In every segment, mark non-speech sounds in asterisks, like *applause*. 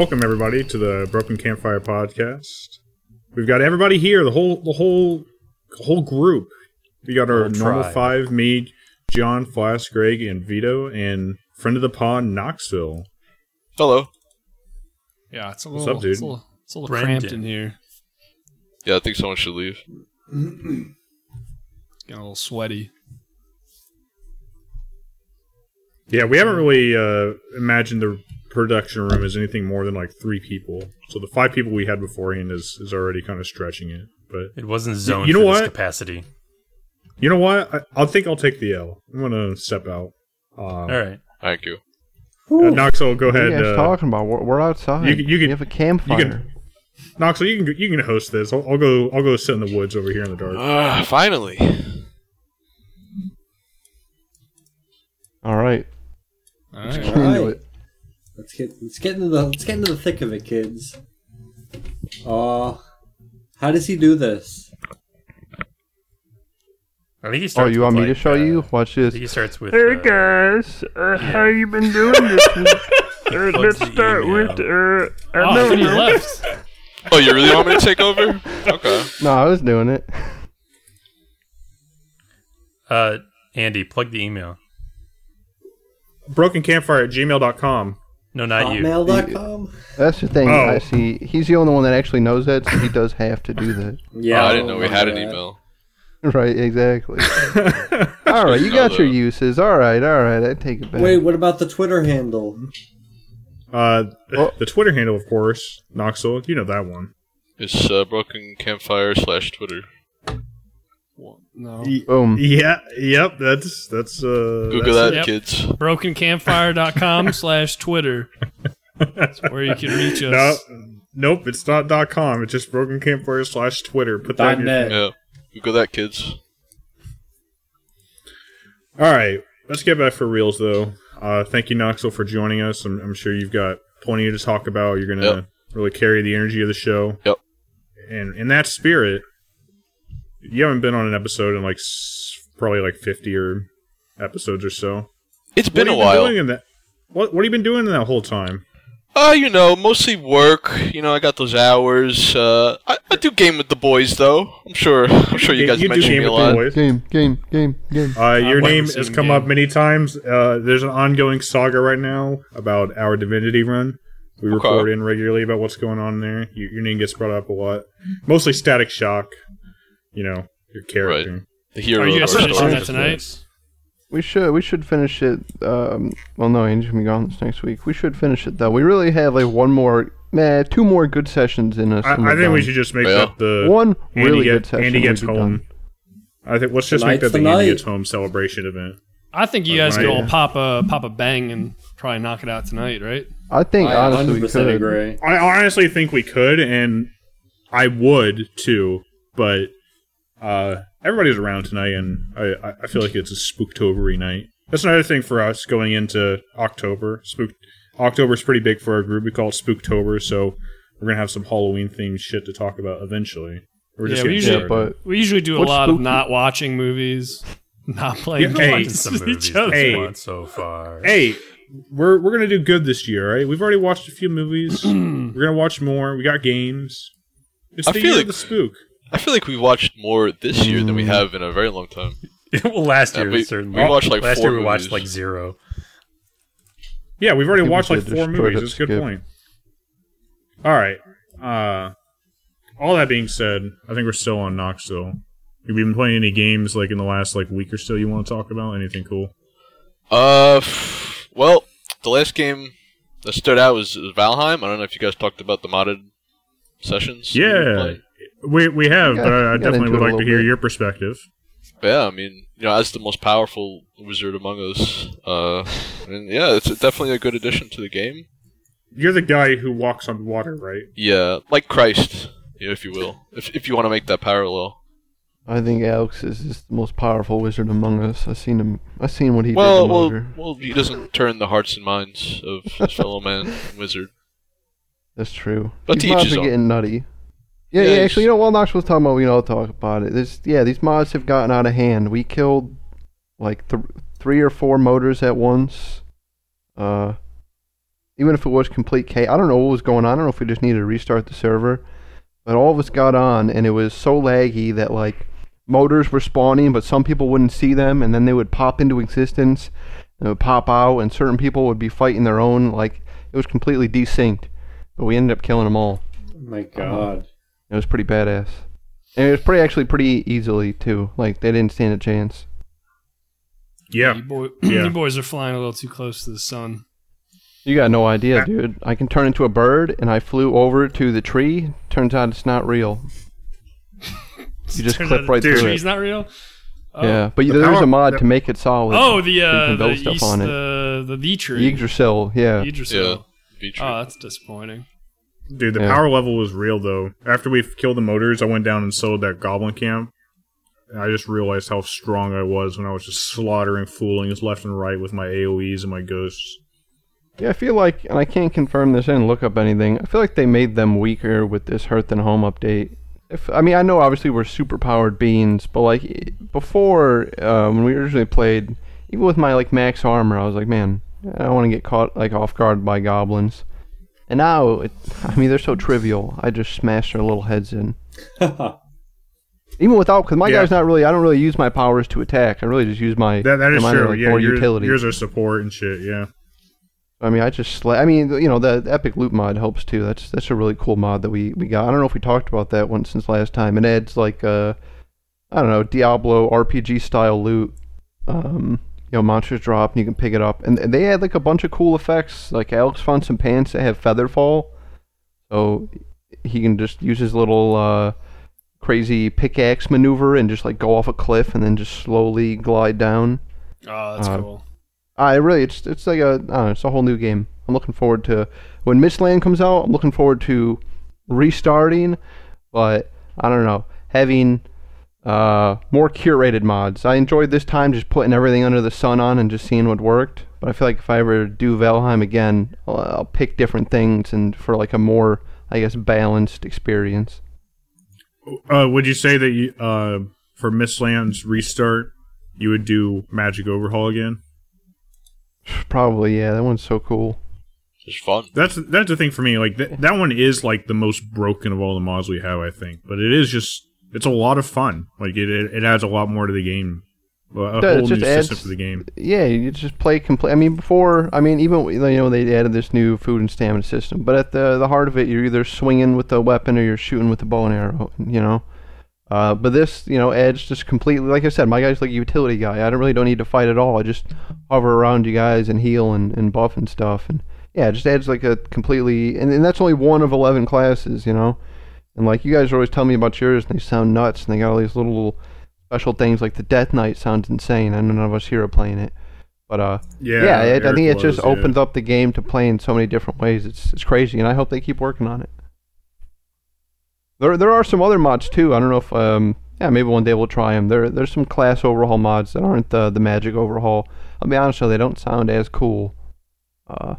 Welcome everybody to the Broken Campfire podcast. We've got everybody here, the whole the whole whole group. We got our normal tribe. five, me, John, Flash, Greg, and Vito, and friend of the pond, Knoxville. Hello. Yeah, it's a What's little, up, dude? It's a little, it's a little cramped in here. Yeah, I think someone should leave. *clears throat* Getting a little sweaty. Yeah, we haven't really uh, imagined the production room is anything more than like three people. So the five people we had beforehand is is already kind of stretching it. But It wasn't zoned you know for what? this capacity. you know what? I, I think I'll take the L. I'm gonna step out. Um, All right. Thank you. uh, Knoxville, go What are ahead. you guys Uh, talking about? We're, we're outside. you can- you can- we have a campfire. you can- Knoxville, you can you can host this. I'll, I'll go. I'll go sit in the woods over here in the dark. Ah, finally. All right. All Let's right. get into Alright. it. Let's get let's get into the let's get into the thick of it, kids. Uh how does he do this? I think he Oh, you want with, me to show uh, you? Watch this. he starts with. Hey uh, guys, uh, how you been doing this *laughs* week? Uh, let's start email. with uh, Oh, I I you know. left. Oh, you really want me to take over? Okay. No, I was doing it. Uh, Andy, plug the email. Brokencampfire at gmail.com. No, not you. That's the thing. Oh. I see. He's the only one that actually knows that, so he does have to do that. *laughs* Yeah. Oh, I didn't know we had an email. *laughs* right? Exactly. *laughs* All right, you got your uses. All right, all right. I take it back. Wait, what about the Twitter handle? Uh, Well- the Twitter handle, of course, Knoxville. You know that one. It's uh, Broken Campfire slash Twitter. Well, no. Boom. Yeah. Yep. That's that's uh. Google that's that, Yep. kids. Brokencampfire.com *laughs* slash Twitter. That's where you can reach No, us. nope. It's not dot com. It's just Broken Campfire slash Twitter. Put that. In your net. Yeah. Google that, kids. All right, let's get back for reals though. Uh, thank you, Knoxville, for joining us. I'm, I'm sure you've got plenty to talk about. You're gonna Yep. really carry the energy of the show. Yep. And in that spirit, you haven't been on an episode in like s- probably like 50 or episodes or so. It's been have a you while. doing in that? What What have you been doing in that whole time? Uh, you know, mostly work. You know, I got those hours. Uh, I, I do game with the boys, though. I'm sure. I'm sure you guys do mentioned game me a with the lot. boys. Game, game, game, game. Uh, your name has come game. up many times. Uh, there's an ongoing saga right now about our Divinity run. We Okay. report in regularly about what's going on there. You, your name gets brought up a lot. Mostly Static Shock. You know your character. The hero Are you guys finishing that tonight? We should we should finish it. Um, well, no, Andy's gonna be gone this next week. We should finish it though. We really have like one more, man, two more good sessions in us. I, I we're think we should just make Yeah. that the one Andy, really get- good session. Andy gets home. done. I think let's just make that the the Andy gets home celebration event. I think you guys when could I- all pop a pop a bang and try and knock it out tonight, right? I think I honestly we could. agree. I honestly think we could, and I would too. But uh, everybody's around tonight, and I, I- I feel like it's a spooktobery night. That's another thing for us going into October. Spook October's pretty big for our group. We call it Spooktober, so we're gonna have some Halloween themed shit to talk about eventually. We're just Yeah, we usually- Yeah, but We usually do a What's lot of not watching movies, not playing Yeah, hey, Watching games some with movies each other. Hey. so far. hey, we're we're gonna do good this year, right? We've already watched a few movies. *clears throat* we're gonna watch more. We got games. It's I the feel year like- of the spook. I feel like we've watched more this year than we Mm. have in a very long time. *laughs* well, last Yeah, year we- certainly. we watched, like, last four year we watched like zero. Yeah, we've already watched like four movies. that That's a good skip. point. All right. Uh, all that being said, I think we're still on Knoxville. Have you been playing any games like in the last like week or so? You want to talk about anything cool? Uh, f- well, the last game that stood out was was Valheim. I don't know if you guys talked about the modded sessions. Yeah, played. We we have, Yeah, but I, I definitely would like to hear bit. your perspective. Yeah, I mean, you know, as the most powerful wizard among us, uh, and yeah, it's definitely a good addition to the game. You're the guy who walks on water, right? Yeah, like Christ, you know, if you will, if if you want to make that parallel. I think Alex is just the most powerful wizard among us. I seen him. I seen what he Well, did. well, Mulder. well, he doesn't turn the hearts and minds of his fellow man and *laughs* wizard. That's true. But these to each mods his are getting nutty. Yeah, Yeah, yeah. Actually, you know, while Knox was talking about, we all talk about it. This, yeah, these mods have gotten out of hand. We killed like th- three or four Moders at once. Uh, even if it was complete chaos. I don't know what was going on. I don't know if we just needed to restart the server, but all of us got on, and it was so laggy that like Moders were spawning, but some people wouldn't see them, and then they would pop into existence, and it would pop out, and certain people would be fighting their own. Like it was completely desynced, but we ended up killing them all. Oh my god. It was pretty badass, and it was pretty actually pretty easily too. Like they didn't stand a chance. Yeah. You, boy, Yeah. you boys are flying a little too close to the sun. You got no idea, dude. I can turn into a bird, and I flew over to the tree. Turns out it's not real. *laughs* You just Turns clip out right the through tree's it. not real. Oh. Yeah, but The there's power- a mod the- to make it solid. Oh, the you uh, can build the stuff East, on it. the the V tree. Yggdrasil, yeah. Yggdrasil. Feature. Oh, that's disappointing. Dude, the Yeah. power level was real though. After we killed the Moders, I went down and sold that goblin camp. And I just realized how strong I was when I was just slaughtering Fulings left and right with my AoEs and my ghosts. Yeah, I feel like, and I can't confirm this and look up anything. I feel like they made them weaker with this Hearth and Home update. If I mean, I know obviously we're super powered beings, but like before uh, when we originally played, even with my like max armor, I was like, man, I don't want to get caught like off guard by goblins. And now, it, I mean, they're so trivial. I just smash their little heads in. *laughs* Even without, because my Yeah. guy's not really. I don't really use my powers to attack. I really just use my. That that is my, true. Like, yeah, more yours, utility. yours are support and shit. Yeah. I mean, I just sla- I mean, you know, the, the epic loot mod helps too. That's that's a really cool mod that we we got. I don't know if we talked about that one since last time. It adds like uh, I don't know, Diablo RPG style loot. Um, you know, monsters drop and you can pick it up, and, they had like a bunch of cool effects. Like Alex found some pants that have feather fall, so he can just use his little uh, crazy pickaxe maneuver and just like go off a cliff and then just slowly glide down. Oh, that's Uh, cool. I really, it's it's like a, I don't know, it's a whole new game. I'm looking forward to when Mistland comes out. I'm looking forward to restarting, but I don't know, having uh, more curated mods. I enjoyed this time just putting everything under the sun on and just seeing what worked. But I feel like if I ever do Valheim again, I'll, I'll pick different things and for like a more, I guess, balanced experience. Uh, would you say that you, uh, for Mistland's restart, you would do Magic Overhaul again? Probably, yeah. That one's so cool. Just fun. That's that's the thing for me. Like th- that one is like the most broken of all the mods we have, I think. But it is just it's a lot of fun. Like it it, it adds a lot more to the game. A a does, it whole new just system for the game. Yeah, you just play complete. I mean, before, I mean, even you know they added this new food and stamina system, but at the the heart of it, you're either swinging with the weapon or you're shooting with the bow and arrow. You know, uh, but this, you know, adds just completely. Like I said, my guy's like a utility guy. I don't really don't need to fight at all. I just hover around you guys and heal and, and buff and stuff, and yeah, just adds like a completely. And, and that's only one of eleven classes, you know. And like you guys are always telling me about yours, and they sound nuts, and they got all these little special things like the Death Knight sounds insane. I know none of us here are playing it, but uh, Yeah, yeah, it, I think it was, just yeah. opens up the game to play in so many different ways. It's it's crazy, and I hope they keep working on it. There there are some other mods too. I don't know if um yeah maybe one day we'll try them. There there's some class overhaul mods that aren't the the magic overhaul. I'll be honest, though, they don't sound as cool. Uh,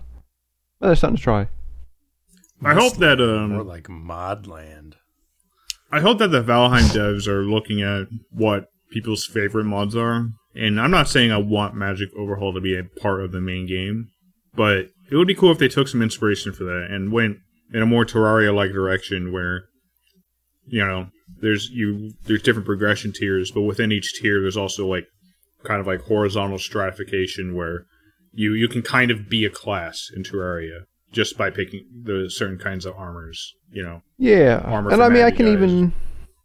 but there's something to try. I hope that More um like Modland. I hope that the Valheim devs are looking at what people's favorite mods are. And I'm not saying I want Magic Overhaul to be a part of the main game, but it would be cool if they took some inspiration for that and went in a more Terraria-like direction where, you know, there's you there's different progression tiers, but within each tier there's also like kind of like horizontal stratification where you you can kind of be a class in Terraria just by picking the certain kinds of armors, you know. Yeah, Armor and I mean I can guys. even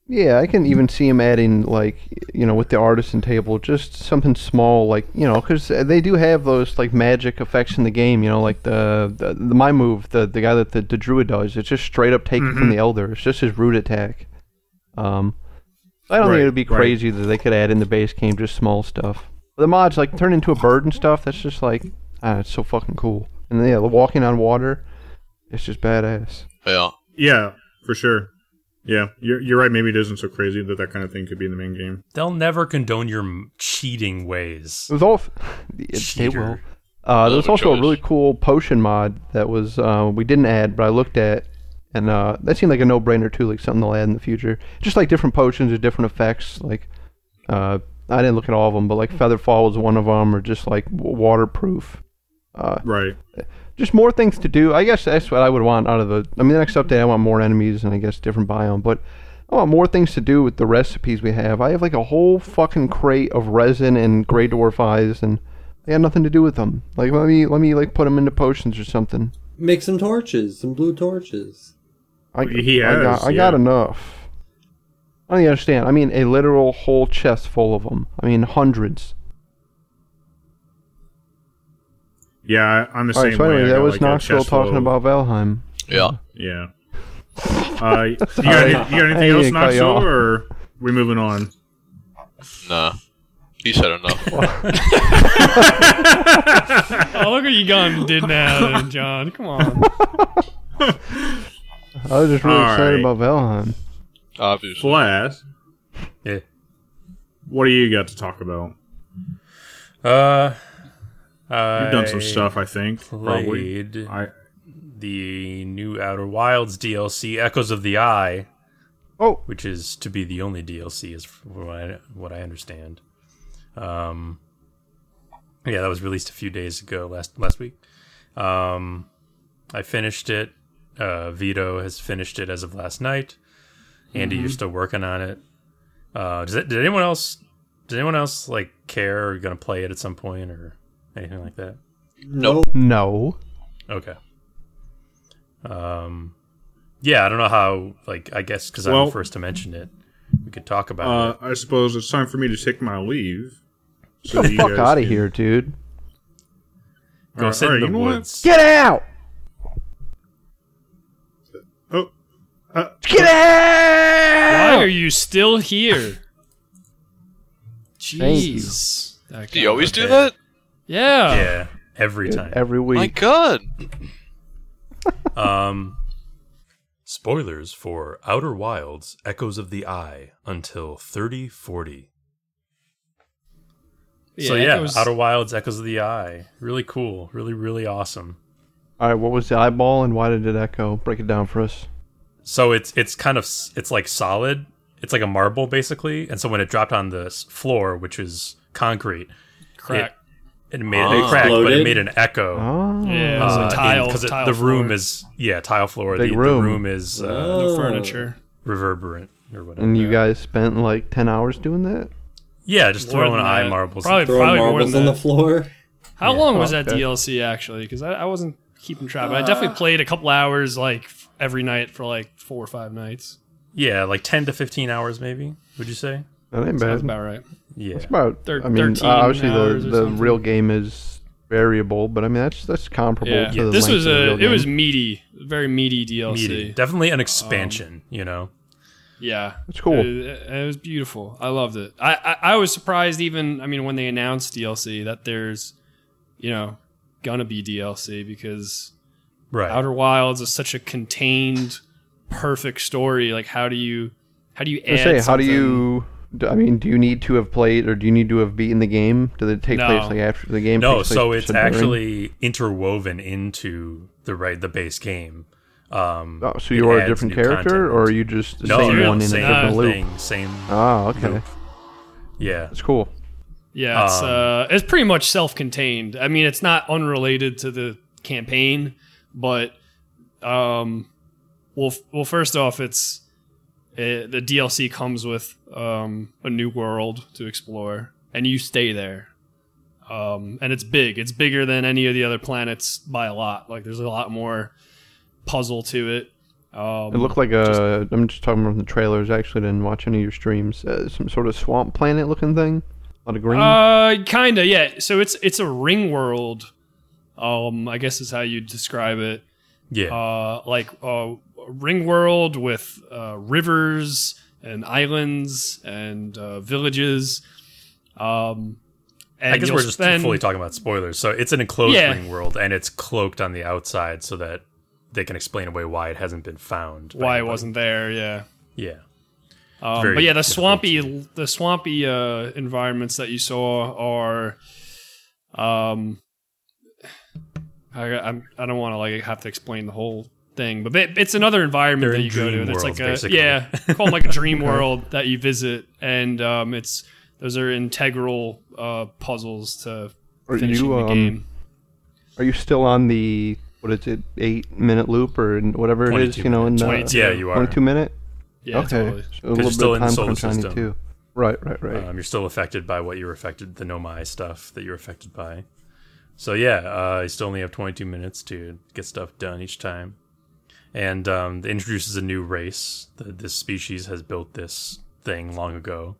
yeah I can even see them adding like you know with the artisan table just something small like you know because they do have those like magic effects in the game. You know like the the, the my move the the guy that the, the druid does it's just straight up taken Mm-hmm. from the elder. It's just his root attack. Um, I don't Right, think it would be right. crazy that they could add in the base game just small stuff. The mods like turn into a bird and stuff. That's just like ah, it's so fucking cool. And yeah, the walking on water, it's just badass. Yeah. Yeah, for sure. Yeah, you're you're right. Maybe it isn't so crazy that that kind of thing could be in the main game. They'll never condone your cheating ways. It was all. *laughs* It, they will. Uh, there was Another also a really cool potion mod that was uh, we didn't add, but I looked at, and uh, that seemed like a no-brainer too, like something they'll add in the future. Just like different potions with different effects. Like, uh, I didn't look at all of them, but like Featherfall was one of them, or just like waterproof. Uh, Right. just more things to do. I guess that's what I would want out of the. I mean, the next update, I want more enemies and I guess different biome, but I want more things to do with the recipes we have. I have like a whole fucking crate of resin and gray dwarf eyes, and they got nothing to do with them. Like, let me let me like put them into potions or something. Make some torches, some blue torches. I, He I got, has, I got enough. I don't even understand. I mean, a literal whole chest full of them. I mean, hundreds. Yeah, I'm the All same right, so way. anyway, I that was like, Knoxville talking full about Valheim. Yeah. Yeah. Uh, you, got *laughs* any, you got anything else, mean to cut you Knoxville, off. or we moving on? Nah. He said enough. *laughs* Oh, look what you gone did now, John. Come on. I was just really All excited right. about Valheim. Obviously. Flash, Yeah. what do you got to talk about? Uh, You've done some stuff, I think. Probably. Played I the new Outer Wilds DLC, Echoes of the Eye, Oh, which is to be the only DLC, is what I, what I understand. Um, yeah, that was released a few days ago, last last week. Um, I finished it. Uh, Vito has finished it as of last night. Andy, you're still working on it. Uh, does it, did anyone else? Did anyone else like care or gonna play it at some point or anything like that? No. no. Okay. Um, yeah, I don't know how. Like, I guess because I'm the first to mention it, we could talk about uh, it. I suppose it's time for me to take my leave. So Get the fuck out of can- here, dude. Go All sit right, in the you what? woods. Get out! Oh, uh, Get out! Why are you still here? Thank you. Jeez. Do you guy. always do that? Yeah. Yeah, every time. Every week. My God. *laughs* Um, spoilers for Outer Wilds: Echoes of the Eye until thirty forty. so yeah, goes- Outer Wilds: Echoes of the Eye, really cool, really really awesome. All right, what was the eyeball and why did it echo? Break it down for us. So it's it's kind of it's like solid. It's like a marble basically, and so when it dropped on the floor, which is concrete, crack. It made Oh. it crack, but it made an echo. Oh. Yeah, it was uh, a in- tile. 'cause it- tile the room floor. is yeah tile floor. Big the, room. the room is uh, no Oh. furniture. reverberant or whatever. And you guys spent like 10 hours doing that? yeah, just More throwing eye marbles. Probably, Throwing probably more marbles than on that. the floor. How Yeah. long was Oh, that okay. DLC actually? Because I, I wasn't keeping track. But I definitely played a couple hours like every night for like four or five nights. Yeah, like ten to fifteen hours, maybe. Would you say? That ain't That's bad. about right. Yeah. It's about, Thir- I mean, obviously the, the something. real game is variable, but I mean, that's that's comparable Yeah, to the this was a real it was meaty, very meaty DLC. Meaty. Um, Definitely an expansion. you know. Yeah, It's cool. It, it was beautiful. I loved it. I, I I was surprised even. I mean, when they announced DLC, that there's, you know, gonna be DLC because Right. Outer Wilds is such a contained, perfect story. Like, how do you how do you add? say, how do you? Do- I mean, do you need to have played, or do you need to have beaten the game? Does it take No. place like after the game? no, takes so it's during? actually interwoven into the right the base game. Um, Oh, so you are a different character, content. or are you just the no, same no, one in a same different loop? thing, same. Oh, okay, loop. Yeah. it's cool. Yeah, it's Um, uh, it's pretty much self-contained. I mean, it's not unrelated to the campaign, but um, well, f- well, first off, it's uh the DLC comes with um a new world to explore, and you stay there. Um, and it's big. It's bigger than any of the other planets by a lot. Like, there's a lot more puzzle to it. Um, It looked like a. I'm just talking from the trailers. I actually didn't watch any of your streams. Uh, some sort of swamp planet looking thing. A lot of green. Uh, kinda, yeah. So it's it's a ring world. Um, I guess is how you describe it. Yeah. Uh, like uh, a ring world with uh, rivers and islands and uh, villages. Um, and I guess we're just spend- fully talking about spoilers. So it's an enclosed Yeah. ring world, and it's cloaked on the outside so that they can explain away why it hasn't been found. why it wasn't there. Yeah. Yeah. Um, but yeah, the swampy the swampy uh, environments that you saw are, um, I I'm, I don't want to like have to explain the whole thing, but it, it's another environment They're that you go to. dream and It's like a basically. yeah, call them like a dream *laughs* world that you visit, and um, it's those are integral uh, puzzles to Are finishing you the um? game. Are you still on the what is it, eight minute loop or whatever it is, 22 you know, in the 22. Yeah, you are. 22 minute? Yeah, okay. totally. So a little still bit in of time solar crunch on you system. too. Right, right, right. Um, you're still affected by what you were affected, the Nomai stuff that you're affected by. So yeah, uh, you still only have 22 minutes to get stuff done each time. And um, it introduces a new race. The, this species has built this thing long ago,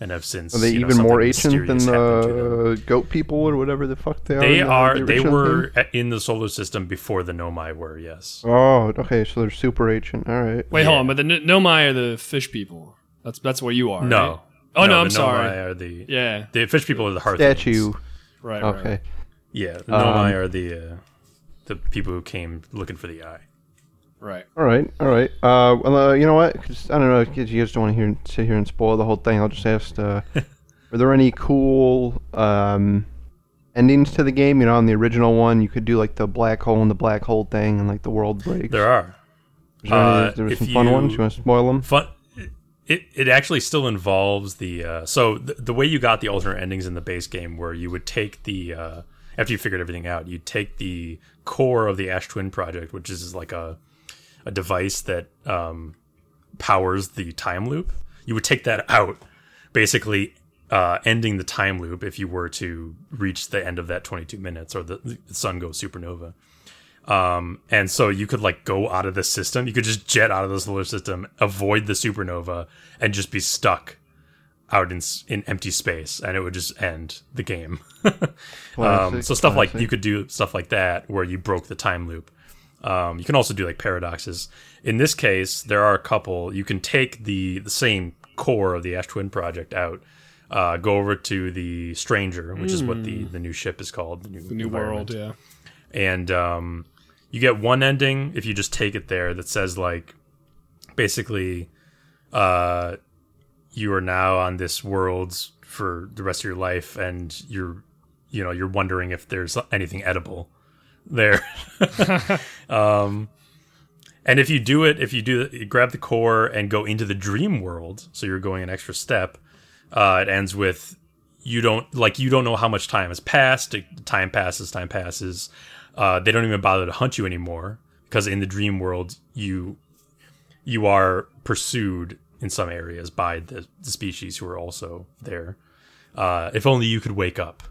and have since. Are they you know, even more ancient than mysterious happened the goat people or whatever the fuck they are? They are. the They were game? in the solar system before the Nomai were. Yes. Oh, okay. So they're super ancient. All right. Wait, Yeah. hold on. But the N- Nomai are the fish people. That's that's where you are. No. right? Oh no, I'm the sorry. Nomai are the Yeah. the fish people are the hearth Statue. Right. right. Okay. Yeah, the Um, Nomai are the uh, the people who came looking for the eye. Right. All right. All right. Uh, well, uh, you know what? 'Cause I don't know. Because you guys don't want to hear sit here and spoil the whole thing. I'll just ask. Uh, *laughs* were there any cool um, endings to the game? You know, on the original one, you could do like the black hole and the black hole thing, and like the world breaks. There are Was there, any- uh, there were if some fun ones. you- You want to spoil them? fun. It it actually still involves the uh, so the, the way you got the alternate endings in the base game, where you would take the uh, after you figured everything out, you take the core of the Ash Twin project, which is like a a device that um, powers the time loop. You would take that out, basically uh, ending the time loop if you were to reach the end of that 22 minutes or the, the sun goes supernova. Um, and so you could like go out of the system. You could just jet out of the solar system, avoid the supernova, and just be stuck out in in empty space, and it would just end the game. *laughs* um, so stuff like you could do stuff like that where you broke the time loop. Um, you can also do like paradoxes. In this case, there are a couple. You can take the the same core of the Ash Twin project out, uh, go over to the Stranger, which is what the the new ship is called, the new, The new world. Yeah. and um, you get one ending if you just take it there that says like basically uh, you are now on this world for the rest of your life and you're you know you're wondering if there's anything edible there. *laughs* Um, and if you do it if you do you grab the core and go into the dream world so you're going an extra step uh, it ends with you don't like you don't know how much time has passed time passes time passes uh, they don't even bother to hunt you anymore because in the dream world you you are pursued in some areas by the, the species who are also there uh, if only you could wake up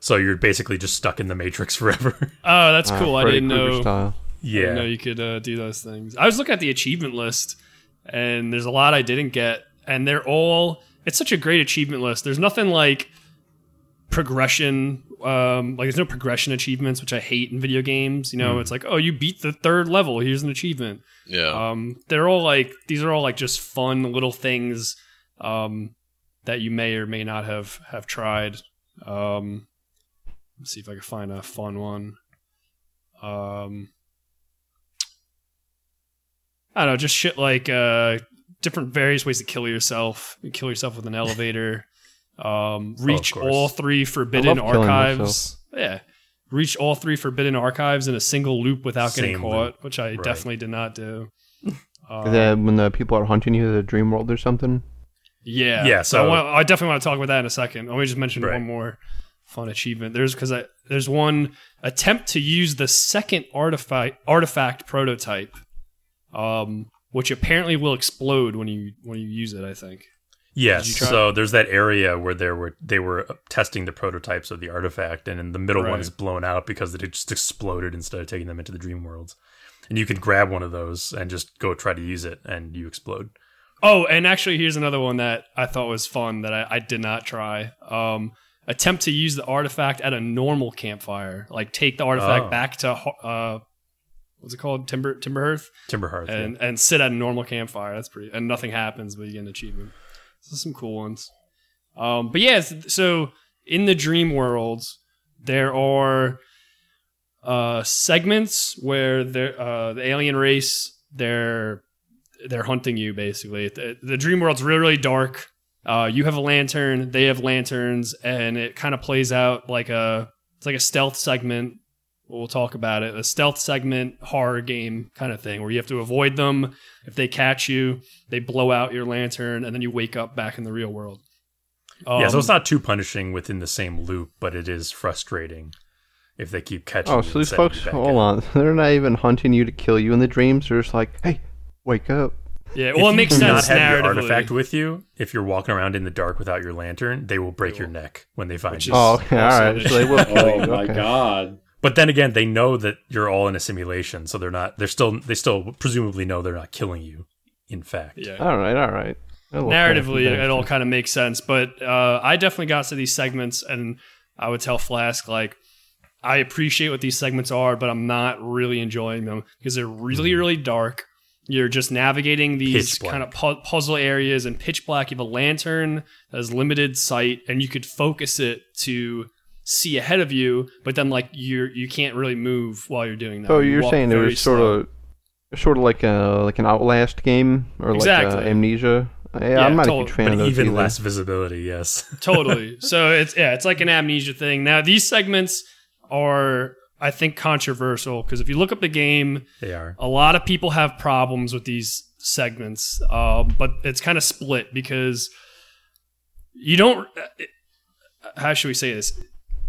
so you're basically just stuck in the matrix *laughs* forever Oh, that's Uh, cool. I didn't know. Style. I didn't know you could uh, do those things. I was looking at the achievement list, and there's a lot I didn't get, and they're all. It's such a great achievement list. There's nothing like progression. Um, like there's no progression achievements, which I hate in video games. You know, it's like, oh, you beat the third level. Here's an achievement. Yeah. Um, they're all like these are all like just fun little things um, that you may or may not have have tried. Um, let's see if I can find a fun one. Um, I don't know, just shit like uh, different various ways to kill yourself. You kill yourself with an elevator. Um, reach course. all three forbidden archives. Yeah, reach all three forbidden archives in a single loop without getting caught, loop. which I Right. definitely did not do. Um, Is that when the people are hunting you, the dream world or something? yeah, Yeah, so- I, want, I definitely want to talk about that in a second. Let me just mention Right. one more fun achievement. There's because there's one attempt to use the second artifact artifact prototype, um, which apparently will explode when you when you use it. I think. Yes. Did you try- So there's that area where there were they were testing the prototypes of the artifact, and in the middle one is blown out because it just exploded instead of taking them into the dream worlds. And you can grab one of those and just go try to use it, and you explode. Oh, and actually, here's another one that I thought was fun that I, I did not try. Um, attempt to use the artifact at a normal campfire, like take the artifact Oh. back to uh, what's it called, timber timber hearth, Timber Hearth. yeah. and and sit at a normal campfire. That's pretty, and nothing happens, but you get an achievement. So some cool ones. Um, but yeah, so in the dream worlds, there are uh, segments where uh, the alien race they're they're hunting you basically. The, the dream world's really really dark. Uh, you have a lantern, they have lanterns, and it kind of plays out like a it's like a stealth segment. We'll talk about it. A stealth segment horror game kind of thing where you have to avoid them. If they catch you, they blow out your lantern, and then you wake up back in the real world. yeah, so Um, it's not too punishing within the same loop, but it is frustrating if they keep catching Oh, you so these folks, hold out. on. *laughs* They're not even hunting you to kill you in the dreams. They're just like, hey, wake up. Yeah, If well, it you makes do not sense have your narratively. artifact with you. If you're walking around in the dark without your lantern, they will break your neck when they find Which you. is- Oh, okay, all also right. an So they will *laughs* kill Oh you. my okay. god. But then again, they know that you're all in a simulation, so they're not. They're still. They still presumably know they're not killing you. In fact, yeah. All right, all right. Narratively it all kind of makes sense but uh, i definitely got to these segments and i would tell flask like i appreciate what these segments are but i'm not really enjoying them because they're really really dark you're just navigating these. Pitch black. kind of pu- puzzle areas and pitch black you have a lantern that has limited sight and you could focus it to see ahead of you but then like you're you can't really move while you're doing that So You you're walk saying it very was sort slow. of, sort of like a like an Outlast game or like Exactly. uh, Amnesia. Yeah, Yeah, I'm not tot- a huge fan but of those even either. less visibility. Yes. *laughs* totally. So it's yeah, it's like an amnesia thing. Now these segments are I think controversial because if you look up the game, They are. a lot of people have problems with these segments, uh, but it's kind of split because you don't. How should we say this?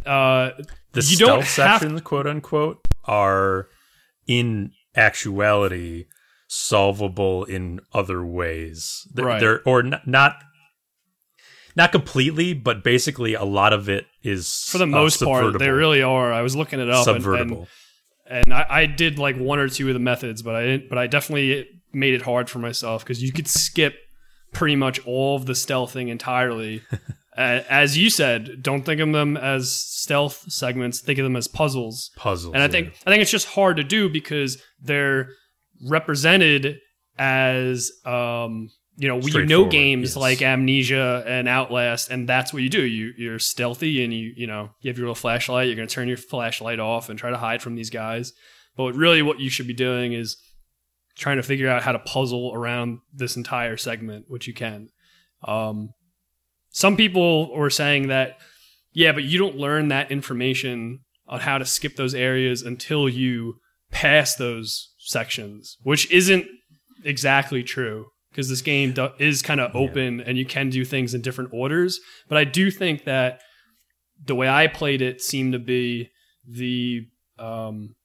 Uh, The You stealth sections, quote unquote, are in actuality solvable in other ways. They're, Right. they're or n- not not completely, but basically a lot of it is for the uh, most part, they really are. I was looking it up, and, and, subvertible. and I, I did like one or two of the methods, but I didn't. But I definitely made it hard for myself because you could skip pretty much all of the stealthing entirely. *laughs* uh, as you said, don't think of them as stealth segments. Think of them as puzzles. puzzles. And I yeah. think I think it's just hard to do because they're represented as um, you know you know games yes. like Amnesia and Outlast, and that's what you do. You you're stealthy and you you know you have your little flashlight. You're gonna turn your flashlight off and try to hide from these guys. But really, what you should be doing is trying to figure out how to puzzle around this entire segment, which you can. Um, some people were saying that, yeah, but you don't learn that information on how to skip those areas until you pass those sections, which isn't exactly true because this game do- is kind of open and you can do things in different orders. But I do think that the way I played it seemed to be the um,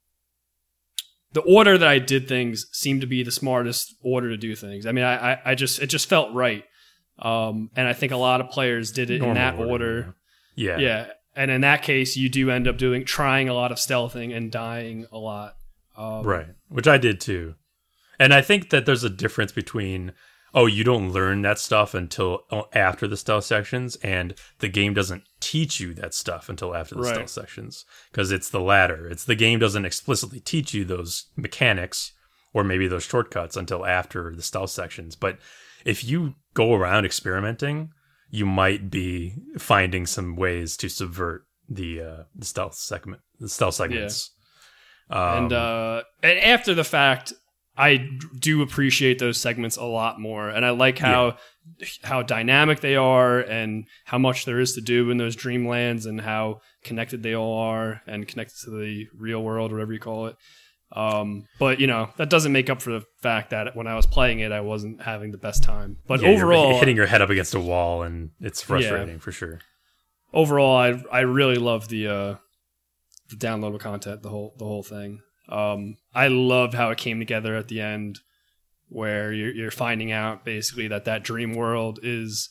the order that I did things seemed to be the smartest order to do things. I mean, I, I, I just it just felt right, um, and I think a lot of players did it in that order. Yeah. Yeah. And in that case, you do end up doing trying a lot of stealthing and dying a lot. Um, Right. Which I did too. And I think that there's a difference between oh, you don't learn that stuff until oh, after the stealth sections and the game doesn't teach you that stuff until after the Right. stealth sections because it's the latter. It's the game doesn't explicitly teach you those mechanics or maybe those shortcuts until after the stealth sections. But if you go around experimenting, you might be finding some ways to subvert the uh, the stealth segment, the stealth segments. Um, and uh, and after the fact, I do appreciate those segments a lot more, and I like how how dynamic they are, and how much there is to do in those dreamlands, and how connected they all are, and connected to the real world, whatever you call it. Um, but you know that doesn't make up for the fact that when I was playing it, I wasn't having the best time. But yeah, you're overall, hitting your head up against a wall, and it's frustrating for sure. overall, I I really love the uh, the downloadable content, the whole the whole thing. Um, I loved how it came together at the end, where you're you're finding out basically that that dream world is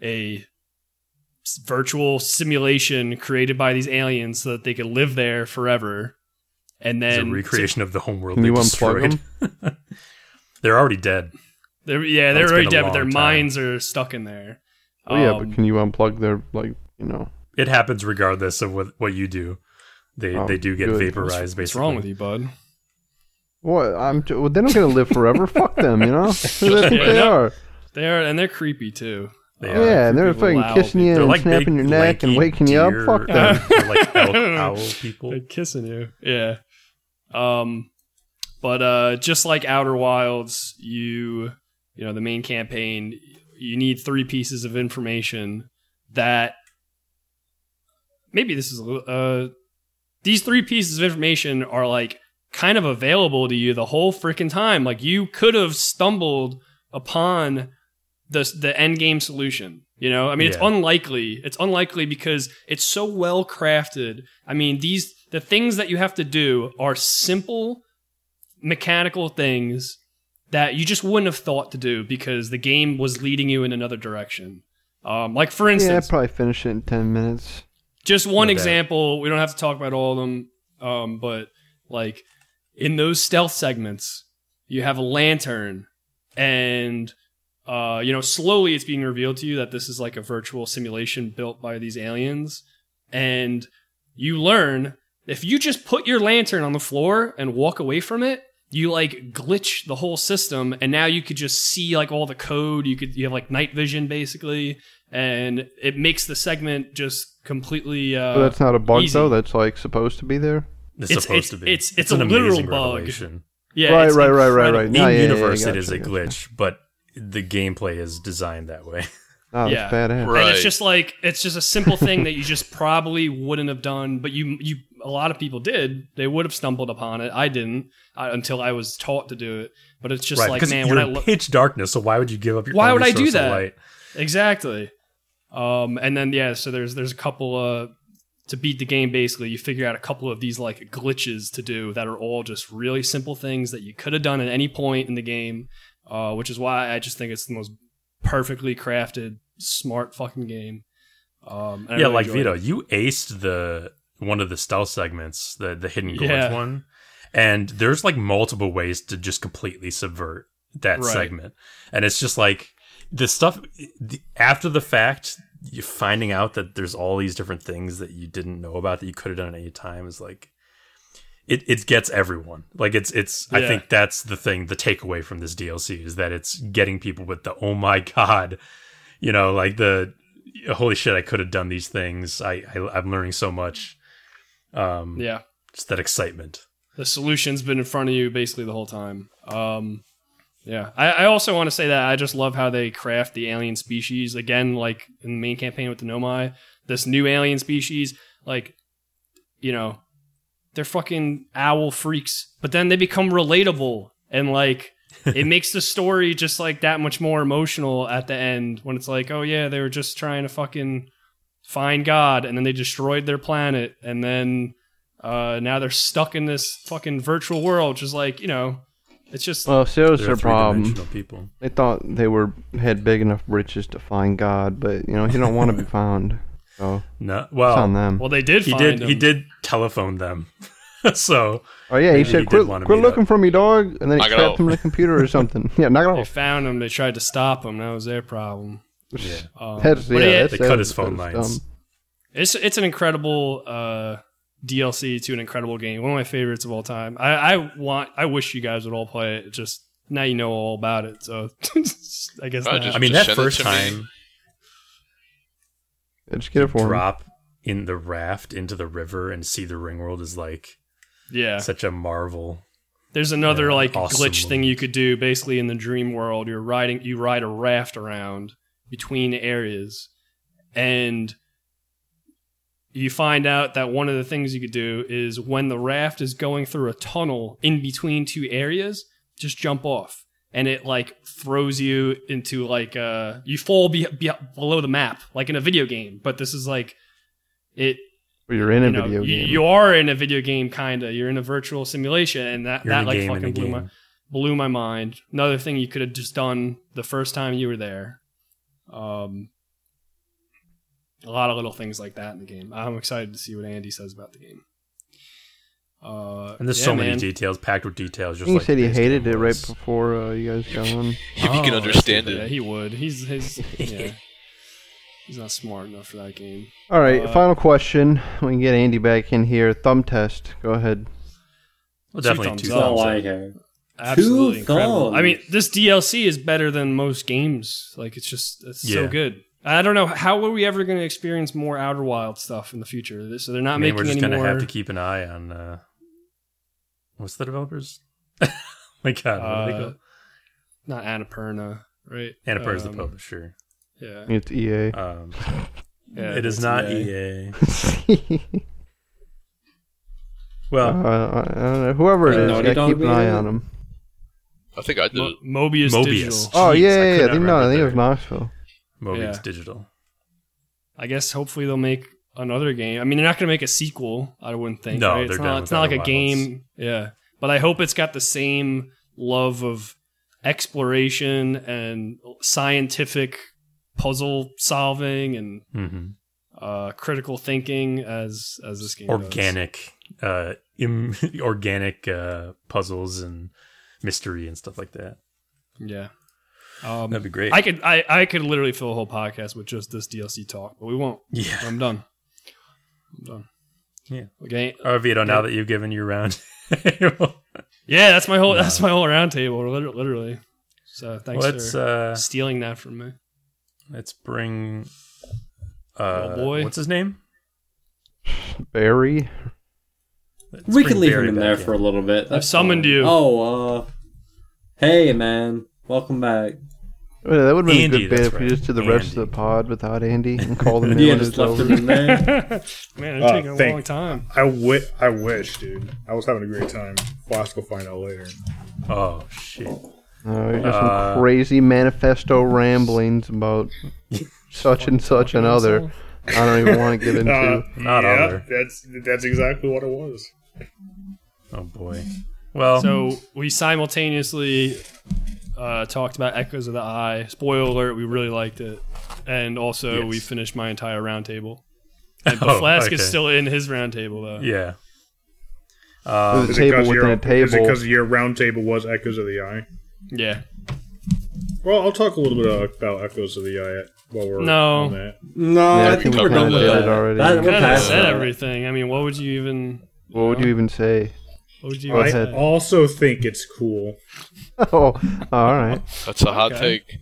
a virtual simulation created by these aliens so that they could live there forever. And It's a then recreation of the homeworld they you unplug destroyed. them? *laughs* They're already dead. they're, yeah, Oh, they're it's already dead, but their time. minds are stuck in there. Oh yeah, Um, but can you unplug their like you know? It happens regardless of what, what you do. They Oh, they do get good. vaporized. what's, basically, what's wrong with you, bud? What I'm j- well, they don't gonna live forever. *laughs* Fuck them, you know. Who do they think Yeah, they are? They are, and they're creepy too. They are. yeah, and they're fucking kissing you They're and like snapping big, your neck and lanky waking you up. Fuck them. They're *laughs* like elk, owl people. They're kissing you. Yeah. Um, but uh, just like Outer Wilds, you you know the main campaign, you need three pieces of information that maybe this is a little. Uh, these three pieces of information are like kind of available to you the whole freaking time. Like you could have stumbled upon the the end game solution. You know, I mean, it's unlikely. It's unlikely because it's so well crafted. I mean, these the things that you have to do are simple mechanical things that you just wouldn't have thought to do because the game was leading you in another direction. Um, like for instance, Yeah, I'd probably finish it in ten minutes. just one No doubt. example. We don't have to talk about all of them, um, but like in those stealth segments, you have a lantern, and uh, you know slowly it's being revealed to you that this is like a virtual simulation built by these aliens, and you learn if you just put your lantern on the floor and walk away from it. You like glitch the whole system, and now you could just see like all the code. You could you have like night vision basically, and it makes the segment just completely. Uh, But that's not a bug easy. though. That's like supposed to be there. It's, It's- supposed it's- to be. it's- it's an a literal bug. revelation. yeah, right, it's right, right, right, right. incredible. No, In yeah, yeah, universe, yeah, it is a gotcha, glitch, but the gameplay is designed that way. *laughs* Oh, Yeah. badass. Right. And it's just like it's just a simple thing that you just probably wouldn't have done, but you you a lot of people did. They would have stumbled upon it. I didn't uh, until I was taught to do it. But it's just right, like man, you're when I look pitch darkness, so why would you give up your Why would I do that? Exactly. Um, and then yeah, so there's there's a couple uh to beat the game basically you figure out a couple of these like glitches to do that are all just really simple things that you could have done at any point in the game, uh, which is why I just think it's the most perfectly crafted, smart fucking game. Um, Yeah, really like Vito, it. you aced the one of the stealth segments, the the hidden gorge Yeah. one, and there's like multiple ways to just completely subvert that Right. segment, and it's just like the stuff the, after the fact. You finding out that there's all these different things that you didn't know about that you could have done at any time is like it, it gets everyone. Like it's it's I think that's the thing, the takeaway from this DLC is that it's getting people with the oh my god, you know, like the holy shit, I could have done these things. I, I I'm learning so much. Um, yeah. it's that excitement. the solution's been in front of you basically the whole time. Um, yeah, I, I also want to say that I just love how they craft the alien species again, like in the main campaign with the Nomai. This new alien species, like you know, they're fucking owl freaks, but then they become relatable and like *laughs* it makes the story just like that much more emotional at the end when it's like, oh yeah, they were just trying to fucking find God, and then they destroyed their planet, and then uh, now they're stuck in this fucking virtual world. Just like you know, it's just Well, see, that their problem. people. They thought they were had big enough britches to find God, but you know he don't want to be *laughs* found. So No, it's on well, them. well, they did. he find did them. he did telephone them. *laughs* so Oh yeah, he said, he "Quit, quit looking up." for me, dog," and then he Knock trapped him in the computer or something. *laughs* Yeah, knock it They found him. They tried to stop him. That was their problem. Yeah, *laughs* Um, That's, but yeah, it- that's, They cut his phone lines. dumb. it's it's an incredible uh, DLC to an incredible game. One of my favorites of all time. I, I want. I wish you guys would all play it. Just now you know all about it. So *laughs* I guess Oh, just- I mean that first time Yeah, just get it for him. drop in the raft into the river and see the ring world is like yeah. such a marvel. There's another Yeah, like awesome glitch thing you could do. Basically, in the dream world, you're riding, you ride a raft around between areas, and you find out that one of the things you could do is when the raft is going through a tunnel in between two areas, just jump off, and it like throws you into like uh you fall be, be below the map like in a video game. But this is like it Or you're in a know, video you, game. you are in a video game, kinda. You're in a virtual simulation, and that You're that like fucking blew my blew my mind. Another thing you could have just done the first time you were there. Um, a lot of little things like that in the game. I'm excited to see what Andy says about the game. Uh, And there's yeah, so many man. details, packed with details. Just he like said he hated game it right before uh, you guys got on. If you *laughs* can Oh, understand it, Yeah, he would. He's his. *laughs* Yeah, he's not smart enough for that game. All right, Uh, final question. We can get Andy back in here. Thumb test. Go ahead. Well, Two definitely thumbs two thumbs all up. I care. Absolutely Two incredible. I mean, this DLC is better than most games. Like it's just it's so good. I don't know how are we ever going to experience more Outer Wild stuff in the future. So they're not I mean, making we're just any gonna more. have to keep an eye on uh, what's the developers? *laughs* My God, what are they uh, called? not Annapurna, right? Annapurna's the Um, publisher. Yeah, It's EA. Um, *laughs* Yeah, it is not EA. EA. *laughs* Well, Uh, I don't know. Whoever it is, Uh, is, gotta keep an eye on him. I think I did Mo- Mobius, Mobius. Digital. Oh Jeez, yeah, yeah, could yeah. not No, I think it was there. Knoxville. Mobius yeah. Digital. I guess hopefully they'll make another game. I mean, they're not going to make a sequel. I wouldn't think. No, right? it's they're not. done It's not like Outer a game. Yeah, but I hope it's got the same love of exploration and scientific puzzle solving and hmm uh, critical thinking as as this game. does. Organic, uh, Im- *laughs* organic uh, puzzles and mystery and stuff like that. Yeah. Um, That'd be great. I could I, I could literally fill a whole podcast with just this DLC talk, but we won't. yeah. I'm done. I'm done. Yeah. Okay. Or Vito, now that you've given your round, *laughs* Yeah, that's my whole that's my whole round table, lit- literally. So thanks let's for uh, stealing that from me. let's bring. Uh, Oh, boy. what's his name? Barry. Let's we can leave him in there back for a little bit. That's I've summoned fine. you. Oh, uh, hey man, welcome back. Well, that would have been Andy, a good bit that's if we just did the rest of the pod without Andy and *laughs* called him in Yeah, when just it's left over. him in there. *laughs* *laughs* Man, it's Uh, taking a thank- long time. I, wi- I wish, dude. I was having a great time. Flask will find out later. Oh shit! Oh, you're just Uh, some crazy manifesto ramblings about such and such another. I don't even want to get *laughs* into. Uh, Not yeah, other. that's that's exactly what it was. Oh boy. Well, So we simultaneously uh, talked about Echoes of the Eye. Spoiler alert: we really liked it, and also Yes. we finished my entire roundtable. *laughs* And Oh, Flask okay. is still in his roundtable though. yeah. Uh, Is it table 'cause within your- a Is it because your roundtable was Echoes of the Eye? Yeah. Well, I'll talk a little bit about Echoes of the Eye while we're No. on that. No, Yeah, I, I think think we're done with that. it already. That- You we're Kind of said that. everything. I mean, what would you even? What would you even say? What would you Go even ahead. say? I also think it's cool. *laughs* Oh, all right. That's a hot Okay. take.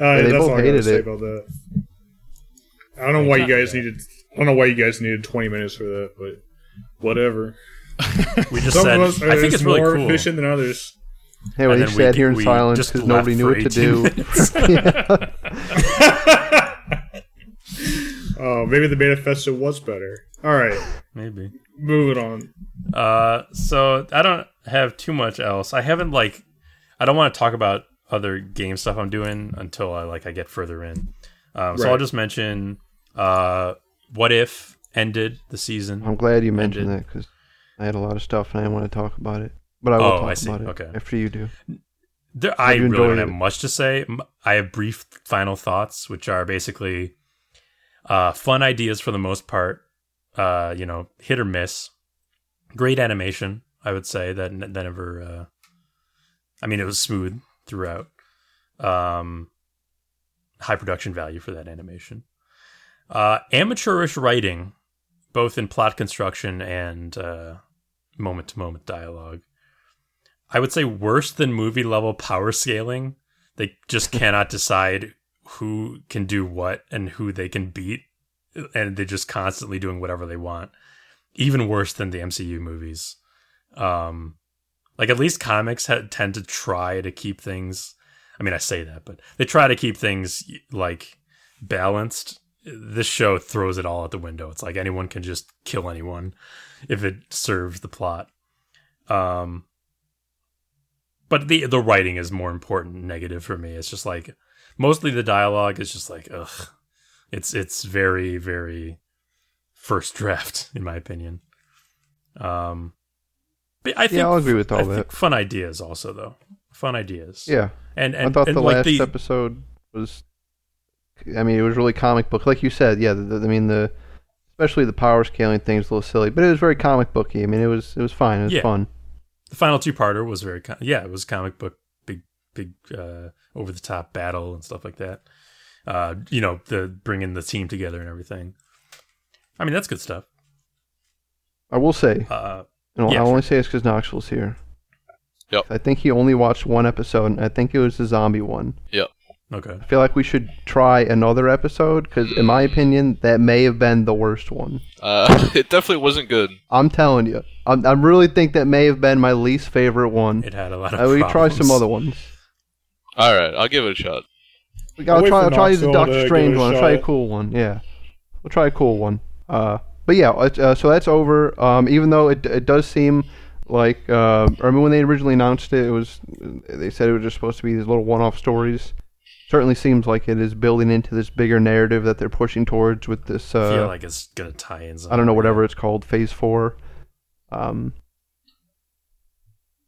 Uh, they that's both all I gotta hated say it. about that. I don't know why you guys needed. I don't know why you guys needed 20 minutes for that, but whatever. *laughs* we just Some said. of us are I think it's really more cool. efficient than others. Hey, well, And he then we- sat here in silence because nobody knew what to do. *laughs* *laughs* Oh, maybe the manifesto was better. All right, Maybe. moving on. Uh, so I don't have too much else. I haven't like, I don't want to talk about other game stuff I'm doing until I like I get further in. Um, so I'll just mention, uh, what if ended the season. I'm glad you mentioned Ended. that because I had a lot of stuff and I didn't want to talk about it. But I will Oh, talk I see. about it Okay. after you do. There, I you really don't enjoyed have it? much to say. I have brief final thoughts, which are basically uh, fun ideas for the most part. Uh, you know, hit or miss. Great animation, I would say that n- that never. Uh, I mean, it was smooth throughout. Um, high production value for that animation. Uh, amateurish writing, both in plot construction and moment to moment dialogue. I would say worse than movie level power scaling. They just cannot decide who can do what and who they can beat, and they're just constantly doing whatever they want. Even worse than the MCU movies. Um, like at least comics ha- tend to try to keep things. I mean, I say that, but they try to keep things like balanced. This show throws it all out the window. It's like anyone can just kill anyone if it serves the plot. Um, but the the writing is more important negative for me it's just like mostly the dialogue is just like ugh it's it's very very first draft *laughs* in my opinion um but i think Yeah, I'll agree with all I that. think fun ideas also though fun ideas Yeah, and and I thought and the like last the episode was. I mean, it was really comic book, like you said. Yeah, the, the- I mean the, especially the power scaling thing is a little silly, but it was very comic booky. I mean, it was it was fine. It was Yeah. fun. The final two parter was very com- yeah it was comic book big big uh over the top battle and stuff like that uh you know the bringing the team together and everything i mean that's good stuff I will say, uh and Yeah, I'll sure. only say this because Knoxville's here. Yep. I think he only watched one episode, and I think it was the zombie one. Okay I feel like we should try another episode because, in my opinion, that may have been the worst one. Uh, *laughs* it definitely wasn't good. I'm telling you, I'm, I really think that may have been my least favorite one. it had a lot of Uh, we try some other ones. All right, I'll give it a shot. I'll wait try. I'll try the Knoxville Doctor Strange give it a one. I'll try a cool one. Yeah, we'll try a cool one. Uh, but yeah, it's, uh, so that's over. Um, even though it it does seem like uh, I remember when they originally announced it, it was they said it was just supposed to be these little one-off stories. Certainly seems like it is building into this bigger narrative that they're pushing towards with this. I feel Uh, like it's gonna tie in. I don't know whatever it's called, Phase Four. Um.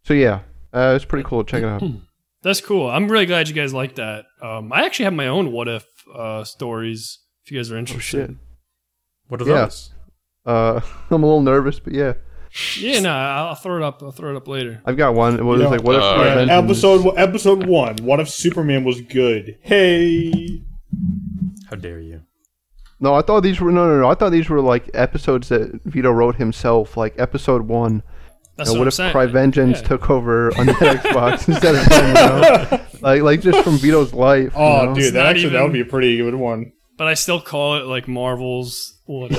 So yeah, uh, it's pretty cool. Check it out. *clears throat* That's cool. I'm really glad you guys like that. Um, I actually have my own what if uh, stories. If you guys are Oh, interested. shit. What are Yeah. those? Uh, *laughs* I'm a little nervous, but yeah, Yeah, no, I'll throw it up. I'll throw it up later. I've got one. It was You know, like, what if uh, Prevention- episode episode one. What if Superman was good? Hey, How dare you? No, I thought these were no, no, no. I thought these were like episodes that Vito wrote himself, like episode one. That's You know, what, what I'm if saying. Cry Vengeance Yeah. took over on the *laughs* Xbox *laughs* instead of him? You know? *laughs* Like, like just from Vito's life. you oh know? dude, that not actually that even- would be a pretty good one. But I still call it like Marvel's. What?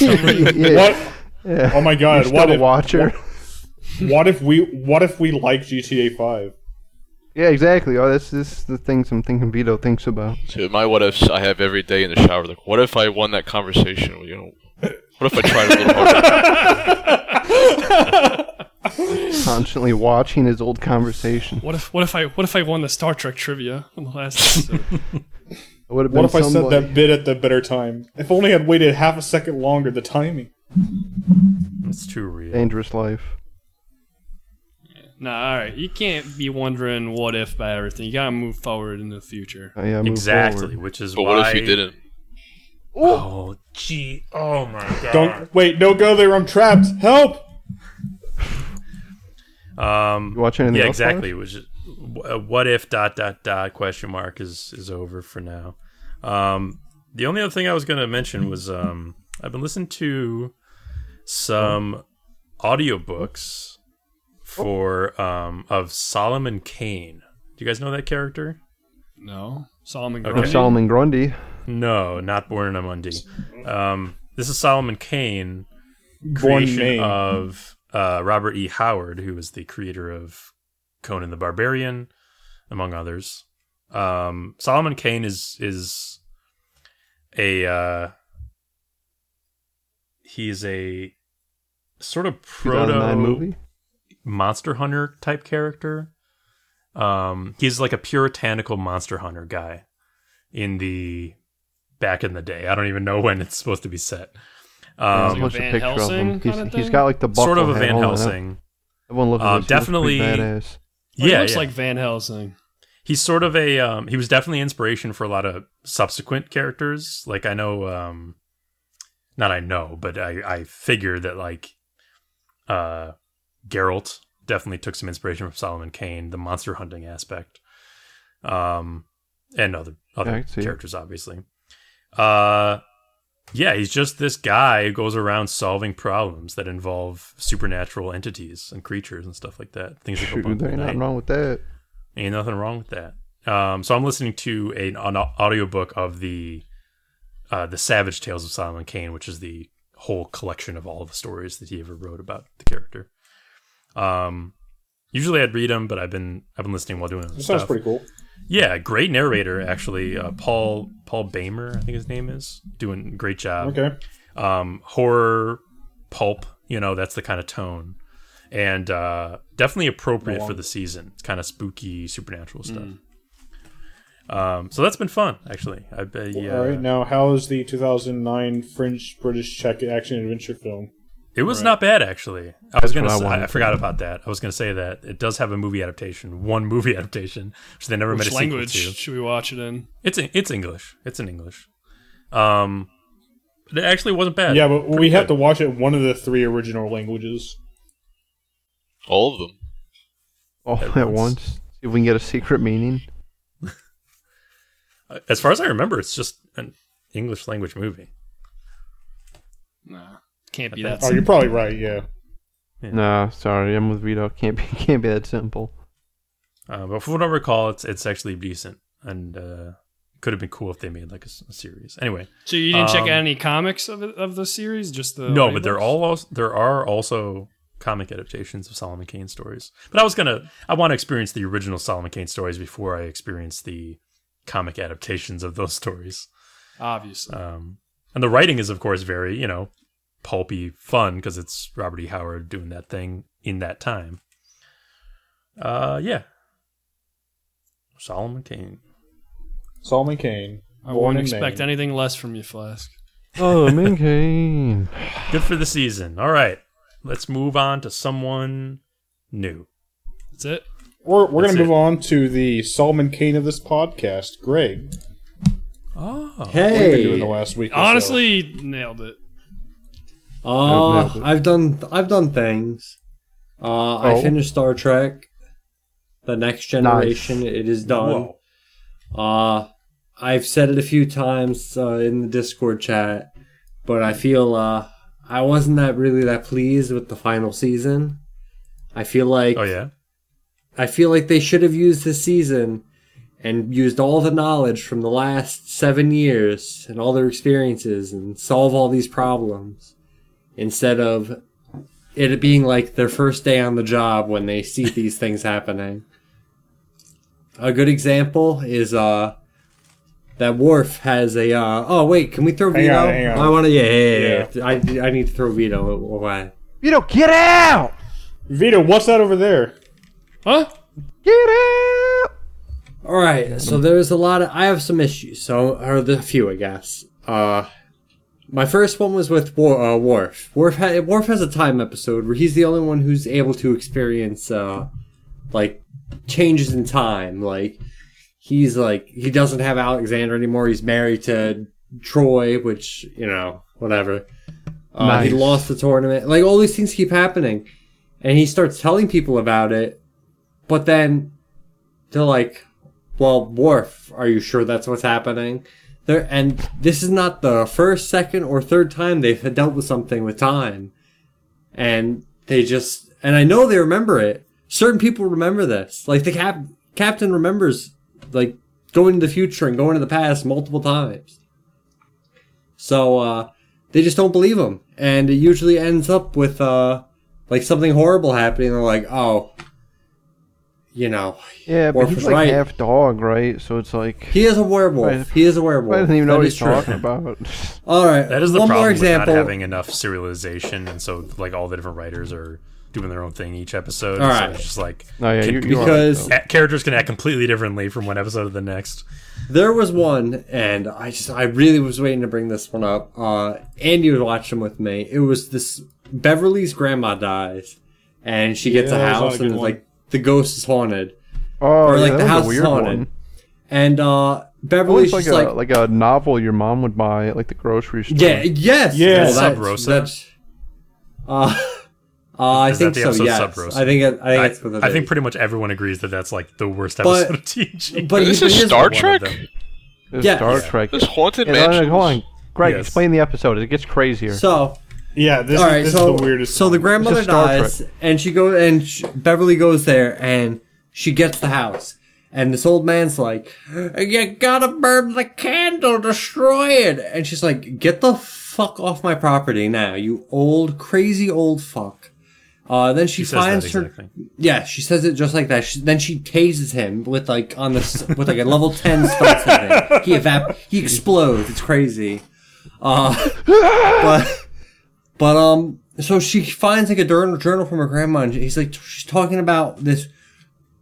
yeah, What? Yeah. Oh my You're god! What a if watcher? what if we what if we like GTA Five? Yeah, exactly. Oh, that's this is the things I'm thinking Vito thinks about. So my what ifs I have every day in the shower. Like, what if I won that conversation? You know, what if I tried a little harder? *laughs* *laughs* Constantly watching his old conversation. What if? What if I? What if I won the Star Trek trivia on the last episode? *laughs* It would have been What if I said that bit at the better time? If only I'd waited half a second longer. The timing. It's too real. Dangerous life. nah, all right. You can't be wondering what if by everything. You gotta move forward in the future. Oh, yeah, move Exactly, forward. which is But why. what if you didn't? Oh, gee. Oh my god. Don't wait. Don't go there. I'm trapped. Help! Um. You watch anything yeah, else, exactly. Which is uh, what if dot dot dot question mark is is over for now. Um, the only other thing I was going to mention was um, I've been listening to some audiobooks for um of Solomon Kane. Do you guys know that character? No, Solomon Okay. Grundy. Solomon Grundy. No, not Born in a Mundi. Um, this is Solomon Kane, creation Maine. of uh, Robert E. Howard, who was the creator of Conan the Barbarian, among others. Um, Solomon Kane is is a uh, he's a sort of proto movie. monster hunter type character. Um, he's like a puritanical monster hunter guy in the back in the day. I don't even know when it's supposed to be set. I'll Um, like a Van picture of Helsing him. He's, kinda he's thing? got like the buckle sort of a. Van Hold on, uh, Helsing. Everyone look at Um, this. Looks pretty definitely- badass. Oh, he yeah, looks yeah. like Van Helsing. he's sort of a um, he was definitely inspiration for a lot of subsequent characters. Like I know, um, not I know, but I I figure that like uh, Geralt definitely took some inspiration from Solomon Kane, the monster hunting aspect, um, and other other characters, obviously. Uh, yeah, he's just this guy who goes around solving problems that involve supernatural entities and creatures and stuff like that. Things that Shoot, there ain't nothing wrong with that. Ain't nothing wrong with that. Um, so I'm listening to a, an audiobook of the uh, the Savage Tales of Solomon Kane, which is the whole collection of all the stories that he ever wrote about the character. Um, usually I'd read them, but I've been I've been listening while doing other That sounds stuff. pretty cool. Yeah, great narrator actually. Uh, Paul Paul Boehmer, I think his name is, doing a great job Okay. um, horror pulp. You know, that's the kind of tone, and uh, definitely appropriate for the season. It's kind of spooky, supernatural stuff. Mm. Um, so that's been fun, actually. I bet. Yeah, All right. Now, how is the 2009 French British Czech action adventure film? it was Right. not bad actually. I was going to—I say, I, I forgot about that. I was gonna say that it does have a movie adaptation, one *laughs* movie adaptation, which they never Which made a language sequel to. should we watch it in? It's it's English. It's in English. Um, but it actually wasn't bad. Yeah, but we Pretty have to watch it one of the three original languages. All of them. All At at, once. once. See if we can get a secret meaning. As far as I remember, it's just an English language movie. Nah, can't be I that. Oh, you're probably right. Yeah. Yeah. No, sorry, I'm with Vito. Can't be *laughs* can't be that simple. Uh, but from what I recall, it's it's actually decent, and uh, could have been cool if they made like a series. Anyway, So you didn't check Um, out any comics of of the series? Just the no, but there audiobooks? all als- there are also comic adaptations of Solomon Kane stories. But I was gonna I want to experience the original Solomon Kane stories before I experience the comic adaptations of those *laughs* stories. obviously. Um, and the writing is, of course, very you know pulpy fun because it's Robert E. Howard doing that thing in that time. Uh, yeah, Solomon Kane. Solomon Kane. I born won't expect Maine. anything less from you, Flask. Oh, Min *laughs* Kane. Good for the season. All right, let's move on to someone new. That's it. We're, we're going That's to move it. on to the Solomon Kane of this podcast, Greg. Oh, What have you been doing the last week? or so? Honestly, nailed it. uh, I've done I've done things. Uh, I Oh. finished Star Trek, The Next Generation. It is done. whoa. Uh, I've said it a few times uh, in the Discord chat, but I feel uh, I wasn't that really that pleased with the final season. I feel like Oh yeah. I feel like they should have used this season and used all the knowledge from the last seven years and all their experiences and solve all these problems instead of it being like their first day on the job when they see these things happening. A good example is uh that Worf has a uh oh wait can we throw Hang Vito? on, hang on. I want to yeah yeah, yeah, yeah. I I need to throw Vito away. You don't get out! Vito, what's that over there? Huh? Get out! All right, so there's a lot of I have some issues. So or the few, I guess. Uh, my first one was with War, uh, Worf. Worf, ha- Worf has a time episode where he's the only one who's able to experience uh, like changes in time. Like he's like he doesn't have Alexander anymore. He's married to Troi, which you know whatever. Uh, He lost the tournament. Like all these things keep happening, and he starts telling people about it. But then they're like, "Well, Worf, are you sure that's what's happening?" There, and this is not the first, second, or third time they've dealt with something with time, and they just and I know they remember it. Certain people remember this, like the cap captain remembers, like going to the future and going to the past multiple times. So uh, they just don't believe him, and it usually ends up with uh, like something horrible happening. They're like, "Oh, you know, Yeah, but he's like right. half dog, right? So it's like. he is a werewolf. Right. He is a werewolf. I don't even know That what is he's true. talking about. *laughs* All right, That is the one problem more with example. not having enough serialization, and so like all the different writers are doing their own thing each episode. All so it's just like No, yeah, can- you- you're right, because- though. characters can act completely differently from one episode to the next. There was one, and I just I really was waiting to bring this one up. Uh, Andy was watching with me. It was this Beverly's grandma dies, and she gets Yeah, a that was not house, a good and one. like the ghost is haunted, Oh, or like that the house a is haunted. one. And uh, It Beverly's like just a like, like a novel your mom would buy at like the grocery store. yeah, yes, Yeah. well, Sub that's, Rosa? that's uh, *laughs* uh, I Is think so. episode Yes, Sub Rosa? I think it, I think I, that's what I think pretty much everyone agrees that that's like the worst But- episode of TNG. But this he- is Star Trek. them. It's Yeah. Star Trek. This haunted Yeah, no, no, mansion. hold on, Greg. Yes. Explain the episode. It gets crazier. So Yeah, this, All is, this so is the weirdest. so the grandmother It's a Star dies, and she goes, and sh Beverly goes there, and she gets the house, and this old man's like, "You gotta burn the candle, destroy it," and she's like, "Get the fuck off my property now, you old crazy old fuck." Uh, then she, She says that finds her. exactly. Yeah, she says it just like that. She, then she tases him with like on this with like a level ten spell. He evap he explodes. It's crazy. Uh, *laughs* but but um, so she finds like a journal journal from her grandma, and he's like she's talking about this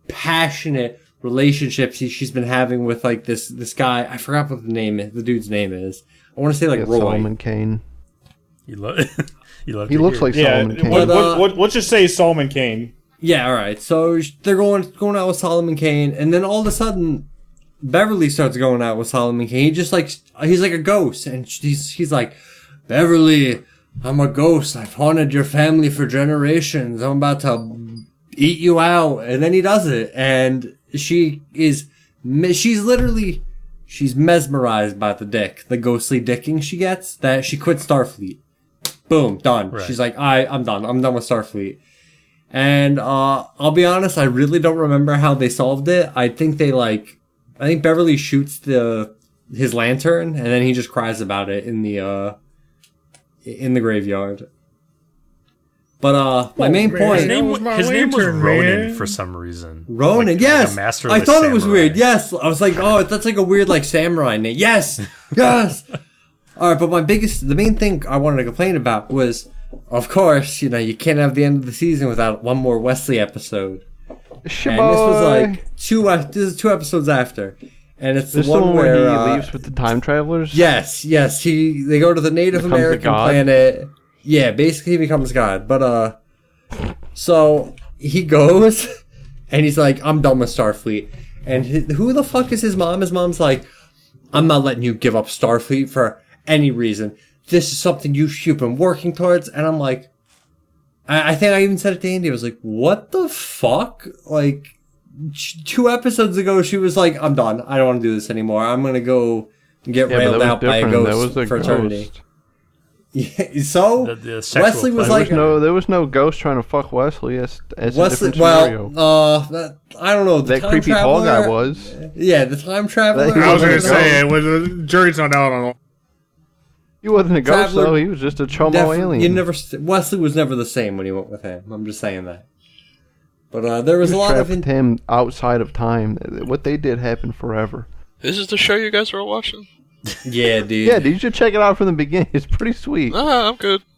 passionate relationship she, she's been having with like this this guy. I forgot what the name is. The dude's name is. I want to say like Yeah, Roy. Solomon Kane. You love. *laughs* you love. He looks hear like it. yeah, Solomon Kane. what, But, uh, what, what, let's just say Solomon Kane. Yeah, all right. So they're going going out with Solomon Kane, and then all of a sudden, Beverly starts going out with Solomon Kane. He just like he's like a ghost, and she's he's like, Beverly, I'm a ghost. I've haunted your family for generations. I'm about to eat you out, and then he does it, and she is she's literally she's mesmerized by the dick, the ghostly dicking she gets. That she quit Starfleet. Boom, done. Right. She's like, I I'm done. I'm done with Starfleet. And uh, I'll be honest, I really don't remember how they solved it. I think they like, I think Beverly shoots the his lantern, and then he just cries about it in the uh, in the graveyard. But uh, my main man. point, His name, was my his name was lantern, Ronin man. for some reason. Ronin, Like- like a yes, master I the thought it was samurai. weird. Yes, I was like, oh, that's like a weird like samurai name. Yes, *laughs* yes. All right, but my biggest, the main thing I wanted to complain about was, of course, you know, you can't have the end of the season without one more Wesley episode. And this was like two. This is two episodes after, and it's This the the one one where, where he uh, leaves with the time travelers. Yes, yes. He they go to the Native Becomes American planet. Yeah, basically he becomes God. But uh so he goes *laughs* and he's like, I'm done with Starfleet. And hi- who the fuck is his mom? His mom's like, I'm not letting you give up Starfleet for any reason. This is something you you've been working towards. And I'm like, I, I think I even said it to Andy. I was like, what the fuck? Like, two episodes ago, she was like, I'm done. I don't want to do this anymore. I'm going to go get Yeah, but railed that was out by a different. ghost That was a for eternity. ghost. *laughs* Yeah, so The- the Wesley was. There like was no, there was no ghost trying to fuck Wesley. That's, that's a Wesley. different scenario. Well, uh, that, I don't know. The that time creepy tall guy was. Yeah, the time traveler. That- I was gonna say it was the jury's not out on. He wasn't a ghost Traveler- though. He was just a chomo Defi- alien. You never. st- Wesley was never the same when he went with him. I'm just saying that. But uh, there was He a lot of. trapped In- him outside of time. What they did happened forever. This is the show you guys were watching? *laughs* yeah, dude. Yeah, dude, you should check it out from the beginning. *laughs* It's pretty sweet. Nah, I'm good. *laughs*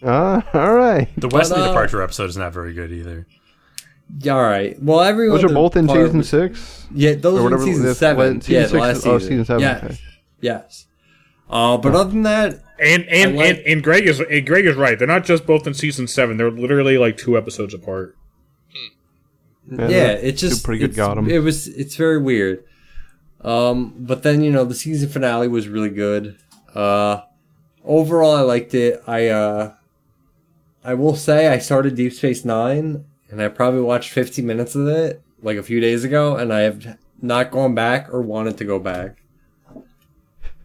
Uh, all right. The Wesley uh, departure episode is not very good either. Yeah, all right. Well, everyone. Those are both in season six. Yeah, those Or are in season seven. season yeah, six last is- season. Oh, season seven. Yes. Okay. Yes. Uh, but other than that, And and, like- and and Greg is and Greg is right. They're not just both in season seven. They're literally like two episodes apart. Yeah, they're it just pretty good it's- got 'em. It was it's very weird. Um, but then you know the season finale was really good. Uh, overall, I liked it. I uh, I will say I started Deep Space Nine, and I probably watched 15 minutes of it like a few days ago, and I have not gone back or wanted to go back.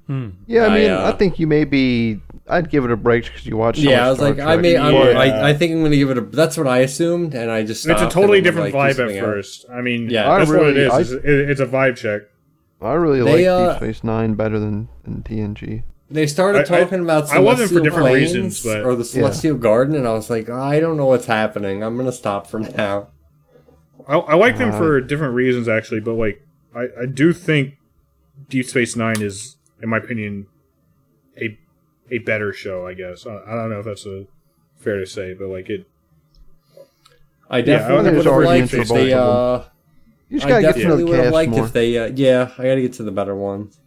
Hmm. Yeah, I I, mean, uh, I think you maybe. I'd give it a break because you watched. So yeah, I was Star like, I Trek. may, I'm, Yeah. I, I think I'm gonna give it a. That's what I assumed, and I just It's a totally different like, vibe at something else. first. I mean, Yeah. I that's what it really- is. I- It's, it- it's a vibe check. I really They, like uh, Deep Space Nine better than, than TNG. They started I- I- talking about I wasn't for different Planes reasons, but- or the Celestial Garden, and I was like, I don't know what's happening. I'm gonna stop for now. I, I like them Uh, for different reasons, actually. But like, I, I do think Deep Space Nine is, in my opinion, a a better show. I guess I, I don't know if that's a fair to say, but like it. I I definitely think would have liked if they. Uh, You just gotta get to definitely would have cast liked more. if they. Uh, yeah, I got to get to the better ones.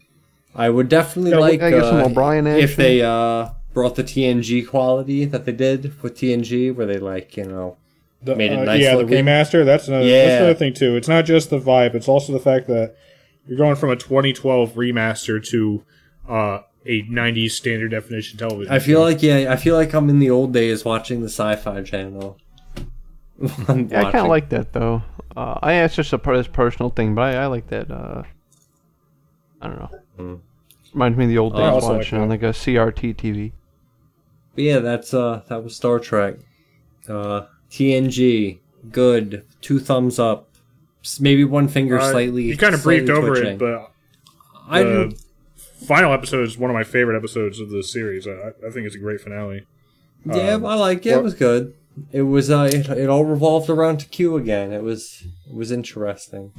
I would definitely Yeah, like gotta some uh, O'Brien if they uh, brought the TNG quality that they did with TNG, where they like you know The, Made it uh, nice yeah, looking. the remaster. That's another. Yeah. That's another thing too. It's not just the vibe. It's also the fact that you're going from a 2012 remaster to uh, a 90s standard definition television. I feel show. like yeah, I feel like I'm in the old days watching the Sci-Fi Channel. *laughs* I'm Yeah, I kind of like that though. Uh, I it's just a per- this personal thing, but I, I like that. Uh, I don't know. Hmm. Reminds me of the old I days also like watching that. on like a CRT TV. But yeah, that's uh that was Star Trek. Uh TNG, good. Two thumbs up. Maybe one finger Uh, slightly. You kind of briefed over twitching. it, but I didn't- final episode is one of my favorite episodes of the series. I, I think it's a great finale. yeah, um, I like it. It was good. It was uh it, it all revolved around to Q again. It was it was interesting.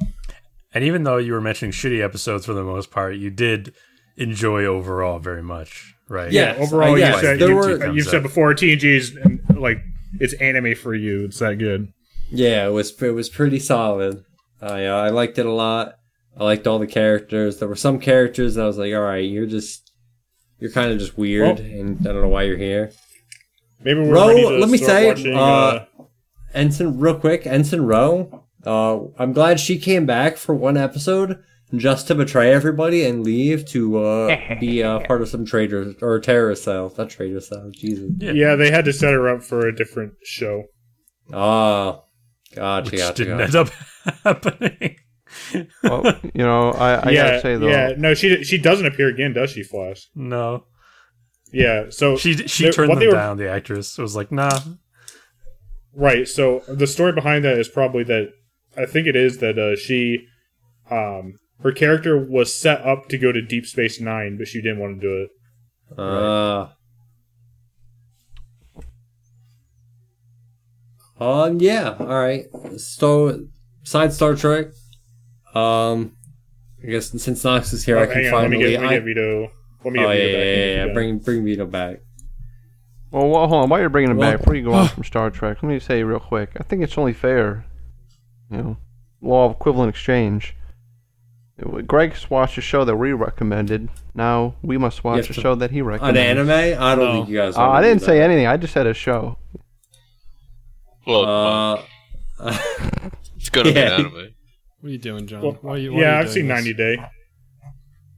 And even though you were mentioning shitty episodes for the most part, you did enjoy overall very much, right? Yeah. Yes, Overall, I you guess. said There you, were- you said before TNG's like it's anime for you. It's that good. Yeah, it was it was pretty solid. I uh, I liked it a lot. I liked all the characters. There were some characters that I was like, all right, you're just you're kind of just weird, Well- and I don't know why you're here. Maybe we're Ro, ready to let me start say, watching, uh, Ensign, real quick, Ensign Ro. Uh, I'm glad she came back for one episode just to betray everybody and leave to uh, *laughs* be uh, part of some traitors or terrorist cell. Not traitor cell, Jesus. yeah, they had to set her up for a different show. Ah, gotcha, Which gotcha, didn't gotcha. end up *laughs* happening. Well, you know, I, I yeah, gotta say though, yeah. No, she she doesn't appear again, does she, Flask? no. Yeah. So She she they- turned them were- down, the actress. Was like, nah. Right. So the story behind that is probably that I think it is that uh, she, um, her character was set up to go to Deep Space Nine, but she didn't want to do it. Ah. Um. Yeah. All right. So, side Star Trek. Um. I guess since Knox is here, Oh, I can hang on, let me finally. get, let me get Vito. Let me oh get yeah, Vito yeah, back. yeah, in yeah. Bring bring Vito back. Well, well, hold on. While you're bringing him Well- back, before you go on from Star Trek, let me say real quick. I think it's only fair, you know, law of equivalent exchange. Greg's watched a show that we recommended. Now we must watch have a show that he recommended. An anime? I don't No. think you guys. Uh, I didn't say that. anything. I just said a show. Well, Uh, *laughs* it's gonna be yeah. an anime. What are you doing, John? Well, Why are you, why are yeah, you I've seen this? 90 Day.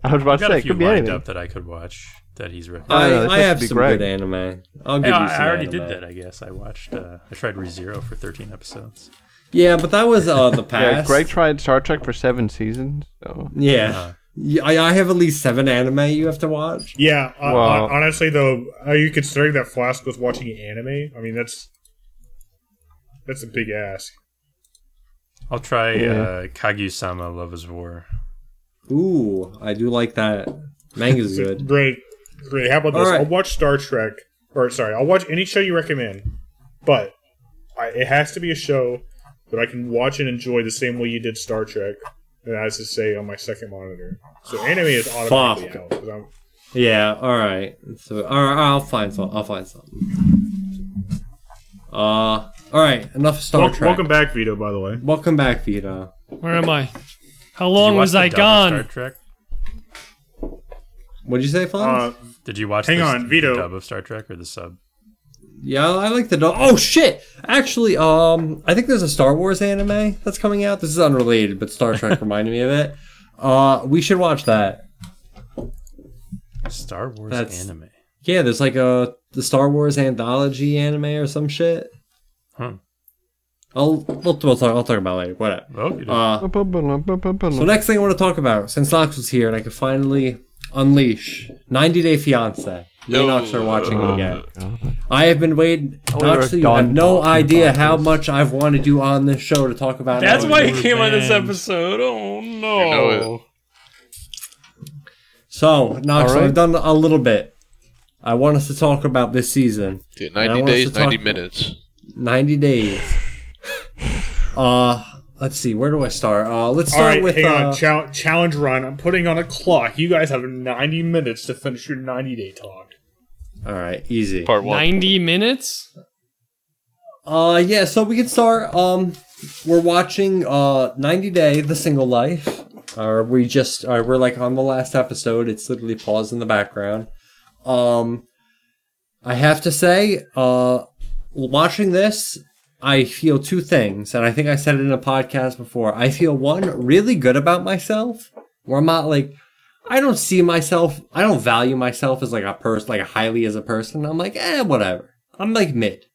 I was about I've to got say a it few could be lined anything. up that I could watch that he's I, recommended. I have to be some Greg. good anime. I'll give Yeah, you I, some I already anime. did that. I guess I watched. Uh, I tried ReZero for 13 episodes. Yeah, but that was uh, the *laughs* Yeah. Greg tried Star Trek for seven seasons. So Yeah. Uh, Yeah, I, I have at least seven anime you have to watch. Yeah, uh, Well- hon- honestly, though, are you considering that Flask was watching anime? I mean, that's that's a big ask. I'll try Yeah. uh, Kaguya-sama: Love Is War. Ooh, I do like that. Manga's So, *laughs* good. Great, great. How about this? All right. I'll watch Star Trek, or sorry, I'll watch any show you recommend, but I, it has to be a show that I can watch and enjoy the same way you did Star Trek. And as to say on my second monitor, so anime is automatically Fuck. out. 'cause I'm- Yeah, all right. So, all right, I'll find some. I'll find some. Uh, all right. Enough of Star Wel- Trek. welcome back, Vito. By the way, Welcome back, Vito. Where am I? How long was I gone? Star Trek? What'd you say, Fonz? uh, Did you watch Hang the, on, Vito. the dub of Star Trek or the sub? yeah, I like the. dog. Oh shit! Actually, um, I think there's a Star Wars anime that's coming out. This is unrelated, but Star Trek *laughs* reminded me of it. Uh, we should watch that. Star Wars That's- anime. Yeah, there's like a the Star Wars anthology anime or some shit. Huh. I'll we'll, we'll talk. I'll talk about it later. Whatever. Oh. Uh, So So next thing I want to talk about, since Knox was here and I could finally unleash 90 Day Fiance. Me and Knox are watching it again. I have been waiting. we were Knox, you have no idea about how much I've wanted you on this show to talk about. That's why Day he came on this episode. Oh no! You know So, Knox, All right. I've done a little bit. I want us to talk about this season. Dude, 90 days, 90 minutes. 90 days. *laughs* uh, let's see. Where do I start? Uh, let's start right, with. hang uh, on. Chal- challenge run. I'm putting on a clock. You guys have 90 minutes to finish your 90 day talk. all right, easy. Part one. 90 minutes? Uh yeah, so we can start um we're watching uh 90 Day The Single Life. Or we just uh, we're like on the last episode. It's literally paused in the background. Um I have to say uh watching this I feel two things and I think I said it in a podcast before. I feel one really good about myself where I'm not like I don't see myself I don't value myself as like a person like highly as a person. I'm like, eh, whatever. I'm like mid.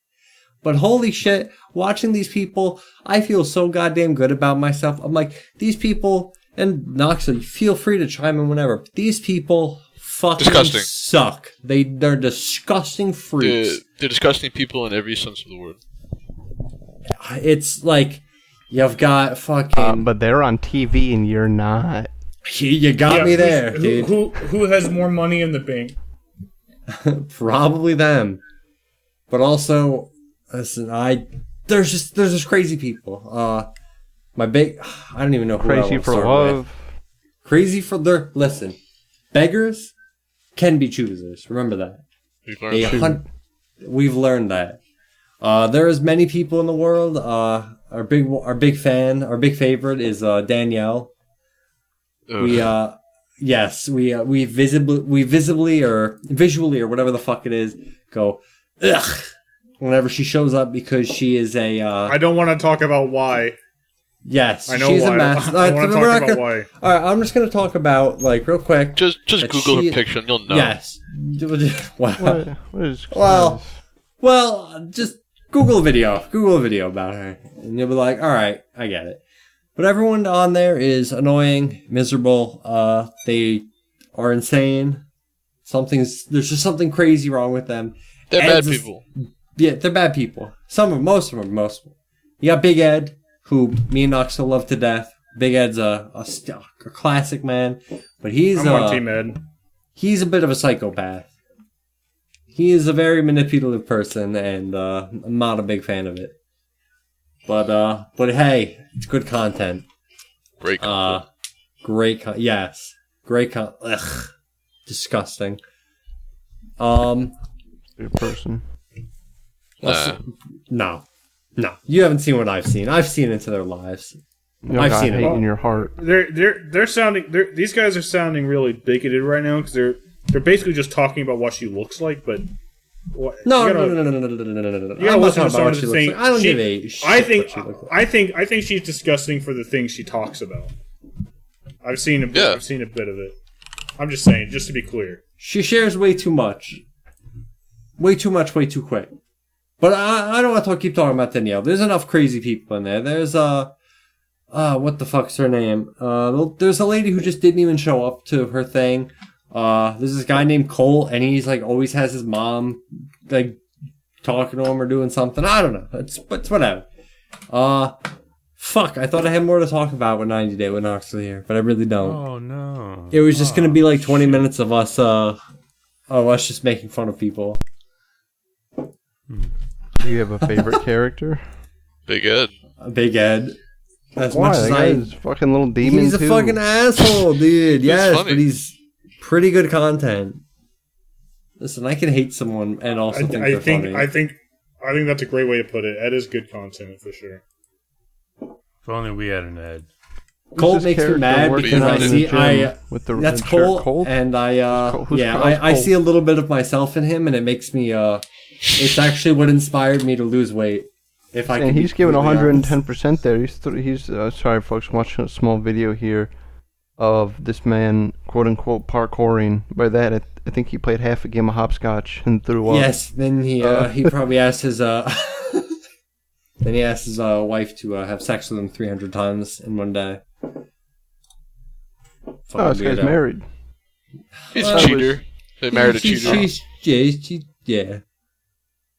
But holy shit, watching these people, I feel so goddamn good about myself. I'm like, these people, and Knox, feel free to chime in whenever. But these people fucking Disgusting. suck. They they're disgusting freaks. They're, they're disgusting people in every sense of the word. It's like you've got fucking. Uh, but they're on TV and you're not. you, you got Yeah, me there, who, dude. Who, who has more money in the bank? *laughs* Probably them. But also, listen, I there's just there's just crazy people. Uh, my big, I don't even know who Crazy wanna for start with. love. Crazy for their listen. Beggars can be choosers. Remember that. We've A hun- we've learned that. Uh, there is many people in the world. Uh, our big our big fan, our big favorite is uh, Danielle. Ugh. We uh yes, we uh, we visibly we visibly or visually or whatever the fuck it is go ugh whenever she shows up because she is a uh I don't want to talk about why. Yes I know she's why. a mess. *laughs* I Uh, want to we're talk not about gonna- why. All right, I'm just gonna talk about like real quick. just just Google she- her picture and you'll know. Yes. *laughs* wow. What, what is Well, Well, just Google a video. Google a video about her, and you'll be like, "All right, I get it." But everyone on there is annoying, miserable. Uh, they are insane. Something's there's just something crazy wrong with them. They're Ed's bad a- people. Yeah, they're bad people. Some of most of them, most of them. You got Big Ed, who me and Knox still love to death. Big Ed's a a, a classic man, but he's I'm uh, on Team Ed. he's a bit of a psychopath. He is a very manipulative person, and uh, I'm not a big fan of it. But uh, but hey, it's good content. Great. Uh, great, con- yes, great con. Ugh, disgusting. Um, Good person. let's- Nah. no, no, you haven't seen what I've seen. I've seen into their lives. You I've got seen it. in your heart. They're they're they're sounding. They're, these guys are sounding really bigoted right now because they're they're basically just talking about what she looks like, but. What, No, you no, gotta- no, no, no, no, no, no, no, no, no, no. You gotta I'm not listen to talking about someone what she who's looks saying. like. I don't she- give a shit I think. what she looks like. I think. I think she's disgusting for the things she talks about. I've seen a bit. Yeah. I've seen a bit of it. I'm just saying, just to be clear. She shares way too much. Way too much, way too quick. But I, I don't want to talk, keep talking about Danielle. There's enough crazy people in there. There's, uh, uh, what the fuck's her name? Uh, there's a lady who just didn't even show up to her thing. Uh, there's this guy named Cole, and he's like always has his mom, like, talking to him or doing something. I don't know. It's, it's whatever. Uh, fuck. I thought I had more to talk about with 90 Day with Knoxville here, but I really don't. Oh no. It was just gonna be like 20 minutes of us, uh, of us just making fun of people. Do you have a favorite *laughs* character? Big Ed. Big Ed. As Why? much That as guy I. is fucking little demon He's a fucking asshole, *laughs* dude. yes, funny. but he's pretty good content. Listen, I can hate someone and also I, think I they're think. funny. I think. I think that's a great way to put it. Ed is good content for sure. If only we had an Ed. Who's Cole this makes me mad working because I out in the see I. with the That's red shirt? Cole, Cole? and I. uh Cole- Yeah, I, I see a little bit of myself in him, and it makes me. uh It's actually what inspired me to lose weight. If I and can he's giving 110 percent there. He's th- he's uh, sorry, folks. Watching a small video here of this man, quote unquote, parkouring. By that, I, I think he played half a game of hopscotch and threw up. Yes, then he uh, Uh, he probably asked his uh *laughs* then he asked his uh, wife to uh, have sex with him 300 times in one day. Oh, this guy's weirdo. married. He's Well, a that cheater. They married a She's- cheater. she's- yeah, she, yeah.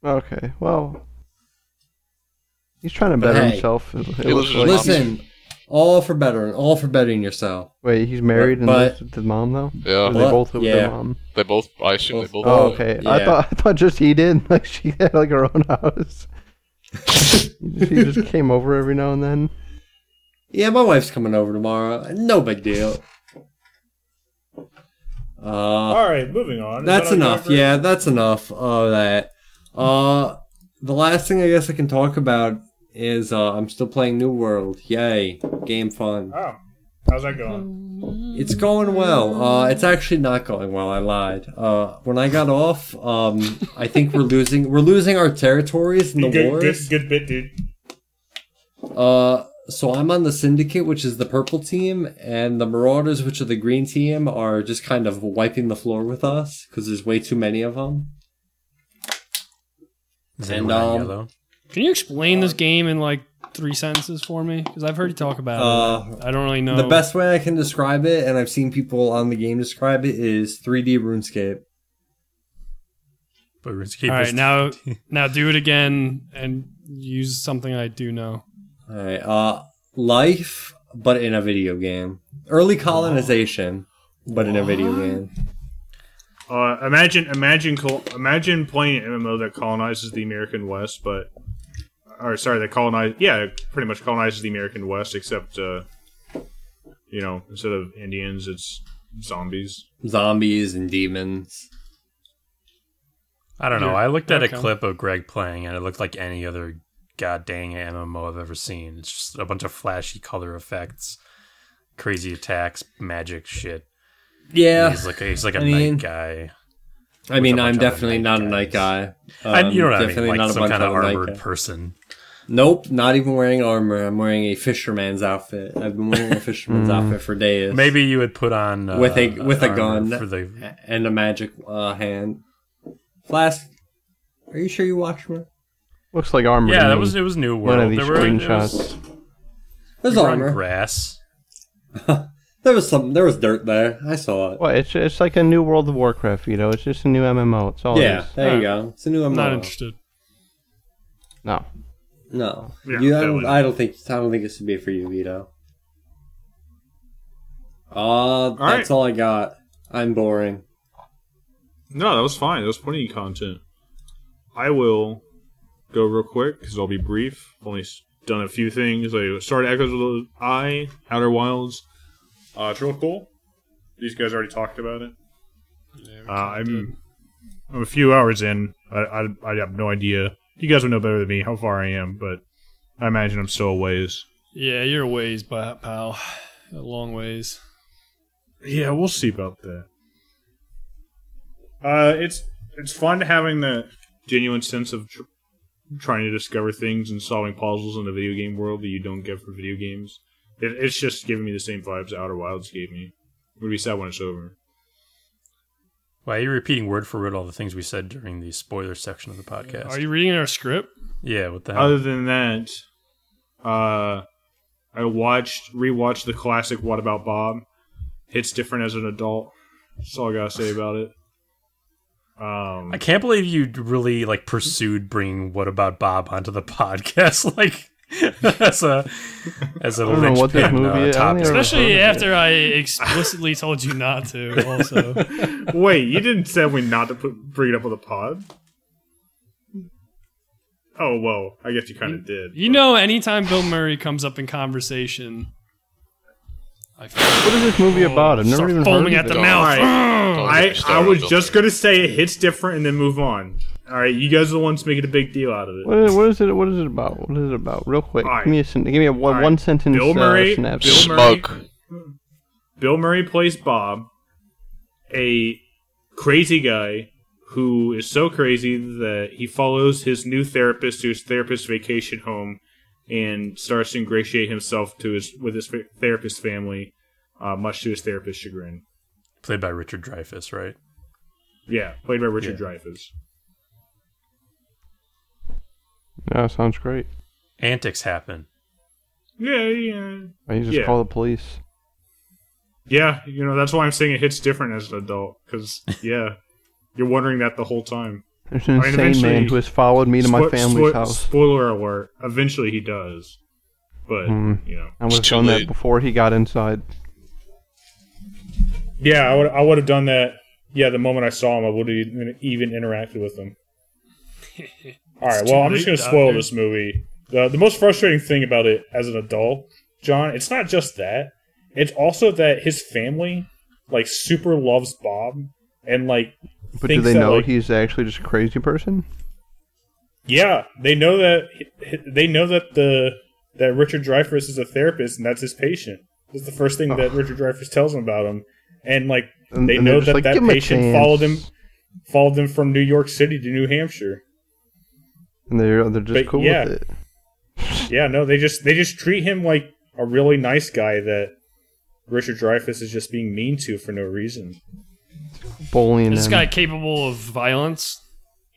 Okay, well, he's trying to better hey, himself. It, it he looks like. his Listen, all for bettering, all for bettering yourself. Wait, he's married and but- lives with his mom though. Yeah. They both live with Yeah. their mom. They both. I assume they Both- both. Oh, Oh, okay. I thought I thought just he did. *laughs* Like she had like her own house. he just *laughs* came over every now and then. Yeah, my wife's coming over tomorrow. No big deal. Uh, All right, moving on. Is That's that enough. Yeah, that's enough of that. Uh, the last thing I guess I can talk about is uh, I'm still playing New World. Yay, game fun. Oh, how's that going? It's going well. Uh, it's actually not going well. I lied. Uh, when I got off, um, I think we're losing. We're losing our territories in the good, wars. good, good bit, dude. Uh, so I'm on the Syndicate, which is the purple team, and the Marauders, which are the green team, are just kind of wiping the floor with us because there's way too many of them. Is And, um, yellow? Can you explain this game in like three sentences for me? Because I've heard you talk about Uh, it. I don't really know. The best way I can describe it, and I've seen people on the game describe it, is 3D RuneScape. But RuneScape All is right, now *laughs* now do it again and use something I do know. Alright, uh, life, but in a video game. Early colonization, but in a video game. Uh, imagine, imagine, imagine playing an MMO that colonizes the American West, but, or sorry, that colonize, yeah, pretty much colonizes the American West, except, uh, you know, instead of Indians, it's zombies. Zombies and demons. I don't know. Yeah, I looked at okay. a clip of Greg playing, and it looked like any other god dang MMO I've ever seen. It's just a bunch of flashy color effects, crazy attacks, magic shit. Yeah. he's like a, he's like a I mean- knight guy. I mean, a I'm bunch of other definitely knight not a guys. knight guy. and you know Um, what I mean? Like not a some bunch kind of other armored person. Nope, not even wearing armor. I'm wearing a fisherman's outfit. I've been wearing a fisherman's outfit for days. Maybe you would put on uh, With a- with a gun. for the. and a magic uh, hand. Flask, are you sure you watched me? Looks like armor. Yeah, that was it. Was New World. one of these there were it was- screenshots. There's we on armor. grass. *laughs* There was some. There was dirt there. I saw it. Well, it's it's like a new World of Warcraft, you know. It's just a new MMO. It's all it yeah, is. there you go. It's a new I'm MMO. not interested. No, No, Yeah, you. I don't. I don't think. I don't think this would be for you, Vito. Uh, that's all I got. I'm boring. No, that was fine. That was plenty of content. I will go real quick because I'll be brief. I've only done a few things. I started Echoes of the Eye, Outer Wilds. Uh, it's real cool. These guys already talked about it. Uh, I'm, I'm a few hours in. I, I, I have no idea. You guys would know better than me how far I am, but I imagine I'm still a ways. Yeah, you're a ways, pal. A long ways. Yeah, we'll see about that. Uh, it's it's fun having the genuine sense of tr- trying to discover things and solving puzzles in the video game world that you don't get for video games. It, it's just giving me the same vibes Outer Wilds gave me. I'm gonna be sad when it's over. Why are you repeating word for word all the things we said during the spoiler section of the podcast? Are you reading our script? yeah, what the hell? Other than that, uh, I watched rewatched the classic What About Bob. Hits different as an adult. That's all I gotta say about it. Um, I can't believe you really like pursued bringing "What About Bob" onto the *laughs* podcast, like *laughs* as a as a I don't know what this linchpin, movie uh, is. I topic. Especially after I explicitly told you not to. Also, *laughs* Wait, you didn't tell me not to put, bring it up on the pod? Oh, well, I guess you kind of did. you know, anytime Bill Murray comes up in conversation, I What is this movie about? I've never even foaming heard at of the it. mouth. Alright. Don't I, I was just going to say it hits different and then move on. All right, you guys are the ones making a big deal out of it. What is, what is it? What is it about? What is it about? Real quick, Alright. give me a give me a one, Alright. one sentence Bill uh, Murray- synopsis. Bill Murray- Bill Murray plays Bob, a crazy guy who is so crazy that he follows his new therapist to his therapist's vacation home and starts to ingratiate himself to his with his fa- therapist family, uh, much to his therapist's chagrin. Played by Richard Dreyfuss, right? Yeah, played by Richard Yeah. Dreyfuss. Yeah, sounds great. Antics happen. Yeah, yeah, I just Yeah. call the police. yeah. You know that's why I'm saying it hits different as an adult because *laughs* yeah, you're wondering that the whole time. There's an I mean, insane man who has followed me to my Spo- family's spo- house. Spoiler alert! Eventually, he does, but Hmm. you know. I would have It's done that before he got inside. Yeah, I would. I would have done that. Yeah, the moment I saw him, I would have even, even interacted with him. *laughs* All right. Well, I'm just going to spoil this movie. The the most frustrating thing about it as an adult, John, it's not just that. It's also that his family, like, super loves Bob, and like, But do thinks they that, know like, he's actually just a crazy person? Yeah, they know that. They know that the that Richard Dreyfuss is a therapist, and that's his patient. That's the first thing that Richard Dreyfuss tells him about him, and like they and they're know that like, that "Give him a patient followed him followed them from New York City to New Hampshire. And they're they're just But cool yeah. with it. *laughs* Yeah, no, they just they just treat him like a really nice guy that Richard Dreyfuss is just being mean to for no reason. Bullying this him. guy capable of violence?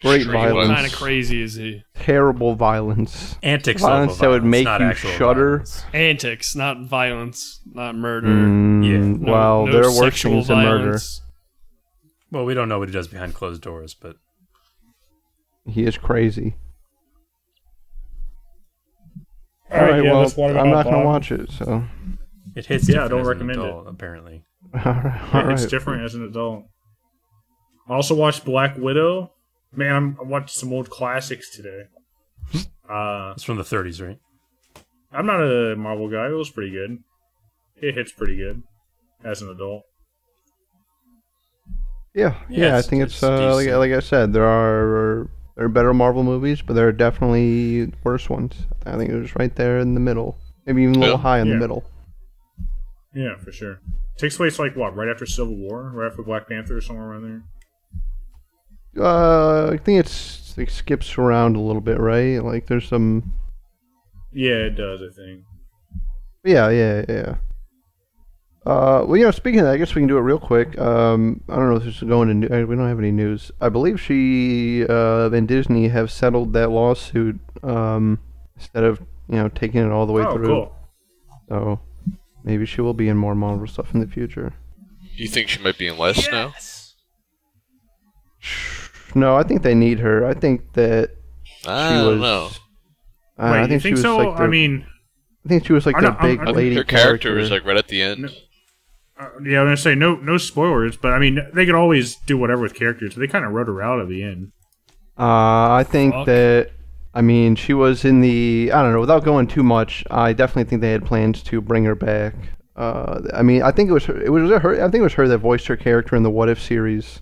Great Extreme violence. What kind of crazy is he? Terrible violence. Antics Violence of that would make you shudder. violence. Antics, not violence, not murder. Mm, Yeah. No- well, no there are worse things than murder. Well, we don't know what he does behind closed doors, but He is crazy. All right, yeah, well, that's what I'm not gonna watch it. So, it hits. Yeah, different don't as an recommend it. Apparently, *laughs* all right, all it's right. different as an adult. I also watched Black Widow. Man, I'm, I watched some old classics today. *laughs* Uh, it's from the 30s, right? I'm not a Marvel guy. It was pretty good. It hits pretty good as an adult. Yeah, Yeah, yeah, I it's- think it's, it's uh, like, decent. like I said, there are there are better Marvel movies, but there are definitely worse ones. I think it was right there in the middle, maybe even a little Yeah. high in Yeah. the middle. Yeah, for sure. Takes place like what? Right after Civil War, right after Black Panther, or somewhere around there. Uh, I think it's it skips around a little bit, right? Like there's some, Yeah, it does. I think. yeah, yeah, yeah. Uh, well, you know, speaking of that, I guess we can do it real quick. Um, I don't know if this is going to. New- uh, we don't have any news. I believe she uh, and Disney have settled that lawsuit. Um, instead of you know taking it all the way oh, through. cool. So maybe she will be in more Marvel stuff in the future. You think she might be in less now? No, I think they need her. I think that I she don't was. know. Uh, Wait, I think you she think was so? like I mean, I think she was like I their I'm- big I I lady her character character. was like right at the end. No. Uh, yeah, I'm gonna say no, no spoilers, but I mean, they could always do whatever with characters. They kind of wrote her out at the end. Uh, I think Fuck. that. I mean, she was in the. I don't know. Without going too much, I definitely think they had plans to bring her back. Uh, I mean, I think it was her. It was her. I think it was her that voiced her character in the What If series.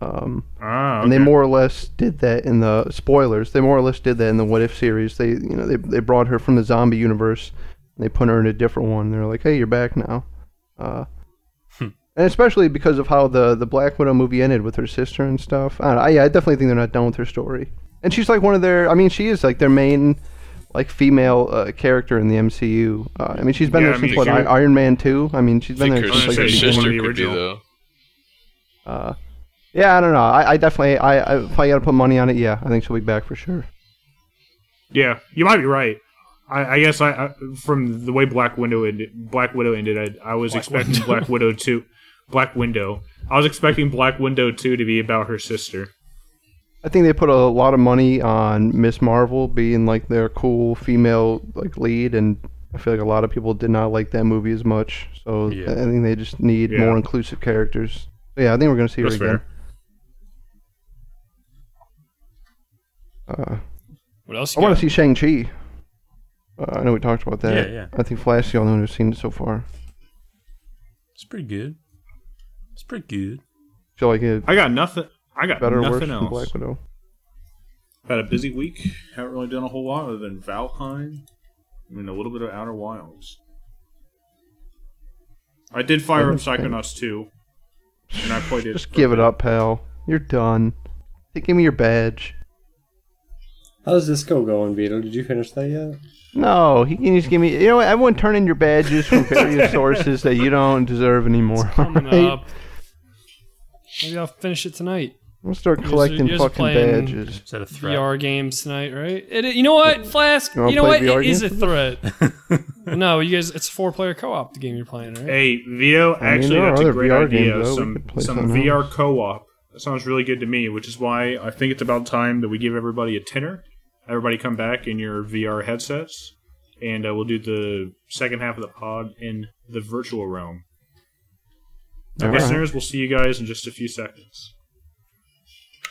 Um, Ah, and they more or less did that in the spoilers. They more or less did that in the What If series. They, you know, they they brought her from the zombie universe, They put her in a different one. They're like, "Hey, you're back now." Uh. And especially because of how the the Black Widow movie ended with her sister and stuff. I, don't know, I, yeah, I definitely think they're not done with her story. And she's like one of their. I mean, she is like their main like female uh, character in the MCU. Uh, I mean, she's been Yeah, there I since mean, what she- I, Iron Man two. I mean, she's been think there her, since like say the she's sister one of beginning. the could be original. though. Uh, yeah, I don't know. I, I definitely, I, I if I got to put money on it, yeah, I think she'll be back for sure. Yeah, you might be right. I, I guess I, I from the way Black Widow ended, Black Widow ended, I, I was Black expecting Widow. Black Widow two, Black Window. I was expecting Black Window two to be about her sister. I think they put a lot of money on Miss Marvel being like their cool female like lead, and I feel like a lot of people did not like that movie as much. So Yeah. I think they just need Yeah. more inclusive characters. But yeah, I think we're gonna see That's her again. Uh, What else? I want to see Shang Chi. Uh, I know we talked about that. Yeah, yeah. I think Flask is the only one who's seen it so far. It's pretty good. It's pretty good. feel like it I got nothing. I got better or worse nothing than else. Black Widow. Had a busy week. Haven't really done a whole lot other than Valheim. I mean, a little bit of Outer Wilds. I did fire up Psychonauts 2, and I played it. Just give it up, pal. You're done. Hey, give me your badge. How's Disco going, Vito? Did you finish that yet? No, he can just give me. You know, what, everyone turn in your badges from *laughs* various sources that you don't deserve anymore. Coming *laughs* right? up. Maybe I'll finish it tonight. I'm gonna start You're- collecting you're fucking playing- badges. Is that a threat? VR games tonight, right? It, you know what, Flask? You You know play what? VR It is a threat. *laughs* *laughs* no, you guys. It's a four-player co-op. The game you're playing, right? Hey, Vito, I mean, actually, there that's a great VR idea. games, some some something VR co-op. That sounds really good to me, which is why I think it's about time that we give everybody a tenner. Everybody come back in your VR headsets, and uh, we'll do the second half of the pod in the virtual realm. Now, All right. listeners, we'll see you guys in just a few seconds.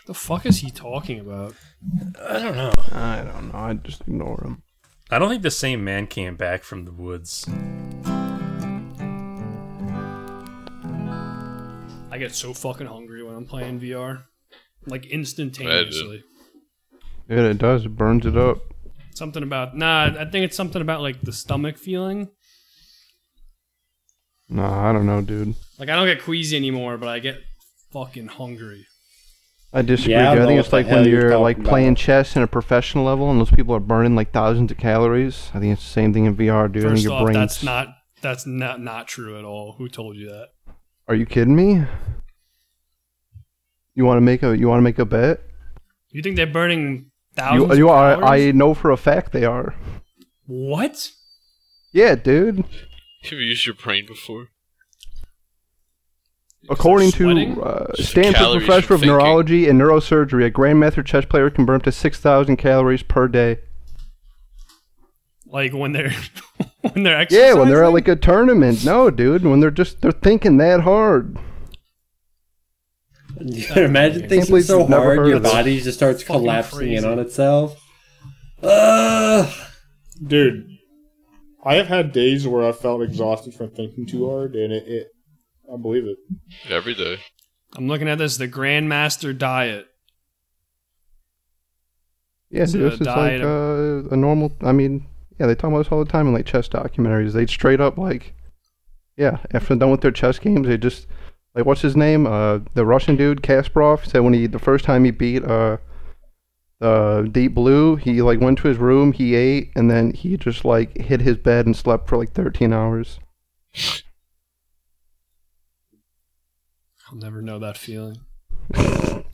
The fuck is he talking about? I don't know. I don't know. I just ignore him. I don't think the same man came back from the woods. I get so fucking hungry when I'm playing VR, like instantaneously. Yeah, it does. It burns it up. Something about nah. I think it's something about like the stomach feeling. Nah, I don't know, dude. Like I don't get queasy anymore, but I get fucking hungry. I disagree. Yeah, I. I think it's like when you're you're talking like about. playing chess in a professional level, and those people are burning like thousands of calories. I think it's the same thing in VR, dude. I think First your off, brains. that's not that's not not true at all. Who told you that? Are you kidding me? You want to make a you want to make a bet? You think they're burning thousands? You you of are. calories? I know for a fact they are. what? Yeah, dude. Have you used your brain before? According to uh, Stanford professor of neurology and neurosurgery, a grandmaster chess player can burn up to six thousand calories per day. Like when they're *laughs* when they're exercising? Yeah, when they're at like a tournament. No, dude, when they're just they're thinking that hard. You *laughs* can imagine thinking believe so hard your body just starts Fucking collapsing in on itself. Ugh. Dude, I have had days where I felt exhausted from thinking too hard, and it, it I believe it. Every day. I'm looking at this. The Grandmaster diet. Yeah, It's dude, a this is like uh, a normal. I mean, yeah, they talk about this all the time in like chess documentaries. They straight up like, yeah, after they're done with their chess games, they just like what's his name? Uh, the Russian dude Kasparov said when he the first time he beat uh, uh, Deep Blue, he like went to his room, he ate, and then he just like hit his bed and slept for like 13 hours. I'll never know that feeling. *laughs*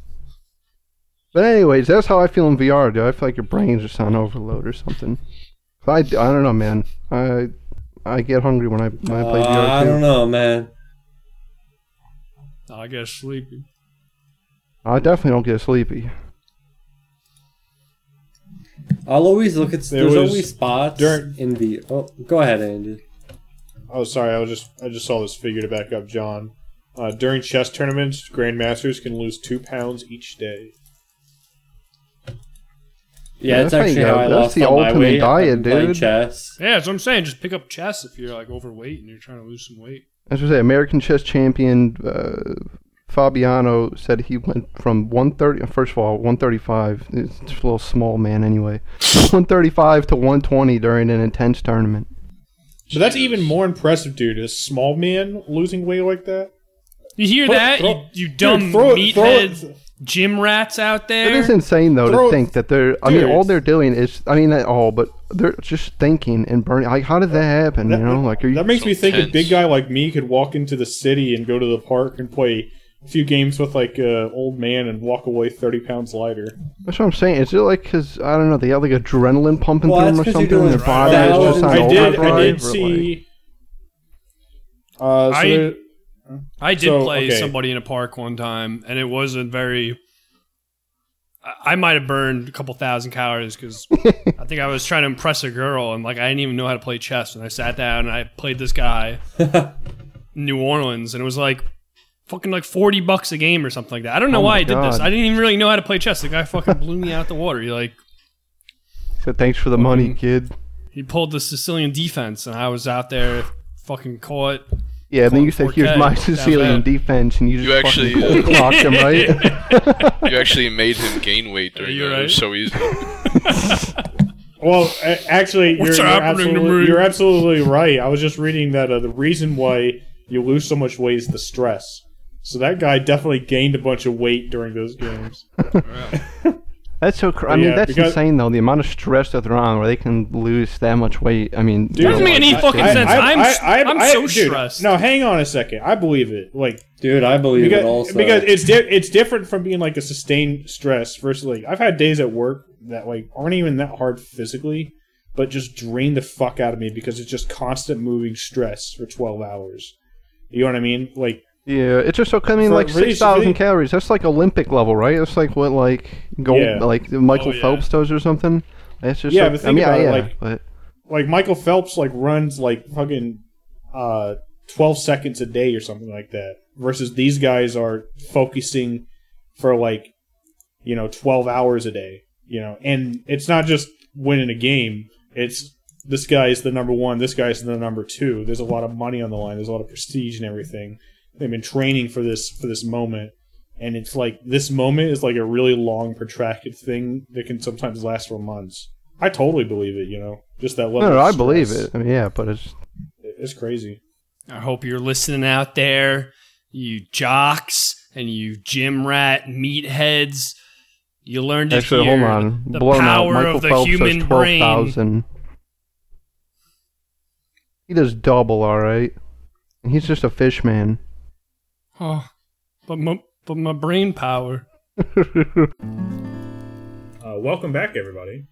But anyways, that's how I feel in VR, dude. I feel like your brain's just on overload or something. I, I don't know, man. I I get hungry when I when I play Uh, VR. I don't know, man. I get sleepy. I definitely don't get sleepy. I'll always look at. There there's was- always spots during- in the. Oh, go ahead, Andy. Oh, sorry. I was just I just saw this figure to back up John. Uh, during chess tournaments, grandmasters can lose two pounds each day. Yeah, Yeah, it's that's how you actually go. how I That's lost the all my ultimate weight. diet, I've playing dude. Chess. Yeah, that's what I'm saying. Just pick up chess if you're like overweight and you're trying to lose some weight. As I say, American chess champion uh, Fabiano said he went from 130. First of all, 135. It's just a little small man anyway. *laughs* 135 to 120 during an intense tournament. But that's even more impressive, dude. A small man losing weight like that. You hear Throw- that? throw- you, you dumb Dude, throw it- throw it- gym rats out there. It is insane though Throw- to think that they're. I mean, all they're doing is. I mean, not all, but they're just thinking and burning. Like, how did that happen? That, you know, like, are you? that makes So me think a big guy like me could walk into the city and go to the park and play a few games with like a old man and walk away thirty pounds lighter. That's what I'm saying. Is it like because I don't know? They have like adrenaline pumping Well, through them or something. you're and their body is just thousands on I did. I did or, like- see. Uh, so I- there- I did So, play okay. somebody in a park one time, and it wasn't very. I- I might have burned a couple thousand calories because *laughs* I think I was trying to impress a girl, and like I didn't even know how to play chess. And I sat down and I played this guy, *laughs* in New Orleans, and it was like fucking like forty bucks a game or something like that. I don't know Oh why my I did this. I didn't even really know how to play chess. The guy fucking blew me out the water. He like So thanks for the money, kid. he pulled the Sicilian defense, and I was out there fucking caught. Yeah, and then you said, "Here's my Sicilian defense," and you just You fucking actually, cold uh, clocked him, right? *laughs* *laughs* You actually made him gain weight during you that. It was right? so easy. *laughs* Well, actually, you're, you're, absolutely, you're absolutely right. I was just reading that uh, the reason why you lose so much weight is the stress. So that guy definitely gained a bunch of weight during those games. *laughs* That's so. Cr- I mean, Yeah, that's because- insane though. The amount of stress that they're on, where they can lose that much weight. I mean, Dude, Doesn't make any like, fucking I- sense. I'm s- I'm so dude, stressed. No, hang on a second. I believe it. Like Dude, I believe because it also. because it's di- it's different from being like a sustained stress versus like I've had days at work that like aren't even that hard physically, but just drain the fuck out of me because it's just constant moving stress for twelve hours. You know what I mean? Like Yeah, it's just so. I mean, like six thousand calories. That's like Olympic level, right? That's like what like gold, Yeah. like Michael Oh, yeah. Phelps does or something. That's just Yeah, like- but I think mean, about it, like- but like Michael Phelps like runs like fucking uh 12 seconds a day or something like that versus these guys are focusing for like you know 12 hours a day you know and it's not just winning a game it's this guy is the number one this guy's the number two there's a lot of money on the line there's a lot of prestige and everything they've been training for this for this moment and it's like this moment is like a really long protracted thing that can sometimes last for months i totally believe it you know just that level no, no, of I believe it. I mean, yeah, but it's it's crazy I hope you're listening out there, you jocks and you gym rat meatheads. You learned to actually hear hold on. the Blown out. Michael of the Phelps human has twelve brain. thousand. He does double, all right. And he's just a fish man. Oh, but my, but my brain power. *laughs* Uh, welcome back, everybody,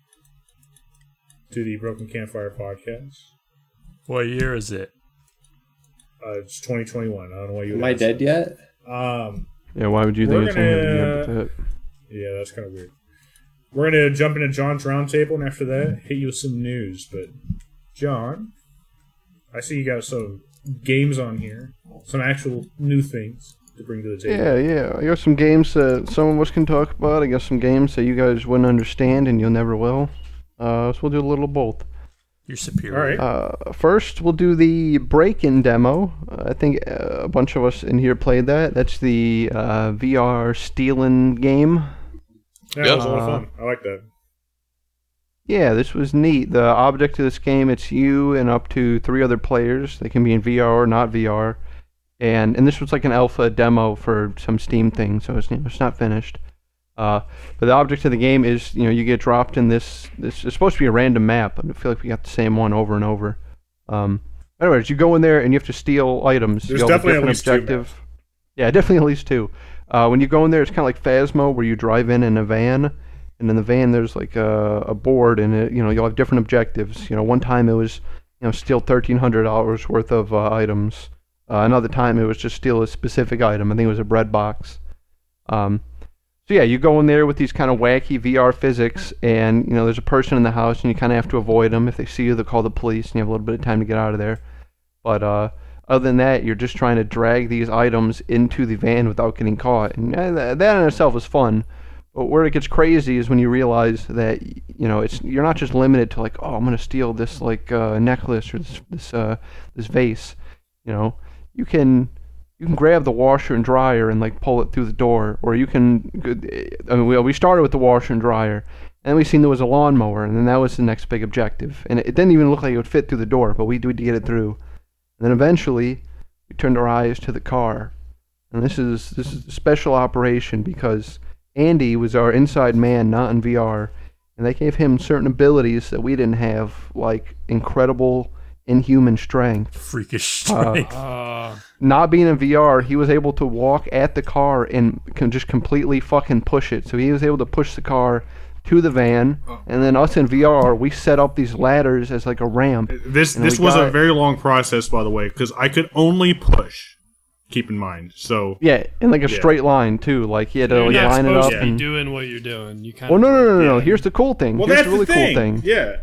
to the Broken Campfire podcast. What year is it? Uh, it's 2021. I don't know why you. would Am I ask. dead yet? Um, Yeah, why would you think it's anything to do gonna- with that? yeah, that's kind of weird. We're gonna jump into John's roundtable, and after that, hit you with some news. But John, I see you got some games on here, some actual new things to bring to the table. Yeah, yeah. I got some games that some of us can talk about. I got some games that you guys wouldn't understand and you'll never will. Uh, so we'll do a little of both. You're superior. All right. Uh, first, we'll do the break-in demo. Uh, I think uh, a bunch of us in here played that. That's the uh, VR stealing game. Yeah, that was a lot of Uh, fun. I like that. Yeah, this was neat. The object of this game, it's you and up to three other players. They can be in VR or not VR. And and this was like an alpha demo for some Steam thing, so it's, you know, it's not finished. Uh, but the object of the game is, you know, you get dropped in this. This it's supposed to be a random map, but I feel like we got the same one over and over. Um, anyways, you go in there and you have to steal items. There's definitely at least two objective. Yeah, definitely at least two. Uh, when you go in there, it's kind of like Phasmo, where you drive in in a van, and in the van there's like a, a board, and it, you know you'll have different objectives. You know, one time it was you know steal thirteen hundred dollars worth of uh, items. Uh, another time it was just steal a specific item. I think it was a bread box. Um, so yeah, you go in there with these kind of wacky VR physics, and you know there's a person in the house, and you kind of have to avoid them. If they see you, they'll call the police, and you have a little bit of time to get out of there. But uh, other than that, you're just trying to drag these items into the van without getting caught, and uh, that in itself is fun. But where it gets crazy is when you realize that you know it's you're not just limited to like, oh, I'm gonna steal this like uh, necklace or this this uh, this vase. You know, you can you can grab the washer and dryer and like pull it through the door, or you can. I mean, we we started with the washer and dryer, And then we seen there was a lawnmower, and then that was the next big objective. And it, it didn't even look like it would fit through the door, but we did get it through. And then eventually, we turned our eyes to the car. And this is this is a special operation because Andy was our inside man, not in VR, and they gave him certain abilities that we didn't have, like incredible inhuman strength. Freakish Uh, strength. Uh, Not being in VR, he was able to walk at the car and can just completely fucking push it. So he was able to push the car to the van, and then us in VR, we set up these ladders as like a ramp. This this we was a got- very long process, by the way, because I could only push. Keep in mind, so Yeah, in like a Yeah. straight line too. Like he had to like line it up. to be And... doing what you're doing. You kind Well, of. no, no, no, no, no. Here's the cool thing. well, Here's that's the really the thing. cool thing. Yeah,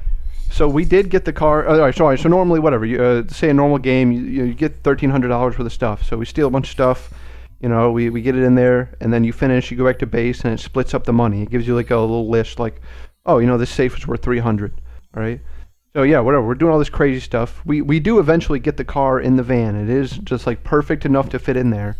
So we did get the car. Uh, all right, sorry. So normally, whatever. You uh, say a normal game, you, you get thirteen hundred dollars worth of stuff. So we steal a bunch of stuff. You know, we, we get it in there, and then you finish. You go back to base, and it splits up the money. It gives you like a little list, like, oh, you know, this safe is worth three hundred. All right. So yeah, whatever. We're doing all this crazy stuff. We we do eventually get the car in the van. It is just like perfect enough to fit in there.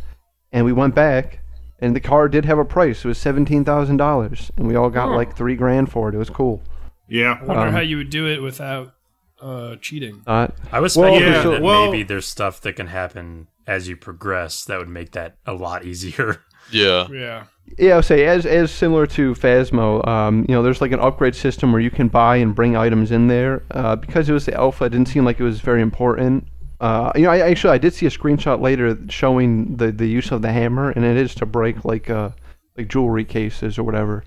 And we went back, and the car did have a price. It was seventeen thousand dollars, and we all got like three grand for it. It was cool. yeah. I wonder um, how you would do it without uh, cheating. Uh, I was Well, speculating yeah, that well- maybe there's stuff that can happen as you progress that would make that a lot easier. *laughs* Yeah. Yeah. Yeah, I'll say as as similar to Phasmo, um, you know, there's like an upgrade system where you can buy and bring items in there. Uh, because it was the alpha, it didn't seem like it was very important. Uh, you know, I actually I did see a screenshot later showing the, the use of the hammer, and it is to break like uh like jewelry cases or whatever.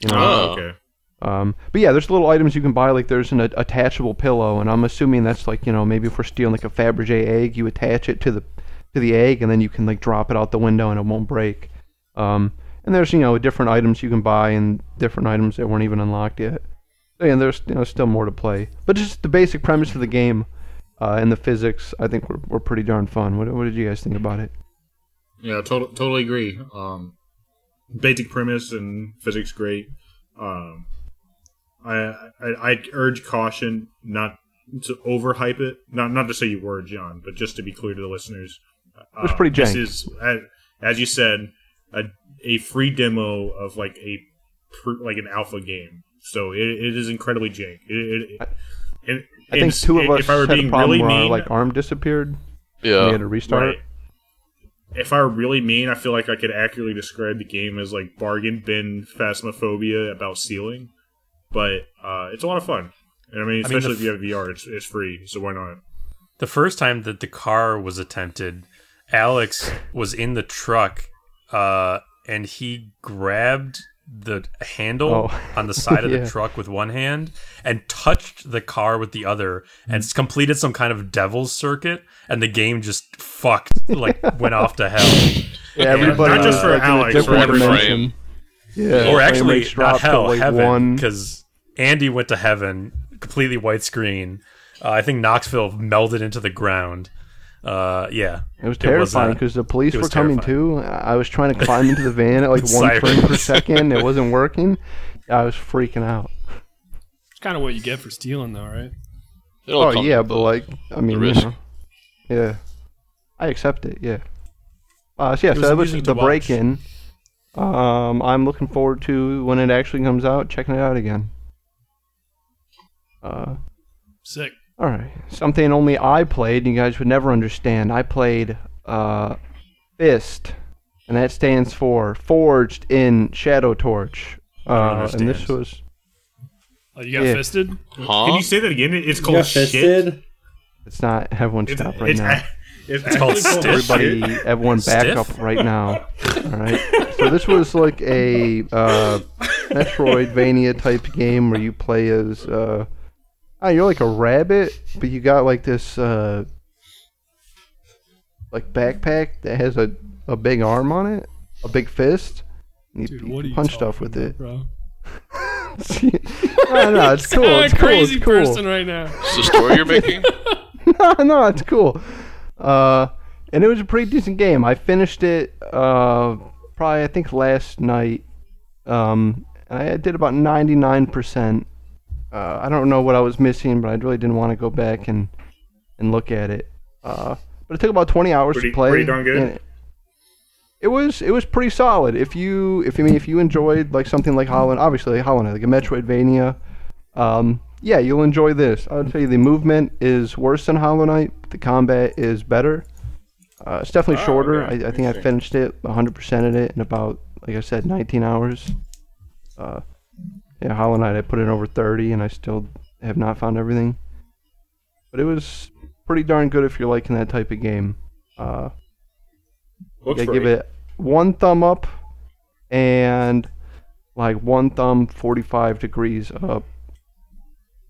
You know, Oh, okay. um, but yeah, there's little items you can buy. Like there's an a- attachable pillow, and I'm assuming that's like you know maybe if we're stealing like a Fabergé egg, you attach it to the to the egg, and then you can like drop it out the window and it won't break. Um, and there's you know different items you can buy and different items that weren't even unlocked yet. And there's you know still more to play, but just the basic premise of the game uh, and the physics, I think were, were pretty darn fun. What, what did you guys think about it? Yeah, totally, totally agree. Um, basic premise and physics great. Um, I, I I urge caution not to overhype it. Not not to say you were, John, but just to be clear to the listeners. Uh, was pretty This is as, as you said a a free demo of like a like an alpha game. So it, it is incredibly jank. It, it, it, and, I think two of us if I were had a problem really where our mean, like arm disappeared. Yeah, We had to restart. Right. If I were really mean, I feel like I could accurately describe the game as like bargain bin phasmophobia about stealing. But uh, it's a lot of fun. And I mean, I mean, especially if you have VR, it's, it's free, so why not? the first time that the car was attempted, Alex was in the truck, uh, and he grabbed the handle Oh. on the side of *laughs* Yeah. the truck with one hand and touched the car with the other and s- completed some kind of devil's circuit and the game just fucked like *laughs* went off to hell Yeah, everybody not just was, for like, in a Alex, for different every dimension. frame. Yeah, or frame actually rates not dropped to, hell like, heaven one. because andy went to heaven completely white screen uh, i think knoxville melded into the ground uh, yeah It was terrifying uh, because the police were was coming too. I was trying to climb into the van at like With *laughs* one frame per second. It wasn't *laughs* working. I was freaking out. It's kind of what you get for stealing, though, right? It all Oh yeah, but like I mean, you know, yeah, I accept it. Yeah. Uh, so yeah, It so was that was the break-in. Um, I'm looking forward to when it actually comes out, checking it out again. Uh, Sick. All right, something only I played. And you guys would never understand. I played uh, Fist, and that stands for Forged in Shadow Torch. Uh, and this was Oh, you got Yeah. fisted? Huh? Can you say that again? It's You called got shit. fisted? it's not. Everyone It's, stop right it's, now. it's, It's called stiff. Everybody, shit. everyone, back Stiff? up right now. *laughs* All right. So this was like a uh, Metroidvania type game where you play as. Uh, oh, you're like a rabbit, but you got like this uh, like backpack that has a, a big arm on it, a big fist. and You, Dude, you what are you punch stuff with about, it. bro? *laughs* no, no, it's cool. I'm It's a cool. crazy It's cool. person right now. It's the story you're making? *laughs* *laughs* no, no, it's cool. Uh, and it was a pretty decent game. I finished it uh, probably I think last night. Um, I did about ninety nine percent. Uh, I don't know what I was missing, but I really didn't want to go back and and look at it. Uh, but it took about twenty hours Pretty- to play. pretty darn good? and- it was it was pretty solid. If you if I mean if you enjoyed like something like Holland, obviously Hollow Knight, like a Metroidvania, um, yeah, you'll enjoy this. I would tell you the movement is worse than Hollow Knight. but The combat is better. Uh, it's definitely Oh, shorter. okay. I, I think I finished it 100% of it in about like I said 19 hours. Uh, yeah, Hollow Knight I put in over 30 and I still have not found everything. But it was pretty darn good if you're liking that type of game. Uh, Looks yeah, give it one thumb up and like one thumb 45 degrees up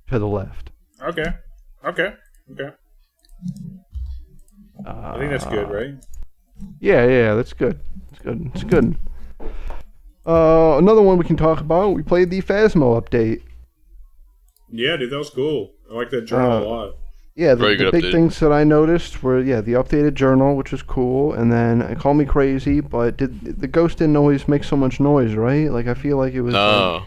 to the left. Okay. Okay. Okay. Uh, I think that's good, right? Yeah, yeah, that's good. It's good. It's good. Uh, another one we can talk about. We played the Phasmo update. Yeah, dude, that was cool. I like that journal Uh, a lot. Yeah, the, Very the good big update. things that I noticed were yeah the updated journal, which was cool, and then uh, call me crazy, but did the ghost didn't always make so much noise, right? Like I feel like it was like, No.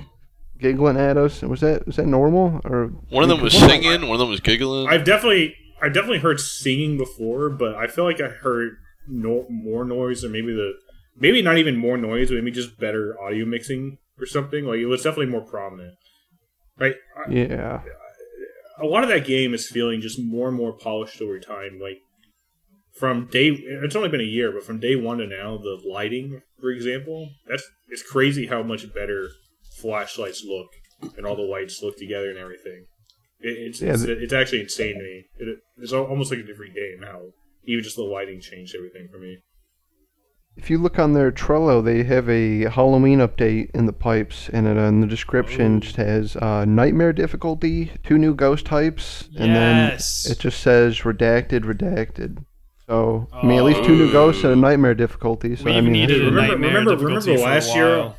giggling at us. Was that was that normal or One of them was One of them- singing, one of them was giggling. I've definitely, I've definitely heard singing before, but I feel like I heard no, more noise, or maybe the, maybe not even more noise, but maybe just better audio mixing or something. Like it was definitely more prominent. Right. I, yeah? a lot of that game is feeling just more and more polished over time. Like from day, it's only been a year, but from day one to now, the lighting, for example, that's it's crazy how much better flashlights look and all the lights look together and everything. It, it's Yeah, it's, it's actually insane to me. It, it's almost like a different game how even just the lighting changed everything for me. If you look on their Trello, they have a Halloween update in the pipes, and it, in the description just has uh, nightmare difficulty, two new ghost types, and Yes. then it just says redacted, redacted. So I mean, at least two new ghosts and a nightmare difficulty. So we I mean, needed a Remember- nightmare remember- difficulty remember for a last year? while.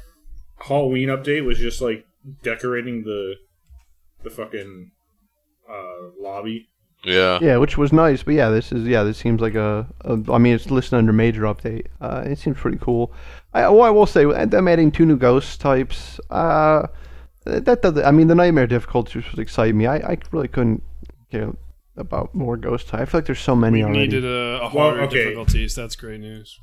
Halloween update was just like decorating the the fucking uh, lobby. Yeah. yeah, which was nice. But yeah, this is yeah, this seems like a. a I mean, it's listed under major update. Uh, it seems pretty cool. I, well, I will say them adding two new ghost types. Uh, that does. I mean, the nightmare difficulty was excite me. I, I really couldn't care about more ghost types. I feel like there's so many We already. needed a, a Well, harder okay. difficulties. That's great news.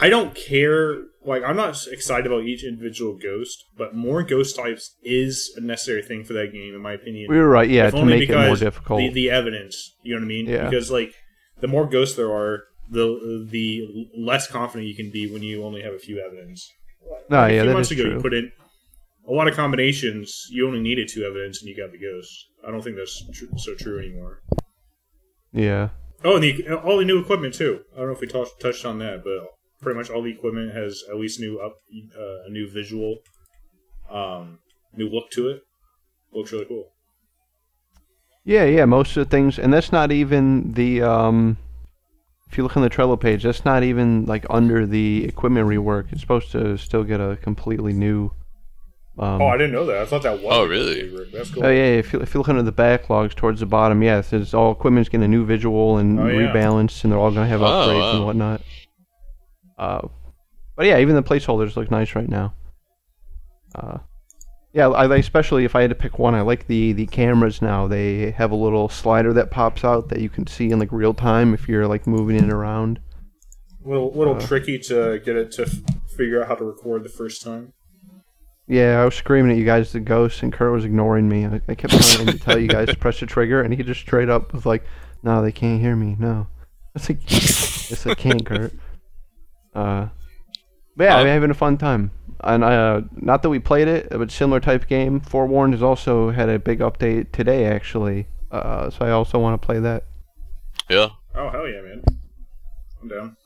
I don't care. Like, I'm not excited about each individual ghost, but more ghost types is a necessary thing for that game, in my opinion. we were right. Yeah, If to only make it more because difficult. The, the evidence, you know what I mean? Yeah. Because like, the more ghosts there are, the the less confident you can be when you only have a few evidence. no, Like, yeah, a few months ago, true. you put in a lot of combinations. You only needed two evidence, and you got the ghost. I don't think that's tr- so true anymore. yeah. Oh, and the all the new equipment too. I don't know if we touched touched on that, but pretty much all the equipment has at least new up uh, a new visual, um, new look to it. Looks really cool. Yeah, yeah, most of the things, and that's not even the. Um, if you look on the Trello page, that's not even like under the equipment rework. It's supposed to still get a completely new. Um, Oh, I didn't know that. I thought that was. Oh, really? That's cool. Oh yeah, if you, if you look under the backlogs towards the bottom, yeah, it's says all equipment's getting a new visual and Oh, yeah. rebalanced, and they're all gonna have Oh, upgrades and whatnot. Uh, but yeah, even the placeholders look nice right now. Uh, yeah, I especially if I had to pick one, I like the the cameras now. They have a little slider that pops out that you can see in like real time if you're like moving it around. little little Uh, tricky to get it to f- figure out how to record the first time. Yeah, I was screaming at you guys, the ghost, and Kurt was ignoring me. I, I kept trying to tell you guys to press the trigger, and he just straight up was like, "No, they can't hear me. No." *laughs* It's like, "Yes, they can't, Kurt." Uh, but yeah, Uh, I'm having a fun time, and uh, not that we played it, but similar type game. Forewarned has also had a big update today, actually. Uh, so I also want to play that. Yeah. Oh hell yeah, man! I'm down.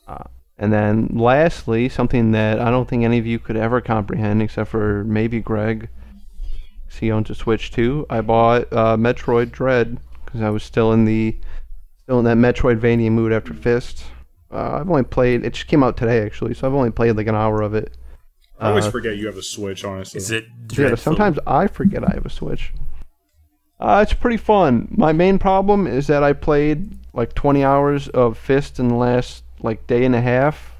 And then lastly, something that I don't think any of you could ever comprehend except for maybe Greg. 'cause He owns a Switch too. I bought uh, Metroid Dread because I was still in the still in that Metroidvania mood after Fist. Uh, I've only played. It just came out today actually, so I've only played like an hour of it. I always Uh, forget you have a Switch. Honestly, Is it Yeah, sometimes I forget I have a Switch. Uh, it's pretty fun. My main problem is that I played like 20 hours of Fist in the last like day and a half.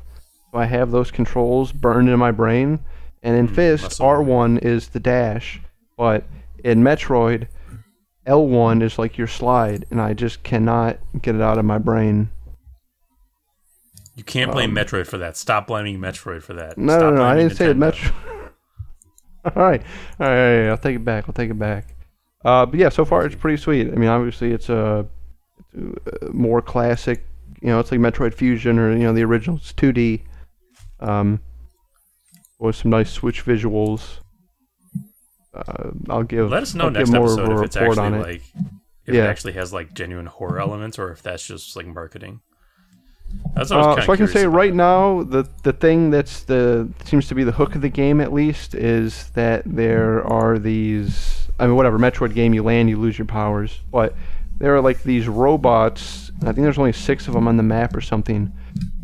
So I have those controls burned in my brain. And in Hmm, Fist, R1 is the dash, but in Metroid, L1 is like your slide, and I just cannot get it out of my brain. You can't blame Metroid for that. Stop blaming Metroid for that. Um, No, Stop no, no. I didn't say it. Nintendo. Metro. *laughs* all right, all right, all right. I'll take it back. I'll take it back. Uh, but yeah, so far it's pretty sweet. I mean, obviously it's a uh, more classic. You know, it's like Metroid Fusion or you know the original. It's 2D. Um, with some nice Switch visuals. Uh, I'll give. Let us know I'll next episode if it's actually it. like if Yeah. it actually has like genuine horror elements or if that's just like marketing. That's what I was Uh, so I can say about. right now the the thing that's the seems to be the hook of the game at least is that there are these I mean whatever Metroid game you land you lose your powers but there are like these robots I think there's only six of them on the map or something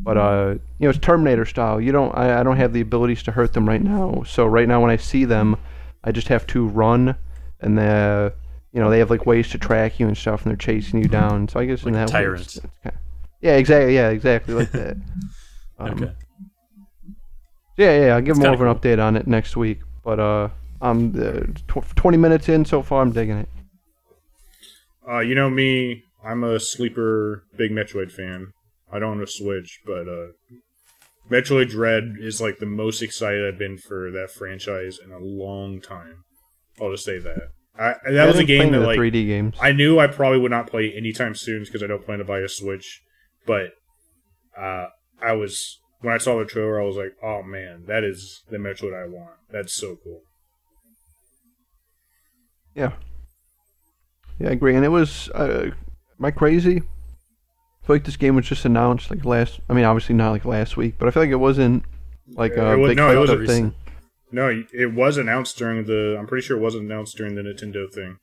but uh you know it's Terminator style. You don't I, I don't have the abilities to hurt them right now. So right now when I see them I just have to run and the you know they have like ways to track you and stuff and they're chasing you down. So I guess in Like that way it's, it's kinda- yeah exactly yeah exactly like that *laughs* um, Okay. yeah, yeah, I'll give It's more of kinda an update on it next week. But uh, I'm uh, tw- 20 minutes in so far. I'm digging it. Uh, you know me, I'm a sleeper big Metroid fan. I don't own a Switch, but uh, Metroid Dread is like the most excited I've been for that franchise in a long time. I'll just say that. I, that was a I've been game that the like 3D games. I knew I probably would not play anytime soon because I don't plan to buy a Switch. But uh, I was when I saw the trailer, I was like, "Oh man, that is the Metroid I want. That's so cool." yeah, yeah, I agree. And it was. Uh, am I crazy? I feel like this game was just announced like last. I mean, obviously not like last week, but I feel like it wasn't like a was- big no, it hyped was up recent. thing. No, it was announced during the. I'm pretty sure it wasn't announced during the Nintendo thing.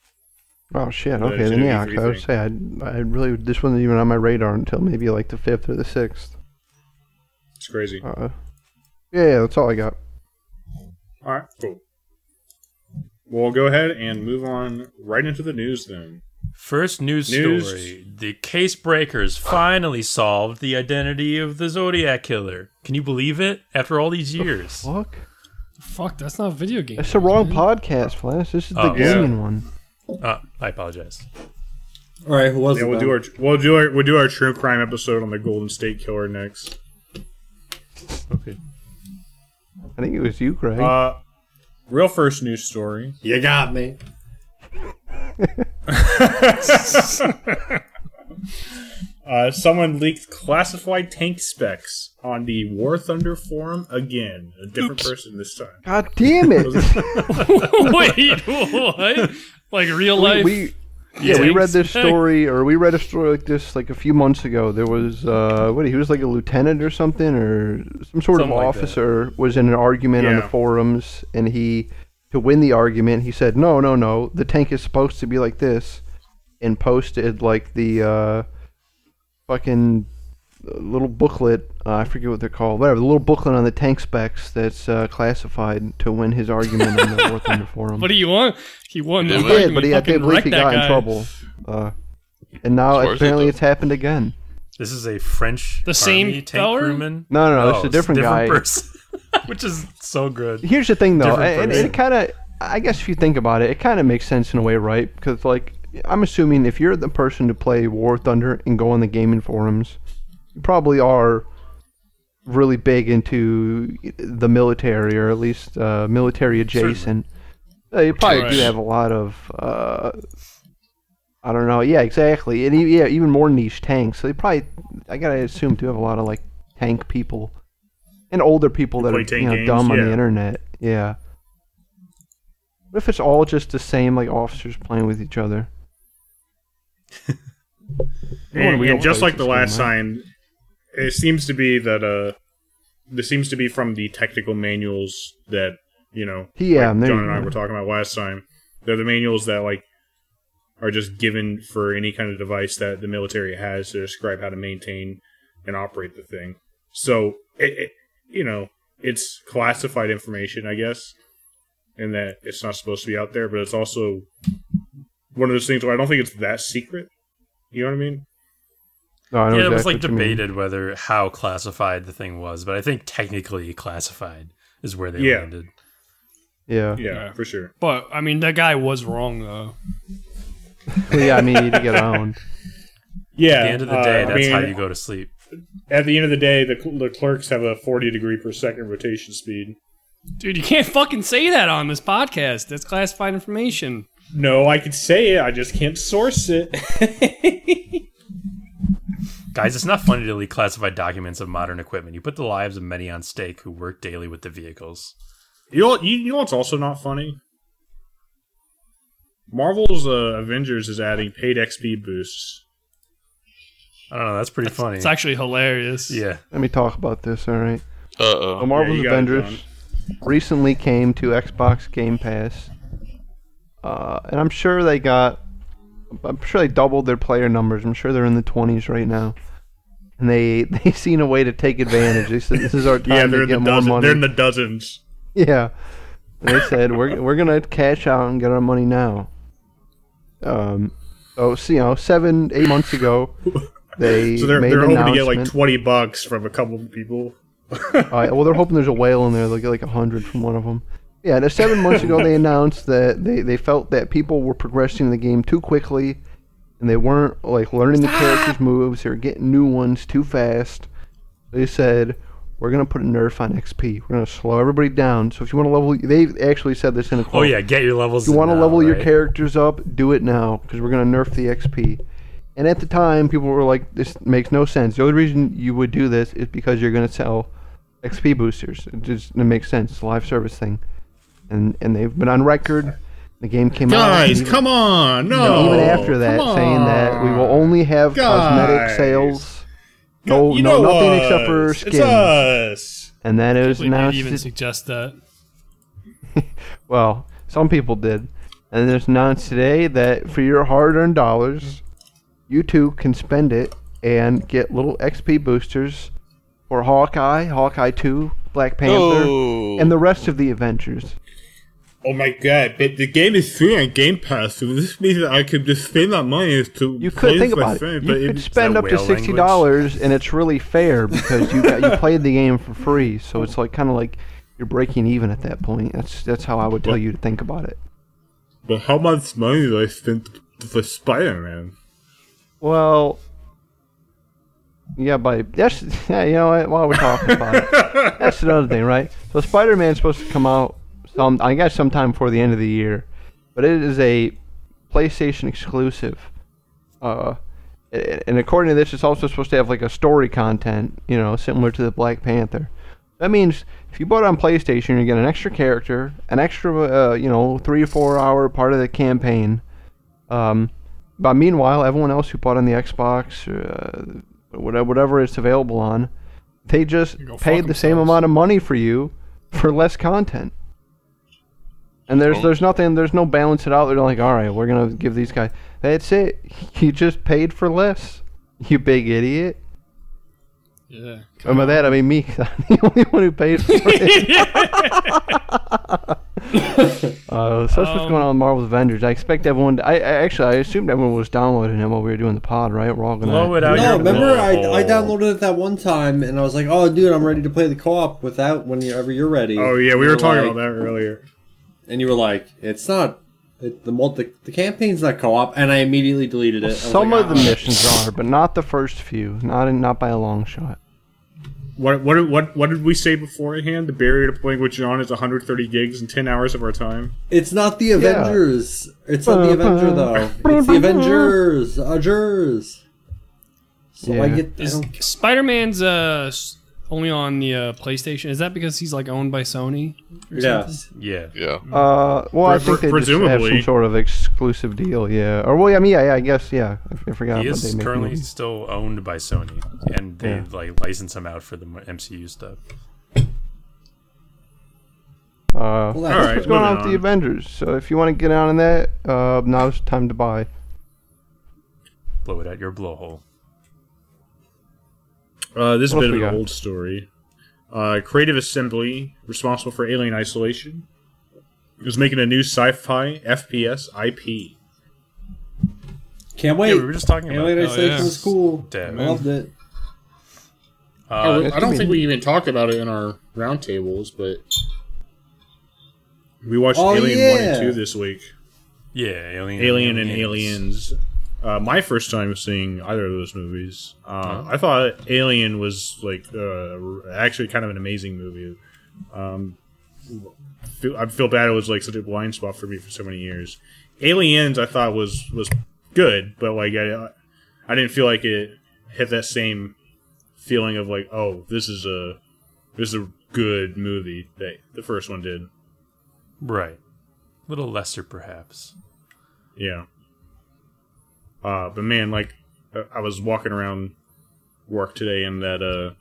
Oh shit! The Okay, then yeah, E3 'cause I would say I I really this wasn't even on my radar until maybe like the fifth or the sixth. It's crazy. Uh, yeah, yeah, that's all I got. All right, cool. We'll go ahead and move on right into the news then. First news, News. story: The case breakers finally solved the identity of the Zodiac killer. Can you believe it? After all these years, Fuck, Fuck, that's not a video game. that's the wrong podcast, Flask. This is the Oh, yeah. gaming one. Uh, I apologize. All right, who was Yeah, it? we'll then? do our we'll do our we'll do our true crime episode on the Golden State Killer next. Okay. I think it was you, Greg. Uh, real first news story. You got me. *laughs* Uh, someone leaked classified tank specs on the War Thunder forum again. A different person this time. God damn it! *laughs* *laughs* Wait, what? Like real life? we yeah, we read this *laughs* story, or we read a story like this like a few months ago. There was uh, what he was like a lieutenant or something, or some sort Something of like officer was in an argument on the forums, and he to win the argument, he said, "No, no, no, the tank is supposed to be like this," and posted like the uh, fucking little booklet. Uh, I forget what they're called. Whatever, the little booklet on the tank specs that's uh, classified to win his argument on the War Thunder *laughs* forum. What do you want? He won. He the did, He did, argument, but he, I can't believe he that got in trouble. Uh, and now It's worth it, apparently it's happened again. This is a French The same army tank feller? crewman. No, no, no, Oh, it's a different, guy. person, *laughs* which is so good. Here's the thing, though, Different and, and it kind of, I guess if you think about it, it kind of makes sense in a way, right? Because like, I'm assuming if you're the person to play War Thunder and go on the gaming forums, you probably are really big into the military, or at least uh, military adjacent. Uh, you probably do have a lot of. Uh, I don't know. Yeah, exactly. And e- yeah, even more niche tanks. So they probably, I gotta assume, do have a lot of like tank people and older people that play are you know games, dumb on the internet. Yeah. What if it's all just the same like officers playing with each other? *laughs* And, and just like the last game, time, it seems to be that uh, this seems to be from the technical manuals that you know. Yeah, like John and I were talking about last time. They're the manuals that like are just given for any kind of device that the military has to describe how to maintain and operate the thing. So it, it you know, it's classified information, I guess, and that it's not supposed to be out there. But it's also one of those things where I don't think it's that secret. You know what I mean? No, I know Yeah, it was like what you mean. debated whether how classified the thing was, but I think technically classified is where they Yeah. landed. Yeah. Yeah, Yeah. for sure. But I mean, that guy was wrong though. *laughs* Well, yeah, I mean, you need to get owned. Yeah. At the end of the uh, day, I that's how you go to sleep. at the end of the day, the, cl- Leclercs have a 40 degree per second rotation speed. Dude, you can't fucking say that on this podcast. That's classified information. No, I could say it, I just can't source it. *laughs* Guys, it's not funny to leak classified documents of modern equipment. You put the lives of many on stake who work daily with the vehicles. You know, you, you know what's also not funny? Marvel's uh, Avengers is adding paid XP boosts. I don't know. That's pretty funny. It's actually hilarious. yeah. Let me talk about this. All right. Uh So oh. Marvel's you got it, Avengers recently came to Xbox Game Pass, uh, and I'm sure they got. I'm sure they doubled their player numbers. I'm sure they're in the 20s right now, and they *laughs* they seen a way to take advantage. They said this is our *laughs* time Yeah, to they're in get the more dozen. money. They're in the dozens. Yeah. And they said we're *laughs* we're gonna cash out and get our money now. Um, so, you know, seven eight months ago, they So they're, made they're an hoping to get like 20 bucks from a couple of people. Uh, well, they're hoping there's a whale in there. They'll get like a hundred from one of them. Yeah, and seven months ago they announced that they, they felt that people were progressing the game too quickly, and they weren't like learning the characters' moves. They were getting new ones too fast. They said we're gonna put a nerf on XP. We're gonna slow everybody down. So if you want to level, they actually said this in a oh, quote. Oh yeah, get your levels. If you want to level your characters up, do it now because we're going to nerf the XP. And at the time, people were like, "This makes no sense." The only reason you would do this is because you're going to sell XP boosters. It just it makes sense. It's a live service thing, and and they've been on record. The game came out. Guys, even- come on! No, Even after that, saying that we will only have cosmetic sales. No, You no, know nothing except for us. skins. It's us. And then it was announced. even that- suggest that. *laughs* Well, some people did. And it's announced today that for your hard earned dollars, you too can spend it and get little XP boosters for Hawkeye, Hawkeye 2, Black Panther, Oh. and the oh. rest of the Avengers. Oh my god, but the game is free on Game Pass, so this means that I could just spend that money to You play could think with my about it. You could spend up to sixty dollars, and it's really fair because you got you played the game for free. So it's like kind of like you're breaking even at that point. That's that's how I would tell you to think about it. but how much money do I spend for Spider-Man? Well, yeah, but that's *laughs* yeah. You know what? While we're talking about it, that's another thing, right? So Spider-Man's supposed to come out some, I guess, sometime before the end of the year, but it is a PlayStation exclusive. Uh, and according to this, it's also supposed to have like a story content, you know, similar to the Black Panther. That means if you bought it on PlayStation, you get an extra character, an extra, uh, you know, three or four hour part of the campaign. Um, but meanwhile, everyone else who bought on the Xbox, uh, whatever, whatever it's available on, they just paid the same amount of money for you for less content. And there's there's nothing there's no balance it out. They're like, all right, we're gonna give these guys. That's it. You just paid for less. You big idiot. Yeah. And by that I mean me. I'm *laughs* the only one who paid for it. *laughs* uh, so that's what's Um, going on with Marvel's Avengers. I expect everyone. To, I, I actually I assumed everyone was downloading it while we were doing the pod. Right? We're all gonna. Blow it out No, your remember I. I downloaded it that one time and I was like, oh, dude, I'm ready to play the co-op without whenever you're ready. Oh yeah, we You were talking like- about that earlier. And you were like, it's not. It, the, multi, the campaign's not co-op, and I immediately deleted it. I was Some like, of the "Ah." missions are, but not the first few. Not in, not by a long shot. What what what what did we say beforehand? The barrier to playing with John is 130 gigs and 10 hours of our time. It's not the Avengers. It's not the Avenger though. It's the Avengers. Avengers. So I get. I Is don't- Spider Man's uh, s- only on the uh, PlayStation? Is that because he's like owned by Sony? Yeah. something? Yeah. Yeah. Uh, well, I think they just have some sort of exclusive deal. Yeah. Or well, I mean, yeah, yeah I guess, yeah. I, I forgot. He but is they make currently movies. still owned by Sony, and they Yeah. like license him out for the MCU stuff. Uh, Well, that's that's- Alright, what's going on moving with the. Avengers. So if you want to get on in that, uh, now's time to buy. Blow it out your blowhole. Uh, this is a bit of an got? old story. Uh, Creative Assembly, responsible for Alien Isolation, is making a new sci-fi FPS IP. Can't wait. Yeah, we were just talking about Alien that. Isolation yeah. was cool. Damn. I loved it. Uh, I don't think we even talked about it in our roundtables, but we watched Oh, Alien One and Two this week. yeah, Alien, Alien and Aliens. Uh, my first time seeing either of those movies. Uh, I thought Alien was like uh, actually kind of an amazing movie. Um, I feel bad it was like such a blind spot for me for so many years. Aliens, I thought was was good, but like I, I didn't feel like it hit that same feeling of like, oh, this is a this is a good movie that the first one did. Right. A little lesser, perhaps. Yeah. Uh, but man, like uh, I was walking around work today, and that uh,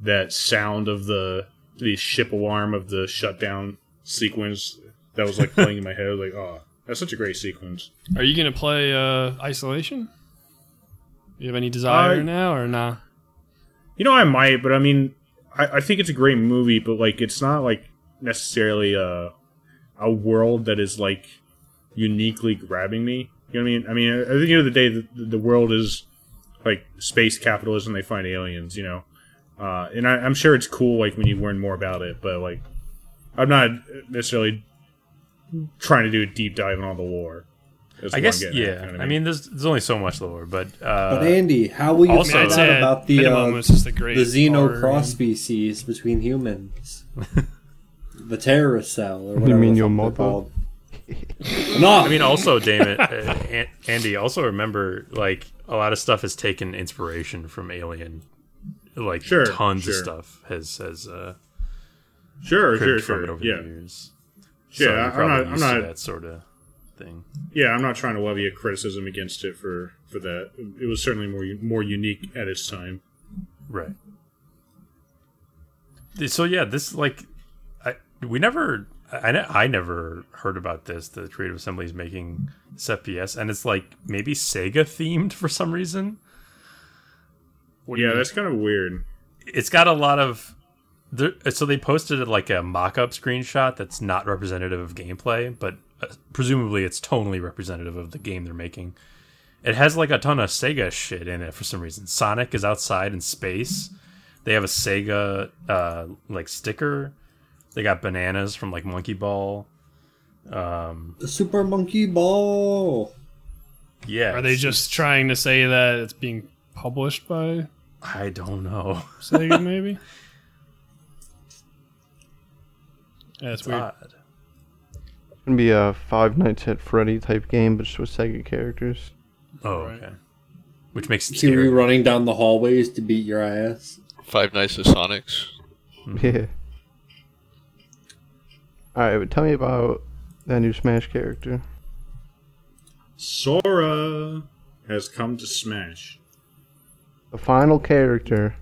that sound of the the ship alarm of the shutdown sequence that was like playing in my head. Was like, oh, that's such a great sequence. Are you gonna play uh, Isolation? You have any desire Uh, now or nah? You know, I might, but I mean, I, I think it's a great movie, but like, it's not like necessarily a a world that is like uniquely grabbing me. You know what I mean? I mean, at the end of the day, the, the world is like space capitalism. They find aliens, you know, uh, and I, I'm sure it's cool like when you learn more about it. But like, I'm not necessarily trying to do a deep dive on all the lore. I guess, getting at, yeah. you know what I mean, there's, there's only so much lore, but, uh, But Andy, how will you also- find out about the minimum uh, it's just a great the xeno horror cross species between humans? *laughs* the terrorist cell, or whatever. You mean your mother? called. *laughs* no, I mean, also, Damon, *laughs* uh, Andy, also remember, like, a lot of stuff has taken inspiration from Alien. Like, Sure, tons sure. of stuff has, has, uh, Sure, sure, from sure. it over Yeah, the years. Yeah, so I'm not- I'm not- that sort of thing. yeah. I'm not trying to levy a criticism against it for for that. It was certainly more more unique at its time. Right. So yeah, this like, I we never, I I never heard about this. The Creative Assembly is making this FPS, and it's like maybe Sega themed for some reason. yeah, that's kind of weird. It's got a lot of. So they posted like a mock-up screenshot that's not representative of gameplay, but uh, presumably it's totally representative of the game they're making. It has like a ton of Sega shit in it for some reason. Sonic is outside in space. They have a Sega uh, like sticker. They got bananas from like Monkey Ball. Um, the Super Monkey Ball. yeah, Are they just trying to say that it's being published by I don't know. Sega, *laughs* maybe? Yeah, it's It's weird. odd. It's gonna be a Five Nights at Freddy type game, but just with Sega characters. Oh, Right. okay. Which makes it See you running down the hallways to beat your ass. Five Nights at Sonic's. *laughs* Yeah. All right, but tell me about that new Smash character. Sora has come to Smash, The final character.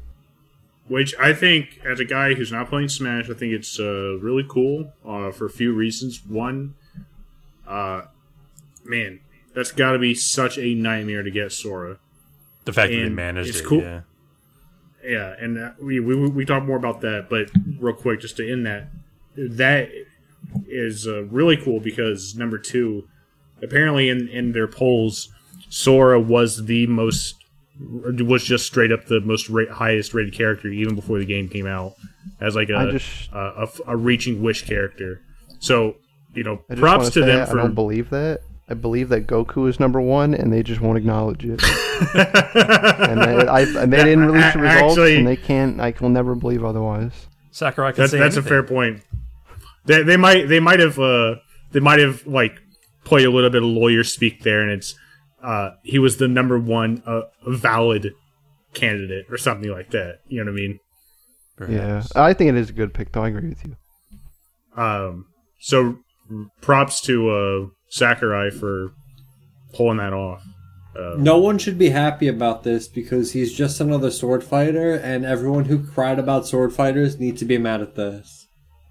which I think, as a guy who's not playing Smash, I think it's uh, really cool uh, for a few reasons. One, uh, man, that's got to be such a nightmare to get Sora. the fact that they managed it's it. cool. Yeah. Yeah, and uh, we, we we talk more about that, but real quick, just to end that, that is uh, really cool because number two, apparently in in their polls, Sora was the most was just straight up the most ra- highest rated character even before the game came out as like a I just- a, a, a reaching wish character. So you know, I props wanna to say them I for don't believe that. I believe that Goku is number one, and they just won't acknowledge it. *laughs* and they, I, and they didn't release the results, actually- and they can't. I will never believe otherwise. Sakurai can That's say that's a fair point. They they might they might have uh they might have like played a little bit of lawyer speak there, and it's uh he was the number one uh, valid candidate or something like that. You know what I mean? Yeah, I think it is a good pick. Though I agree with you. Um, so props to uh Sakurai for pulling that off. Uh, No one should be happy about this because he's just another sword fighter, and everyone who cried about sword fighters needs to be mad at this.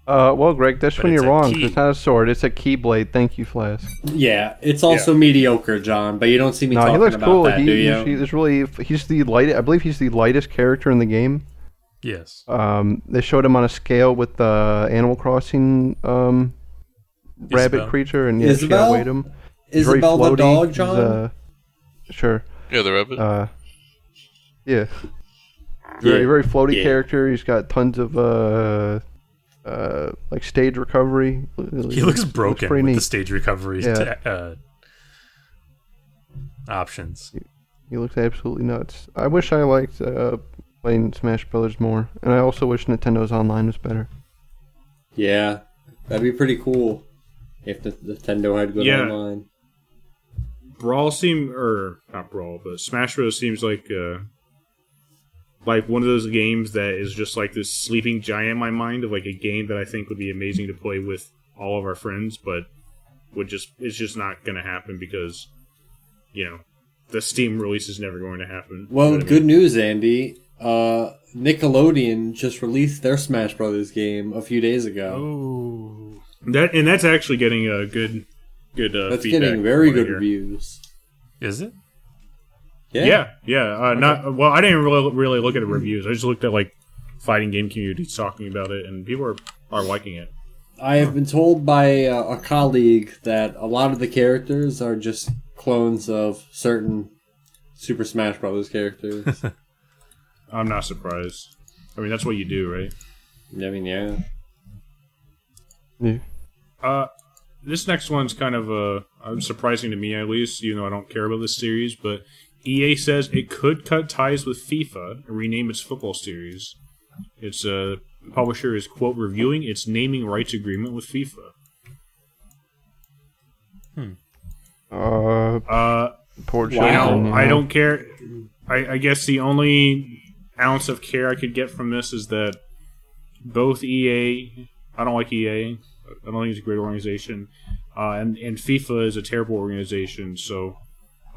Uh, well, Greg, that's But when it's you're a wrong. 'cause key. It's not a sword; it's a keyblade. Thank you, Flask. Yeah, it's also mediocre, John, but you don't see me No, he talking looks about cool. that, he, do he's, you? he's really he's the light. I believe he's the lightest character in the game. Yes. Um, they showed him on a scale with the Animal Crossing um, rabbit Isabelle. creature, and yeah, she Isabelle? outweighed him. He's very Isabelle the floaty. dog, He's, John? uh, sure. Yeah, the rabbit. Uh, yeah. Very Yeah. very floaty Yeah. character. He's got tons of uh, uh, like stage recovery. He looks broken pretty with neat. the stage recovery. Yeah. ta- uh, options. He looks absolutely nuts. I wish I liked uh, playing Smash Brothers more, and I also wish Nintendo's online was better. Yeah, that'd be pretty cool if the Nintendo had good Yeah. online. Brawl seem or not Brawl, but Smash Bros seems like uh like one of those games that is just like this sleeping giant in my mind of like a game that I think would be amazing to play with all of our friends, but would just it's just not going to happen because you know the Steam release is never going to happen. Well, You know what I good mean? news, Andy. Uh, Nickelodeon just released their Smash Brothers game a few days ago. Oh, that and that's actually getting a good good uh, That's feedback getting very from what I good hear. reviews. is it? Yeah, yeah. Uh, Not well. I didn't really really look at the reviews. I just looked at like fighting game communities talking about it, and people are are liking it. I have been told by uh, a colleague that a lot of the characters are just clones of certain Super Smash Brothers characters. *laughs* I'm not surprised. I mean, that's what you do, right? I mean, yeah. Yeah. Uh, this next one's kind of uh, uh, surprising to me, at least. You know, I don't care about this series, but EA says it could cut ties with FIFA and rename its football series. Its uh, publisher is quote reviewing its naming rights agreement with FIFA. Uh, Uh, poor Wow. You know, children, I don't care. I, I guess the only ounce of care I could get from this is that both EA, I don't like EA. I don't think it's a great organization, uh, and and FIFA is a terrible organization. So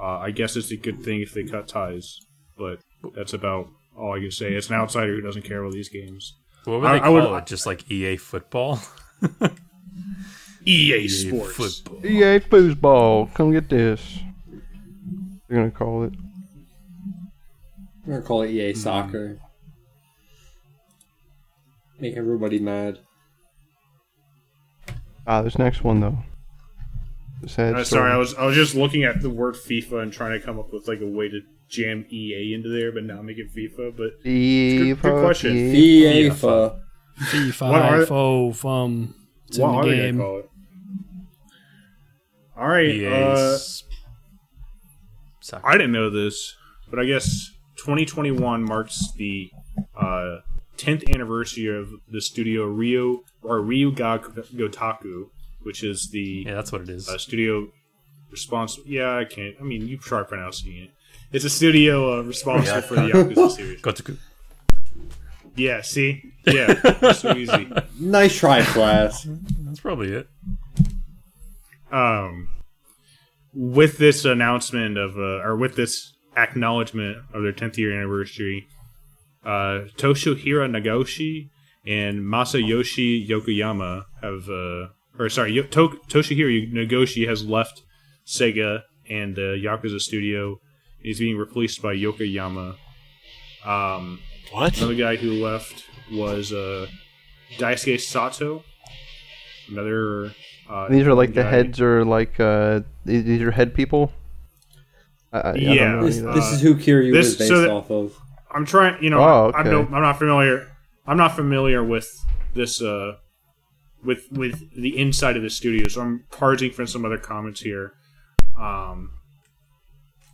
uh, I guess it's a good thing if they cut ties. But that's about all I can say. It's an outsider who doesn't care about these games. What would I- they I call would- it? Just like EA football? EA EA Sports. football. EA foosball, come get this. They're gonna call it. We're gonna call it EA Soccer. Make everybody mad. Ah, this next one though. The sad Uh, story. sorry, I was I was just looking at the word FIFA and trying to come up with like a way to jam EA into there, but not make it FIFA. But FIFA, good question. EA FIFA. for What are- FIFA, FO, from it's in what the are game. gonna call it? All right, EA uh. I didn't know this, but I guess 2021 marks the uh, 10th anniversary of the studio Rio or Ryu ga Gotaku, which is the yeah, that's what it is. uh, studio responsible. Yeah, I can't. I mean, you try pronouncing it. It's a studio uh, responsible for the Yakuza *laughs* series. Gotoku. Yeah, see, yeah, so easy. *laughs* nice try, class. That's probably it. um, with this announcement of, uh, or with this acknowledgement of their 10th year anniversary, uh, Toshohira Nagoshi and Masayoshi Yokoyama have, uh, or sorry, Yo- to- Toshihiro Nagoshi has left Sega and uh, Yakuza Studio. He's being replaced by Yokoyama. Um, What? Another guy who left was uh, Daisuke Sato. Another. Uh, These are like the heads are like uh these these are head people. I, I, I don't Yeah. know This, this is who Kiryu this- is based so that- off of. I'm trying. You know, Oh, I'm, no, I'm not familiar. I'm not familiar with this. With with the inside of the studio, so I'm parsing from some other comments here. Um,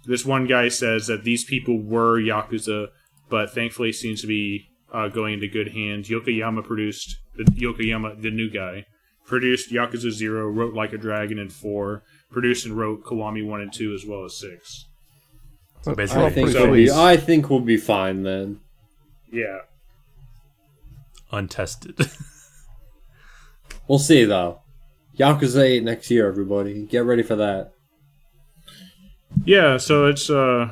this one guy says that these people were yakuza, but thankfully seems to be uh, going into good hands. Yokoyama produced the Yokoyama, the new guy, produced Yakuza Zero, wrote Like a Dragon and Four, produced and wrote Kiwami One and Two as well as Six. So basically, I think pretty we'll be, I think we'll be fine then. Yeah, untested. *laughs* We'll see though. Yakuza 8 next year, everybody. Get ready for that. Yeah, so it's uh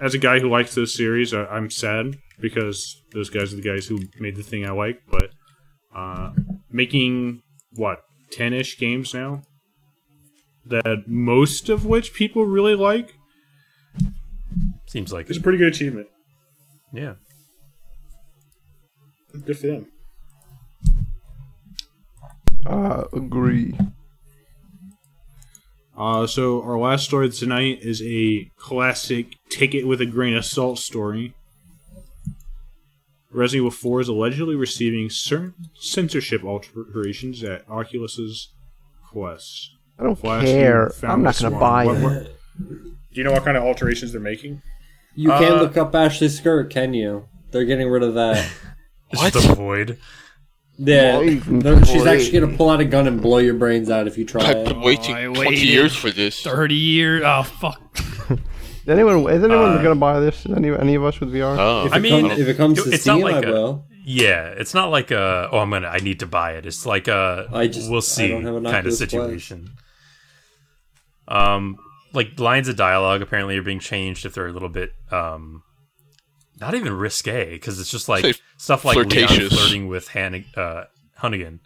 as a guy who likes this series, I, I'm sad because those guys are the guys who made the thing I like, but uh making what, 10ish games now that most of which people really like Seems like it's it. a pretty good achievement. Yeah. Good for them. Uh, agree. Uh, so our last story tonight is a classic take it with a grain of salt story. Resident Evil 4 is allegedly receiving certain censorship alterations at Oculus's Quest. I don't Flask care. I'm not gonna buy What- it. what- Do you know what kind of alterations they're making? You can't Uh, look up Ashley's skirt, can you? They're getting rid of that. *laughs* Just the void. Yeah, Boy, she's boy. actually gonna pull out a gun and blow your brains out if you try I've been it. waiting I 20 waited. years for this. Thirty years. Oh fuck. *laughs* Is anyone is anyone Uh, gonna buy this? Is any any of us with VR? Oh, If I it mean, comes, if it comes to it's not Steam, like I a- will. Yeah, it's not like a oh I'm gonna I need to buy it. It's like a I just- we'll see don't have an kind of Oculus Quest. situation. Um, like lines of dialogue apparently are being changed if they're a little bit um, not even risque because it's just like Say stuff like Leon flirting with Han- uh, Hunnigan.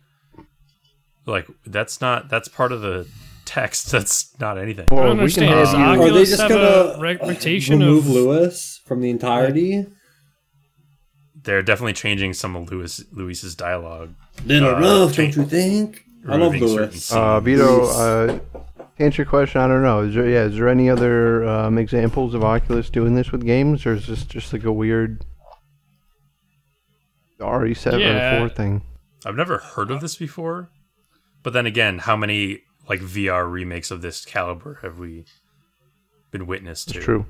Like that's not that's part of the text. *laughs* That's not anything. I don't we can understand. have you- Are they just have gonna a reputation remove of Luis from the entirety? They're definitely changing some of Luis Luis's dialogue. Little Uh, rough, change- don't you think? I love Luis. Uh, scenes. Vito, uh, to answer your question, I don't know. Is there, yeah, is there any other um, examples of Oculus doing this with games, or is this just like a weird RE7 Yeah. 4 thing? I've never heard of this before. But then again, how many like VR remakes of this caliber have we been witness to? It's true.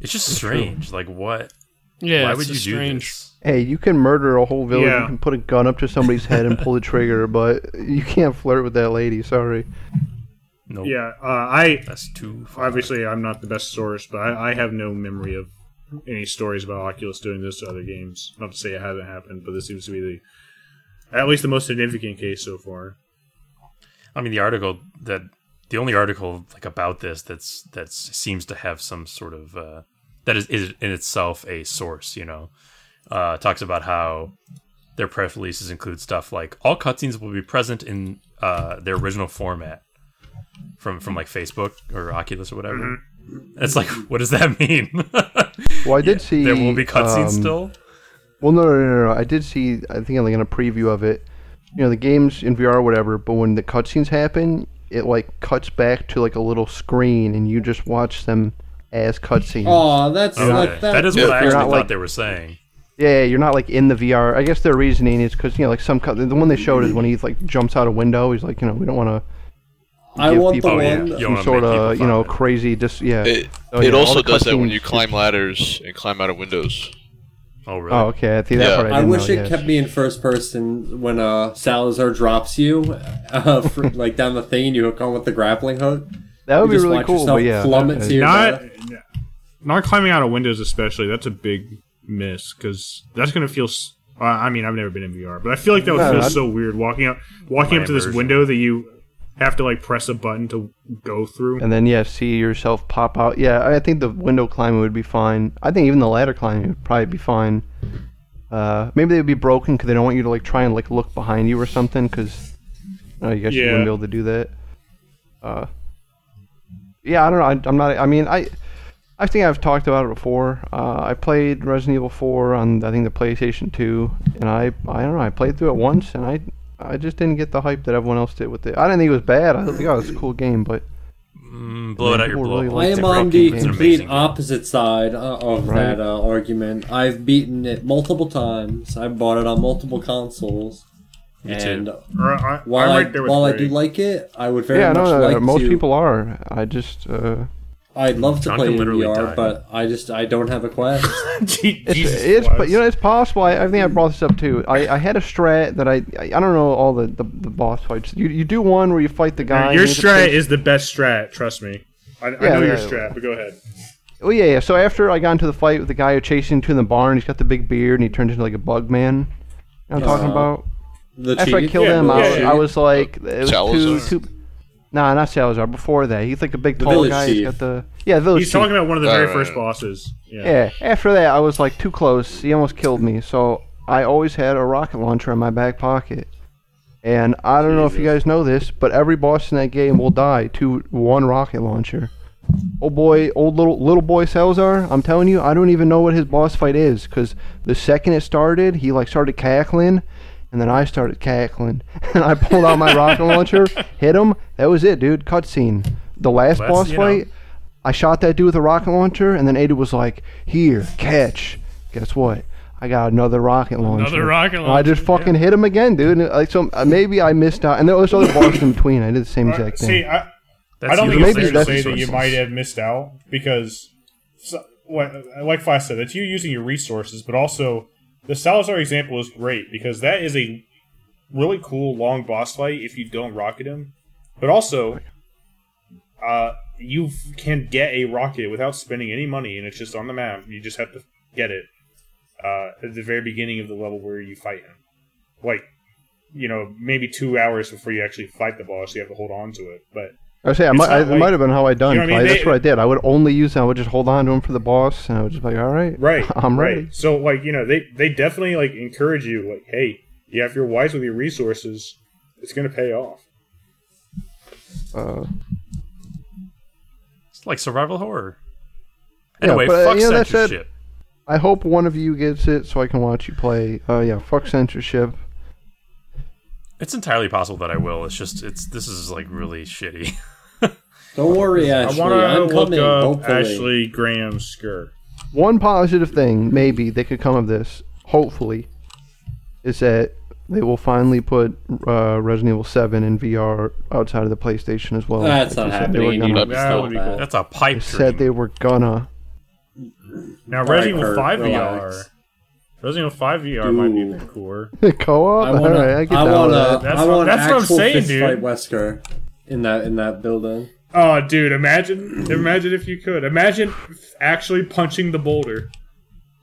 It's just strange. Like what? yeah. Why it's would you just do strange. this? Hey, you can murder a whole village. Yeah. You can put a gun up to somebody's head and pull the *laughs* trigger, but you can't flirt with that lady. Sorry. Nope. Yeah, uh, I That's too far. obviously I'm not the best source, but I, I have no memory of any stories about Oculus doing this to other games. Not to say it hasn't happened, but this seems to be the at least the most significant case so far. I mean, the article that the only article like about this that's that seems to have some sort of uh, that is, is in itself a source. You know, uh, talks about how their press releases include stuff like all cutscenes will be present in uh, their original format from from like Facebook or Oculus or whatever. It's like, *laughs* what does that mean? *laughs* Well, I did see. there will be cutscenes um, still. Well, no, no, no, no. I did see. I think like in a preview of it. You know, the game's in VR or whatever, but when the cutscenes happen, it like cuts back to like a little screen, and you just watch them as cutscenes. Oh, that's Okay. like that. that is Yeah, what I actually thought like- they were saying. Yeah, you're not like in the VR. I guess their reasoning is because you know, like some cut. The one they showed is when he like jumps out a window. He's like, you know, we don't want to I give want the people Oh, yeah. one. Some wanna sort make people of you know find crazy. Just yeah. It, it yeah, all also the does that when cutscenes- you climb ladders and climb out of windows. Oh, really? Oh, okay. I see that Yeah. part. I, I didn't wish know, it yes. kept me in first person when uh, Salazar drops you, *laughs* uh, for, like down the thing, and you hook on with the grappling hook. That would You be just really watch cool. yourself But yeah, plummet to your Not not climbing out of windows, especially. That's a big miss because that's gonna feel. Uh, I mean, I've never been in VR, but I feel like that would No, feel I'd- so weird walking up, walking up to this immersion. window that you have to like press a button to go through. and then yeah, see yourself pop out. Yeah, I think the window climbing would be fine. I think even the ladder climbing would probably be fine. Uh, maybe they'd be broken because they don't want you to like try and like look behind you or something. Because I guess you Yeah. wouldn't be able to do that. Uh, yeah, I don't know. I, I'm not. I mean, I. I think I've talked about it before. Uh, I played Resident Evil 4 on I think the PlayStation 2, and I I don't know. I played through it once, and I I just didn't get the hype that everyone else did with it. I didn't think it was bad. I think oh, it was a cool game, but Mm, blow it out your blow. really I am on the game. It's an complete opposite side uh, of Right. that uh, argument. I've beaten it multiple times. I've bought it on multiple consoles. Me too. and Or I, while, I'm I, there with while I do like it, I would very yeah, much no, no, like most to. people are. I just uh, I'd love to John play can in VR, die. but I just I don't have a quest. *laughs* Je- it's, it's but you know it's possible. I, I think I brought this up too. I, I had a strat that I I, I don't know all the, the, the boss fights. You you do one where you fight the guy. your and you have to strat is the best strat. Trust me. I, I Yeah, know your yeah. strat, but go ahead. Oh yeah, yeah. So after I got into the fight with the guy who chased into the barn, he's got the big beard and he turns into like a bug man. You know what I'm talking Uh, about? The After I killed Yeah, him, I, yeah, was. I was like, it was Salazar. too, too. Nah, not Salazar. Before that, he's like a big The tall village guy. He's chief. got the yeah, the village He's chief. talking about one of the Right, very right, first bosses. Yeah. Yeah, after that, I was like too close. He almost killed me. So I always had a rocket launcher in my back pocket. And I don't know if you guys know this, but every boss in that game will die to one rocket launcher. Oh boy, old little little boy Salazar, I'm telling you, I don't even know what his boss fight is because the second it started, he like started cackling, and then I started cackling, *laughs* and I pulled out my rocket launcher, hit him. That was it, dude. Cutscene. The last Well, boss you know- fight, I shot that dude with a rocket launcher, and then Ada was like, "Here, catch." Guess what? I got another rocket launcher. Another rocket And I just launcher, fucking hit him again, dude. And, like so, uh, maybe I missed out, and there was other bosses in between. I did the same exact see, thing. I, That's I don't think usually it's fair to say that you might have missed out because, so, what, like Flask said, that's you using your resources, but also the Salazar example is great because that is a really cool long boss fight if you don't rocket him, but also, uh, you can get a rocket without spending any money, and it's just on the map. You just have to get it uh, at the very beginning of the level where you fight him, like. You know, maybe two hours before you actually fight the boss, you have to hold on to it. But I say, I might, I, not it like- might have been how I done. You know what I mean? That's They- what I did. I would only use. them. I would just hold on to them for the boss, and I would just be like, all right, right *laughs* I'm right. ready. so like you know they they definitely like encourage you like hey yeah if you're wise with your resources it's gonna pay off Uh, It's like survival horror. Yeah, Anyway, but, uh, fuck you know, that said- censorship. I hope one of you gets it so I can watch you play. Uh, yeah, fuck censorship. It's entirely possible that I will. It's just it's this is like really shitty. *laughs* Don't worry, Ashley. i want to I'm look coming. up hopefully. ashley graham's skirt One positive thing, maybe, that could come of this, hopefully, is that they will finally put uh, Resident Evil 7 in VR outside of the PlayStation as well. That's Like not they said they were happening. Gonna- That would be that. cool. That's a pipe They dream. said they were gonna. now resident evil Kurt, 5 relax. vr resident evil 5 vr might be a Dude. bit cooler *laughs* Co-op? I want to. Alright, I get I down want with to. That's I what- that's what I'm actual saying, fist dude. fight Wesker in that in that building. oh dude imagine imagine if you could imagine actually punching the boulder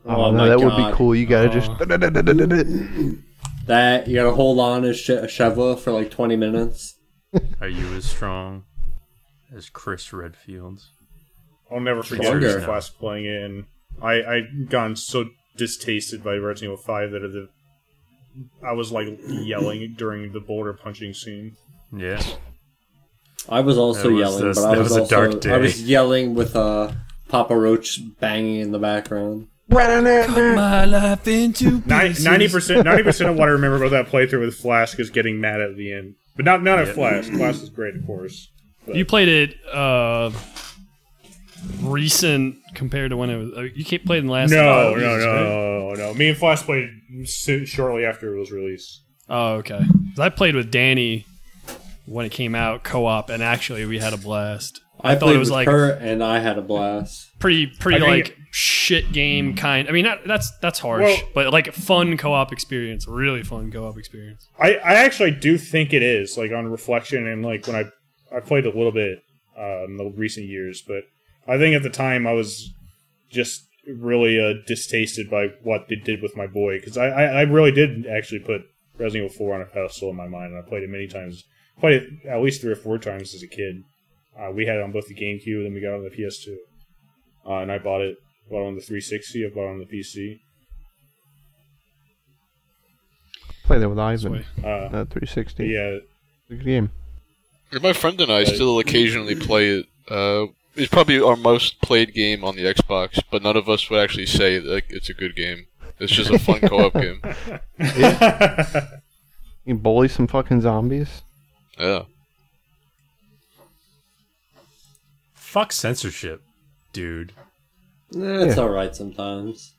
Oh, Oh no, my that would be cool. You gotta just. Oh. *laughs* That you gotta hold on to sh- Sheva for like twenty minutes. *laughs* Are you as strong as Chris Redfield's? i'll never forget Stronger. this class playing it and i i gotten so distasted by resident evil 5 that the I was like yelling during the boulder punching scene. Yeah. I was also was- yelling, that's- but I that was, was a also dark I was *laughs* yelling with uh, Papa Roach banging in the background. My life into Ninety percent, ninety percent of what I remember about that playthrough with Flask is getting mad at the end, but not not at Flask. Flask is great, of course. You played it uh, recent compared to when it was. Uh, you can't play in the last. No, oh, no, Jesus Christ. no, no. Me and Flask played so- shortly after it was released. Oh, okay. I played with Danny when it came out co-op, and actually we had a blast. I, thought it was with like her, and I had a blast. pretty, pretty I think- like shit game kind. I mean, not, that's that's harsh, Well- but like fun co-op experience, really fun co-op experience. I, I actually do think it is like on reflection and like when I I played a little bit uh, in the recent years, but I think at the time I was just really uh, distasted by what they did with my boy because I, I I really did actually put Resident Evil 4 on a pedestal in my mind and I played it many times. Played it at least three or four times as a kid. Uh, we had it on both the GameCube and then we got it on the PS2, uh, and I bought it bought it on the 360. I bought it on the PC. Play that with Ivan. Uh, Uh, 360. yeah, Good game. My friend and I still occasionally play it. It's probably our most played game on the Xbox, but none of us would actually say like it's a good game. It's just a fun co-op *laughs* game. *laughs* You bully some fucking zombies. Yeah. Fuck censorship, dude. Eh, it's Yeah. all right sometimes.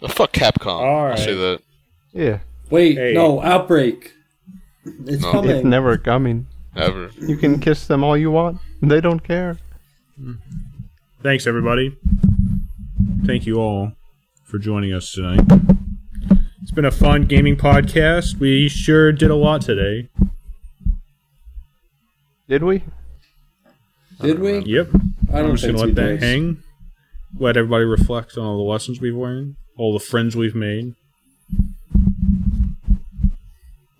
Uh, fuck Capcom. All I'll say right. that. Yeah. Wait, Hey. no, outbreak. It's No. It's coming. never coming. Ever. You can kiss them all you want. They don't care. Thanks, everybody. Thank you all for joining us tonight. It's been a fun gaming podcast. We sure did a lot today. Did we? Did we? Yep. I I'm don't just think gonna we let that did. hang. Let everybody reflect on all the lessons we've learned, all the friends we've made.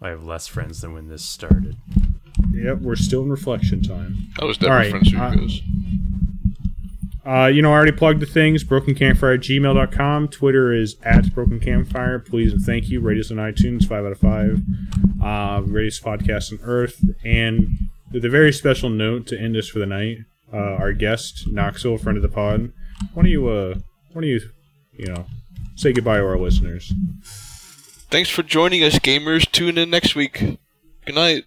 I have less friends than when this started. Yep, we're still in reflection time. I was All never right, friends with uh, you guys. Uh, you know, I already plugged the things. BrokenCampfire at gmail.com. Twitter is at Broken Campfire. Please and thank you. Rate us on iTunes, 5 out of 5. Uh, podcast on Earth. And with a very special note to end us for the night, uh, our guest, Knoxville, friend of the pod. Why don't you, uh, why don't you, you know, say goodbye to our listeners? Thanks for joining us, gamers. Tune in next week. Good night.